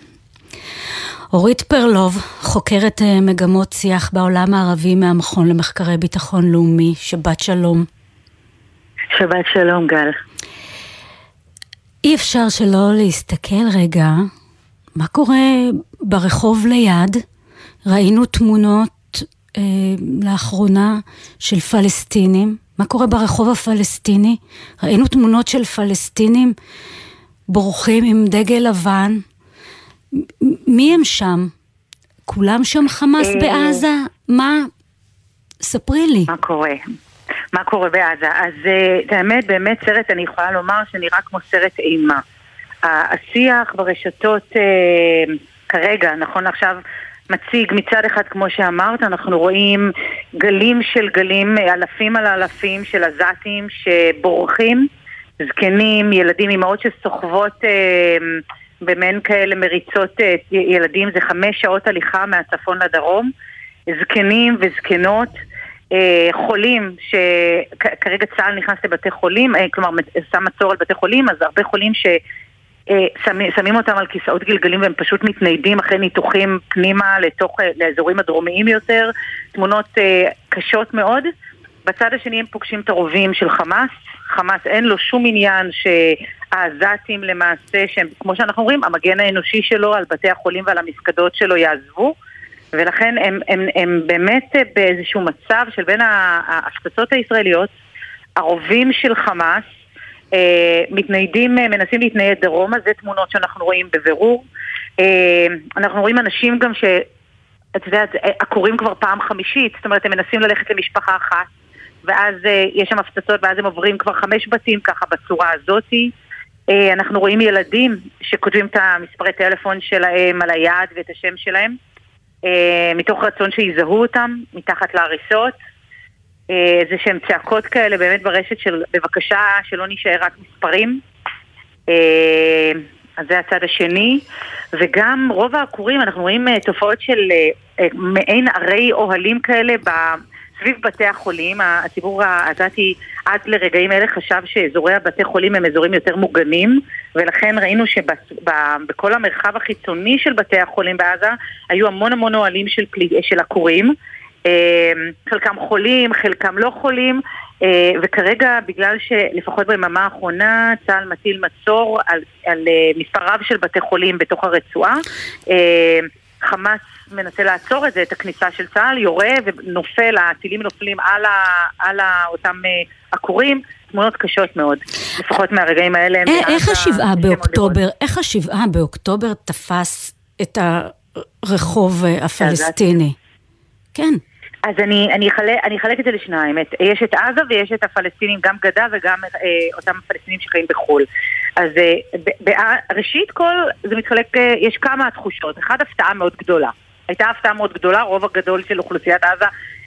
A: אורית פרלוב, חוקרת אה, מגמות שיח בעולם הערבי מהמכון למחקרי ביטחון לאומי, שבת שלום.
Q: שבת שלום, גל.
A: אי אפשר שלא להסתכל רגע מה קורה ברחוב ליד. ראינו תמונות אה, לאחרונה של פלסטינים. מה קורה ברחוב הפלסטיני? ראינו תמונות של פלסטינים בורחים עם דגל לבן. מי הם שם? כולם שם חמאס
Q: אה,
A: בעזה? מה? ספרי לי.
Q: מה קורה? מה קורה בעזה? אז אה, את האמת, באמת סרט, אני יכולה לומר שנראה כמו סרט אימה. השיח ברשתות אה, כרגע, נכון עכשיו, מציג מצד אחד, כמו שאמרת, אנחנו רואים גלים של גלים, אלפים על אלפים של עזתים שבורחים, זקנים, ילדים, אמהות שסוחבות אה, במעין כאלה מריצות אה, ילדים, זה חמש שעות הליכה מהצפון לדרום, זקנים וזקנות. אה, חולים, שכרגע צה"ל נכנס לבתי חולים, אה, כלומר שם מצור על בתי חולים, אז הרבה חולים ש... אה, שמים אותם על כיסאות גלגלים והם פשוט מתניידים אחרי ניתוחים פנימה לתוך, אה, לאזורים הדרומיים יותר, תמונות אה, קשות מאוד. בצד השני הם פוגשים את הרובים של חמאס, חמאס אין לו שום עניין שהעזתים למעשה, שהם כמו שאנחנו אומרים, המגן האנושי שלו על בתי החולים ועל המפקדות שלו יעזבו. ולכן הם, הם, הם באמת באיזשהו מצב של בין ההפצצות הישראליות, הרובים של חמאס, אה, מתניידים, אה, מנסים להתנייד דרומה, זה תמונות שאנחנו רואים בבירור. אה, אנחנו רואים אנשים גם ש... את יודעת, עקורים כבר פעם חמישית, זאת אומרת, הם מנסים ללכת למשפחה אחת, ואז אה, יש שם הפצצות, ואז הם עוברים כבר חמש בתים ככה בצורה הזאתי. אה, אנחנו רואים ילדים שכותבים את המספרי טלפון שלהם על היד ואת השם שלהם. אה, מתוך רצון שיזהו אותם מתחת להריסות. איזה שהם צעקות כאלה באמת ברשת של בבקשה שלא נישאר רק מספרים. אז זה הצד השני. וגם רוב העקורים, אנחנו רואים תופעות של מעין ערי אוהלים כאלה. סביב בתי החולים, הציבור העזתי עד לרגעים אלה חשב שאזורי הבתי חולים הם אזורים יותר מוגנים ולכן ראינו שבכל המרחב החיצוני של בתי החולים בעזה היו המון המון אוהלים של, פלי, של עקורים. אה, חלקם חולים, חלקם לא חולים אה, וכרגע בגלל שלפחות ביממה האחרונה צה"ל מטיל מצור על, על אה, מספר רב של בתי חולים בתוך הרצועה חמאס מנסה לעצור את זה, את הכניסה של צה"ל, יורה ונופל, הטילים נופלים על, ה, על ה, אותם עקורים, תמונות קשות מאוד, לפחות מהרגעים האלה.
A: א- איך השבעה באוקטובר, איך השבעה באוקטובר תפס את הרחוב אה, הפלסטיני? כן.
Q: אז אני, אני, אחלק, אני אחלק את זה לשניים, את, יש את עזה ויש את הפלסטינים, גם גדה וגם אה, אותם הפלסטינים שחיים בחו"ל. אז אה, ב, ב, ראשית כל זה מתחלק, אה, יש כמה תחושות, אחת הפתעה מאוד גדולה. הייתה הפתעה מאוד גדולה, רוב הגדול של אוכלוסיית עזה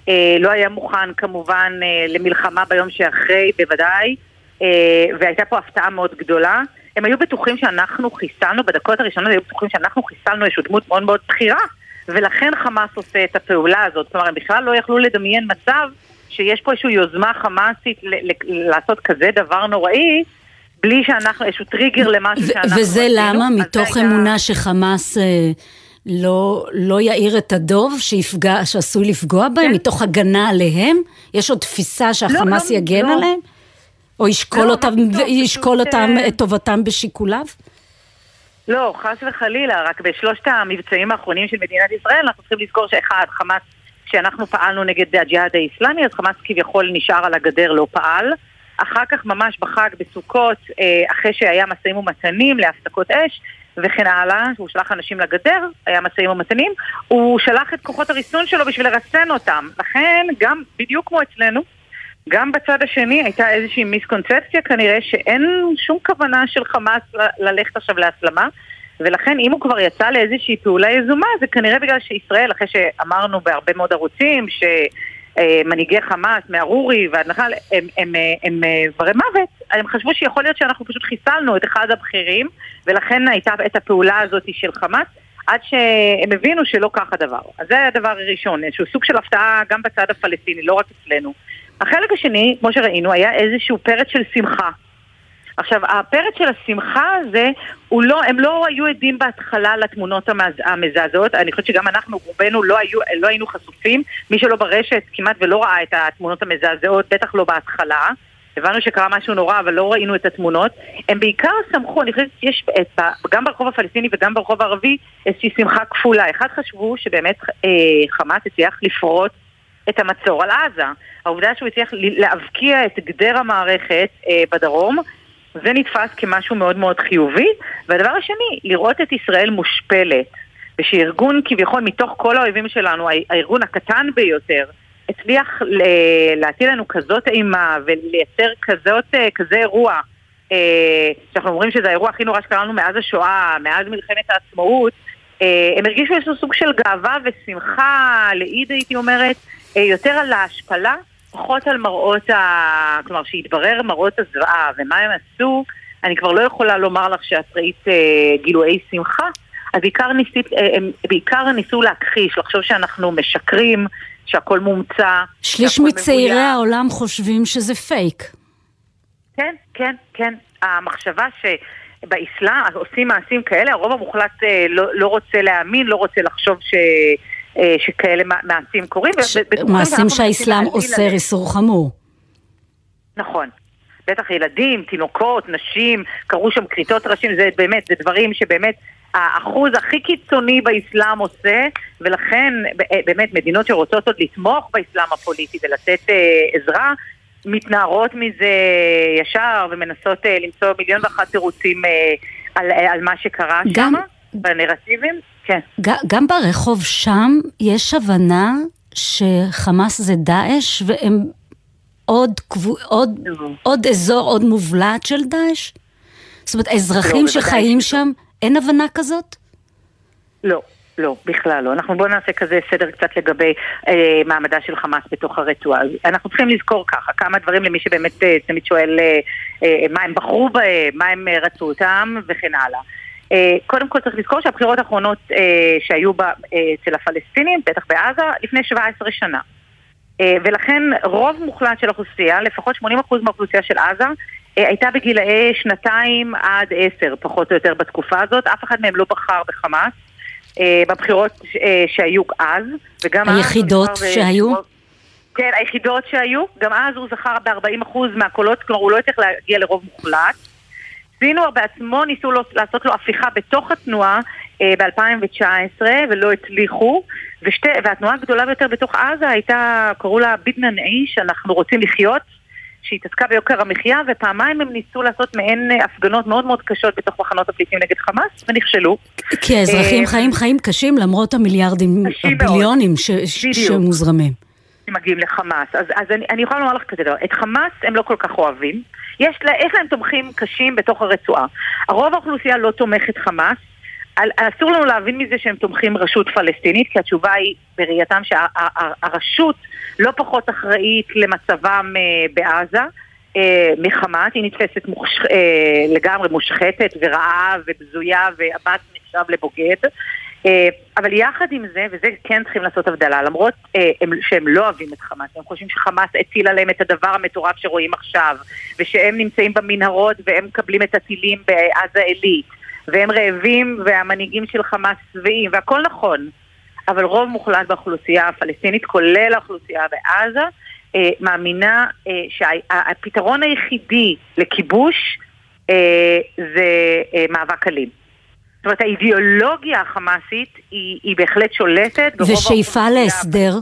Q: אה, לא היה מוכן כמובן אה, למלחמה ביום שאחרי, בוודאי, אה, והייתה פה הפתעה מאוד גדולה. הם היו בטוחים שאנחנו חיסלנו, בדקות הראשונות היו בטוחים שאנחנו חיסלנו איזושהי דמות מאוד מאוד בכירה, ולכן חמאס עושה את הפעולה הזאת. כלומר, הם בכלל לא יכלו לדמיין מצב שיש פה איזושהי יוזמה חמאסית ל- ל- לעשות כזה דבר נוראי, בלי שאנחנו, איזשהו טריגר למשהו שאנחנו...
A: וזה. למה? מתוך
Q: היה-
A: אמונה שחמאס אה, לא, לא יאיר את הדוב שיפגע, שעשוי לפגוע בהם? מתוך הגנה עליהם? יש עוד תפיסה שהחמאס
Q: לא,
A: יגן
Q: לא.
A: עליהם? או ישקול
Q: לא,
A: אותם,
Q: מה פתאום,
A: ישקול אותם,
Q: אה,
A: את טובתם בשיקוליו?
Q: לא, חס וחלילה, רק בשלושת המבצעים האחרונים של מדינת ישראל אנחנו צריכים לזכור שאחד, חמאס, כשאנחנו פעלנו נגד הג'יהאד האיסלאמי, אז חמאס כביכול נשאר על הגדר, לא פעל. אחר כך ממש בחג בסוכות, אה, אחרי שהיה משאים ומתנים להפסקות אש וכן הלאה, הוא שלח אנשים לגדר, היה משאים ומתנים, הוא שלח את כוחות הריסון שלו בשביל לרסן אותם. לכן, גם בדיוק כמו אצלנו, גם בצד השני הייתה איזושהי מיסקונספציה, כנראה שאין שום כוונה של חמאס ללכת עכשיו להסלמה, ולכן אם הוא כבר יצא לאיזושהי פעולה יזומה, זה כנראה בגלל שישראל, אחרי שאמרנו בהרבה מאוד ערוצים, שמנהיגי חמאס, מהרורי ועד נחל, הם, הם, הם, הם ברי מוות, הם חשבו שיכול להיות שאנחנו פשוט חיסלנו את אחד הבכירים, ולכן הייתה את הפעולה הזאת של חמאס. עד שהם הבינו שלא כך הדבר. אז זה הדבר הראשון, איזשהו סוג של הפתעה גם בצד הפלסטיני, לא רק אצלנו. החלק השני, כמו שראינו, היה איזשהו פרץ של שמחה. עכשיו, הפרץ של השמחה הזה, לא, הם לא היו עדים בהתחלה לתמונות המז, המזעזעות, אני חושבת שגם אנחנו, רובנו, לא, היו, לא היינו חשופים, מי שלא ברשת כמעט ולא ראה את התמונות המזעזעות, בטח לא בהתחלה. הבנו שקרה משהו נורא, אבל לא ראינו את התמונות. הם בעיקר שמחו, אני חושבת שיש את, גם ברחוב הפלסטיני וגם ברחוב הערבי איזושהי שמחה כפולה. אחד חשבו שבאמת אה, חמאס הצליח לפרוט את המצור על עזה. העובדה שהוא הצליח להבקיע את גדר המערכת אה, בדרום, זה נתפס כמשהו מאוד מאוד חיובי. והדבר השני, לראות את ישראל מושפלת, ושארגון כביכול מתוך כל האויבים שלנו, הארגון הקטן ביותר, הצליח להטיל לנו כזאת אימה ולייצר כזאת, אה, כזה אירוע, אה, שאנחנו אומרים שזה האירוע הכי נורא שקרה לנו מאז השואה, מאז מלחמת העצמאות, אה, הם הרגישו לנו סוג של גאווה ושמחה, לעיד הייתי אומרת, יותר על ההשפלה, פחות על מראות ה... כלומר, שהתברר מראות הזוועה ומה הם עשו, אני כבר לא יכולה לומר לך שאת ראית גילויי שמחה, אז בעיקר, ניסית, הם בעיקר ניסו להכחיש, לחשוב שאנחנו משקרים, שהכל מומצא.
A: שליש מצעירי מבויה. העולם חושבים שזה פייק.
Q: כן, כן, כן. המחשבה שבאסלאם עושים מעשים כאלה, הרוב המוחלט אה, לא, לא רוצה להאמין, לא רוצה לחשוב ש... אה, שכאלה מעשים קורים.
A: ש... מעשים שהאסלאם אוסר איסור חמור.
Q: נכון. בטח ילדים, תינוקות, נשים, קרו שם כריתות ראשים, זה באמת, זה דברים שבאמת האחוז הכי קיצוני באסלאם עושה, ולכן אה, באמת מדינות שרוצות עוד לתמוך באסלאם הפוליטי ולתת אה, עזרה, מתנערות מזה ישר ומנסות אה, למצוא מיליון ואחת תירוצים אה, על, אה, על מה שקרה גם... שם, בנרטיבים. כן.
A: גם ברחוב שם יש הבנה שחמאס זה דאעש והם עוד, עוד, עוד אזור, עוד מובלעת של דאעש? זאת אומרת, האזרחים לא, שחיים שם אין הבנה כזאת?
Q: לא. לא, בכלל לא. אנחנו בואו נעשה כזה סדר קצת לגבי אה, מעמדה של חמאס בתוך הרצועה. אנחנו צריכים לזכור ככה, כמה דברים למי שבאמת אה, תמיד שואל אה, אה, מה הם בחרו בהם, מה הם אה, רצו אותם וכן הלאה. אה, קודם כל צריך לזכור שהבחירות האחרונות אה, שהיו בה, אה, אצל הפלסטינים, בטח בעזה, לפני 17 שנה. ולכן רוב מוחלט של האוכלוסייה, לפחות 80% מהאוכלוסייה של עזה, הייתה בגילאי שנתיים עד עשר, פחות או יותר בתקופה הזאת. אף אחד מהם לא בחר בחמאס בבחירות שהיו אז,
A: וגם היחידות אז... היחידות שהיו?
Q: כן, היחידות שהיו. גם אז הוא זכר ב-40% מהקולות, כלומר הוא לא הצליח להגיע לרוב מוחלט. סינואר בעצמו ניסו לעשות לו הפיכה בתוך התנועה אה, ב-2019 ולא הצליחו, ושתי, והתנועה הגדולה ביותר בתוך עזה הייתה, קראו לה ביטנן איש, אנחנו רוצים לחיות, שהתעסקה ביוקר המחיה, ופעמיים הם ניסו לעשות מעין הפגנות מאוד מאוד קשות בתוך מחנות הפליטים נגד חמאס, ונכשלו.
A: כי האזרחים אה, חיים חיים קשים למרות המיליארדים, הביליונים שמוזרמים.
Q: שמגיעים לחמאס. אז, אז אני, אני יכולה לומר לך כזה דבר, את חמאס הם לא כל כך אוהבים. יש, לה, יש להם תומכים קשים בתוך הרצועה. הרוב האוכלוסייה לא תומכת חמאס. אסור לנו להבין מזה שהם תומכים רשות פלסטינית, כי התשובה היא בראייתם שהרשות לא פחות אחראית למצבם אה, בעזה אה, מחמאס, היא נתפסת מוש... אה, לגמרי מושחתת ורעה ובזויה ועבאס נחשב לבוגד. אבל יחד עם זה, וזה כן צריכים לעשות הבדלה, למרות שהם לא אוהבים את חמאס, הם חושבים שחמאס הטיל עליהם את הדבר המטורף שרואים עכשיו, ושהם נמצאים במנהרות והם מקבלים את הטילים בעזה עילית. והם רעבים והמנהיגים של חמאס שבעים, והכל נכון. אבל רוב מוחלט באוכלוסייה הפלסטינית, כולל האוכלוסייה בעזה, אה, מאמינה אה, שהפתרון היחידי לכיבוש אה, זה אה, מאבק אלים. זאת אומרת, האידיאולוגיה החמאסית היא, היא בהחלט שולטת.
A: ושאיפה להסדר.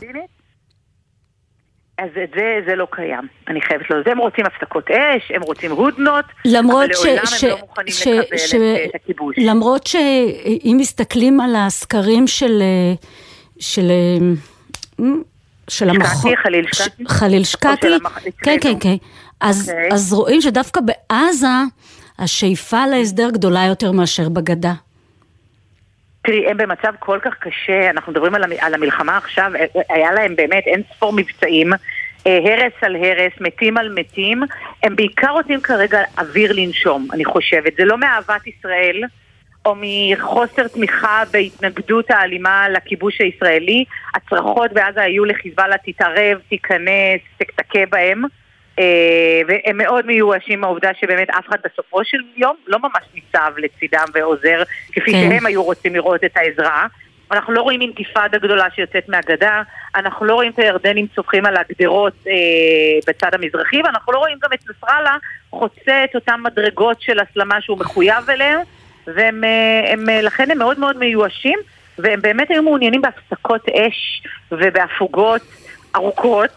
Q: אז את זה, זה לא קיים, אני חייבת לומר. הם רוצים הפסקות אש, הם רוצים הודנות,
A: למרות אבל
Q: ש, לעולם ש, הם לא מוכנים ש, לקבל ש, את, את הכיבוש.
A: למרות שאם מסתכלים על הסקרים של, של, של המחוז...
Q: שקטי, חליל שקטי?
A: חליל שקטי?
Q: של
A: כן, כן. כן. אז,
Q: אוקיי.
A: אז רואים שדווקא בעזה השאיפה להסדר גדולה יותר מאשר בגדה.
Q: תראי, הם במצב כל כך קשה, אנחנו מדברים על, המ- על המלחמה עכשיו, היה להם באמת אין ספור מבצעים, אה, הרס על הרס, מתים על מתים, הם בעיקר רוצים כרגע אוויר לנשום, אני חושבת. זה לא מאהבת ישראל, או מחוסר תמיכה בהתנגדות האלימה לכיבוש הישראלי. הצרחות בעזה היו לחיזבאללה, תתערב, תיכנס, תכה בהם. אה, והם מאוד מיואשים מהעובדה שבאמת אף אחד בסופו של יום לא ממש ניצב לצידם ועוזר כפי
A: כן.
Q: שהם היו רוצים לראות את העזרה. אנחנו לא רואים אינתיפאדה גדולה שיוצאת מהגדה, אנחנו לא רואים את הירדנים צווחים על הגדרות אה, בצד המזרחי, ואנחנו לא רואים גם את נסראללה חוצה את אותן מדרגות של הסלמה שהוא מחויב אליהן, והם אה, הם, אה, לכן הם מאוד מאוד מיואשים, והם באמת היו מעוניינים בהפסקות אש ובהפוגות ארוכות.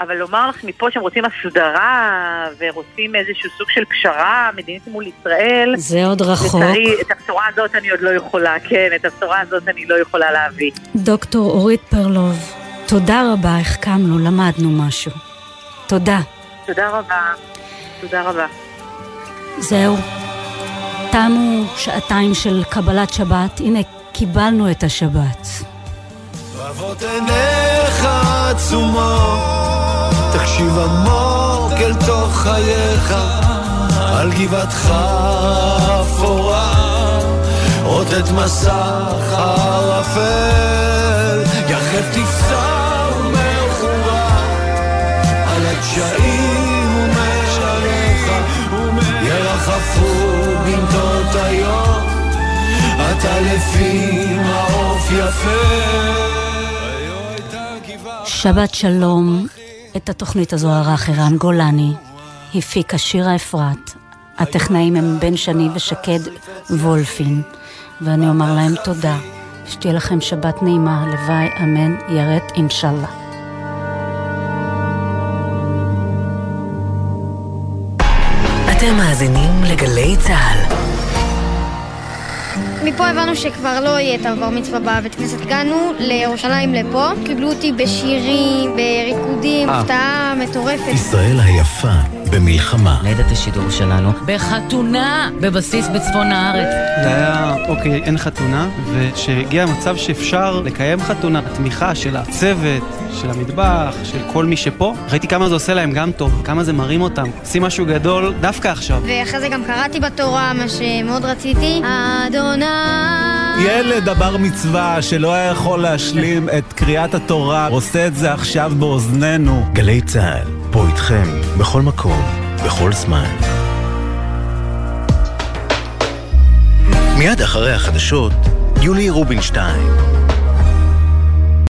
Q: אבל לומר לך מפה שהם רוצים הסדרה ורוצים איזשהו סוג של פשרה מדינית מול ישראל,
A: זה עוד רחוק.
Q: לצערי, את הבשורה הזאת אני עוד לא יכולה, כן, את הבשורה הזאת אני לא יכולה להביא.
A: דוקטור אורית פרלוב, תודה רבה, החכמנו, למדנו משהו. תודה.
Q: תודה רבה. תודה רבה.
A: זהו. תמו שעתיים של קבלת שבת, הנה קיבלנו את השבת.
B: רבות עיניך עצומות, תקשיב עמוק אל תוך חייך, על גבעתך אפורה, עוד את מסך הערפל, יחף תפסע ומאחורה, על הדשאים ומעליך, ירחפו בנדות היום, אתה לפי מעוף יפה.
A: שבת שלום, את התוכנית הזו ערך ערן גולני, הפיקה שירה אפרת, הטכנאים הם בן שני ושקד וולפין, ואני אומר להם תודה, שתהיה לכם שבת נעימה, הלוואי, אמן, ירד אינשאללה.
R: אתם מאזינים לגלי צה"ל.
S: מפה הבנו שכבר לא יהיה את הבר מצווה בבית כנסת. הגענו לירושלים לפה, קיבלו אותי בשירים, בריקודים,
T: אה.
S: הפתעה מטורפת.
T: ישראל היפה במלחמה.
R: ניידת השידור שלנו בחתונה בבסיס בצפון הארץ.
U: זה היה, אוקיי, אין חתונה, וכשהגיע המצב שאפשר לקיים חתונה, התמיכה של הצוות, של המטבח, של כל מי שפה, ראיתי כמה זה עושה להם גם טוב, כמה זה מרים אותם. עושים משהו גדול דווקא עכשיו.
S: ואחרי זה גם קראתי בתורה, מה שמאוד רציתי. אדוני...
V: ילד הבר מצווה שלא היה יכול להשלים את קריאת התורה, עושה את זה עכשיו באוזנינו.
T: גלי צה"ל, פה איתכם, בכל מקום, בכל זמן. מיד אחרי החדשות, יולי רובינשטיין.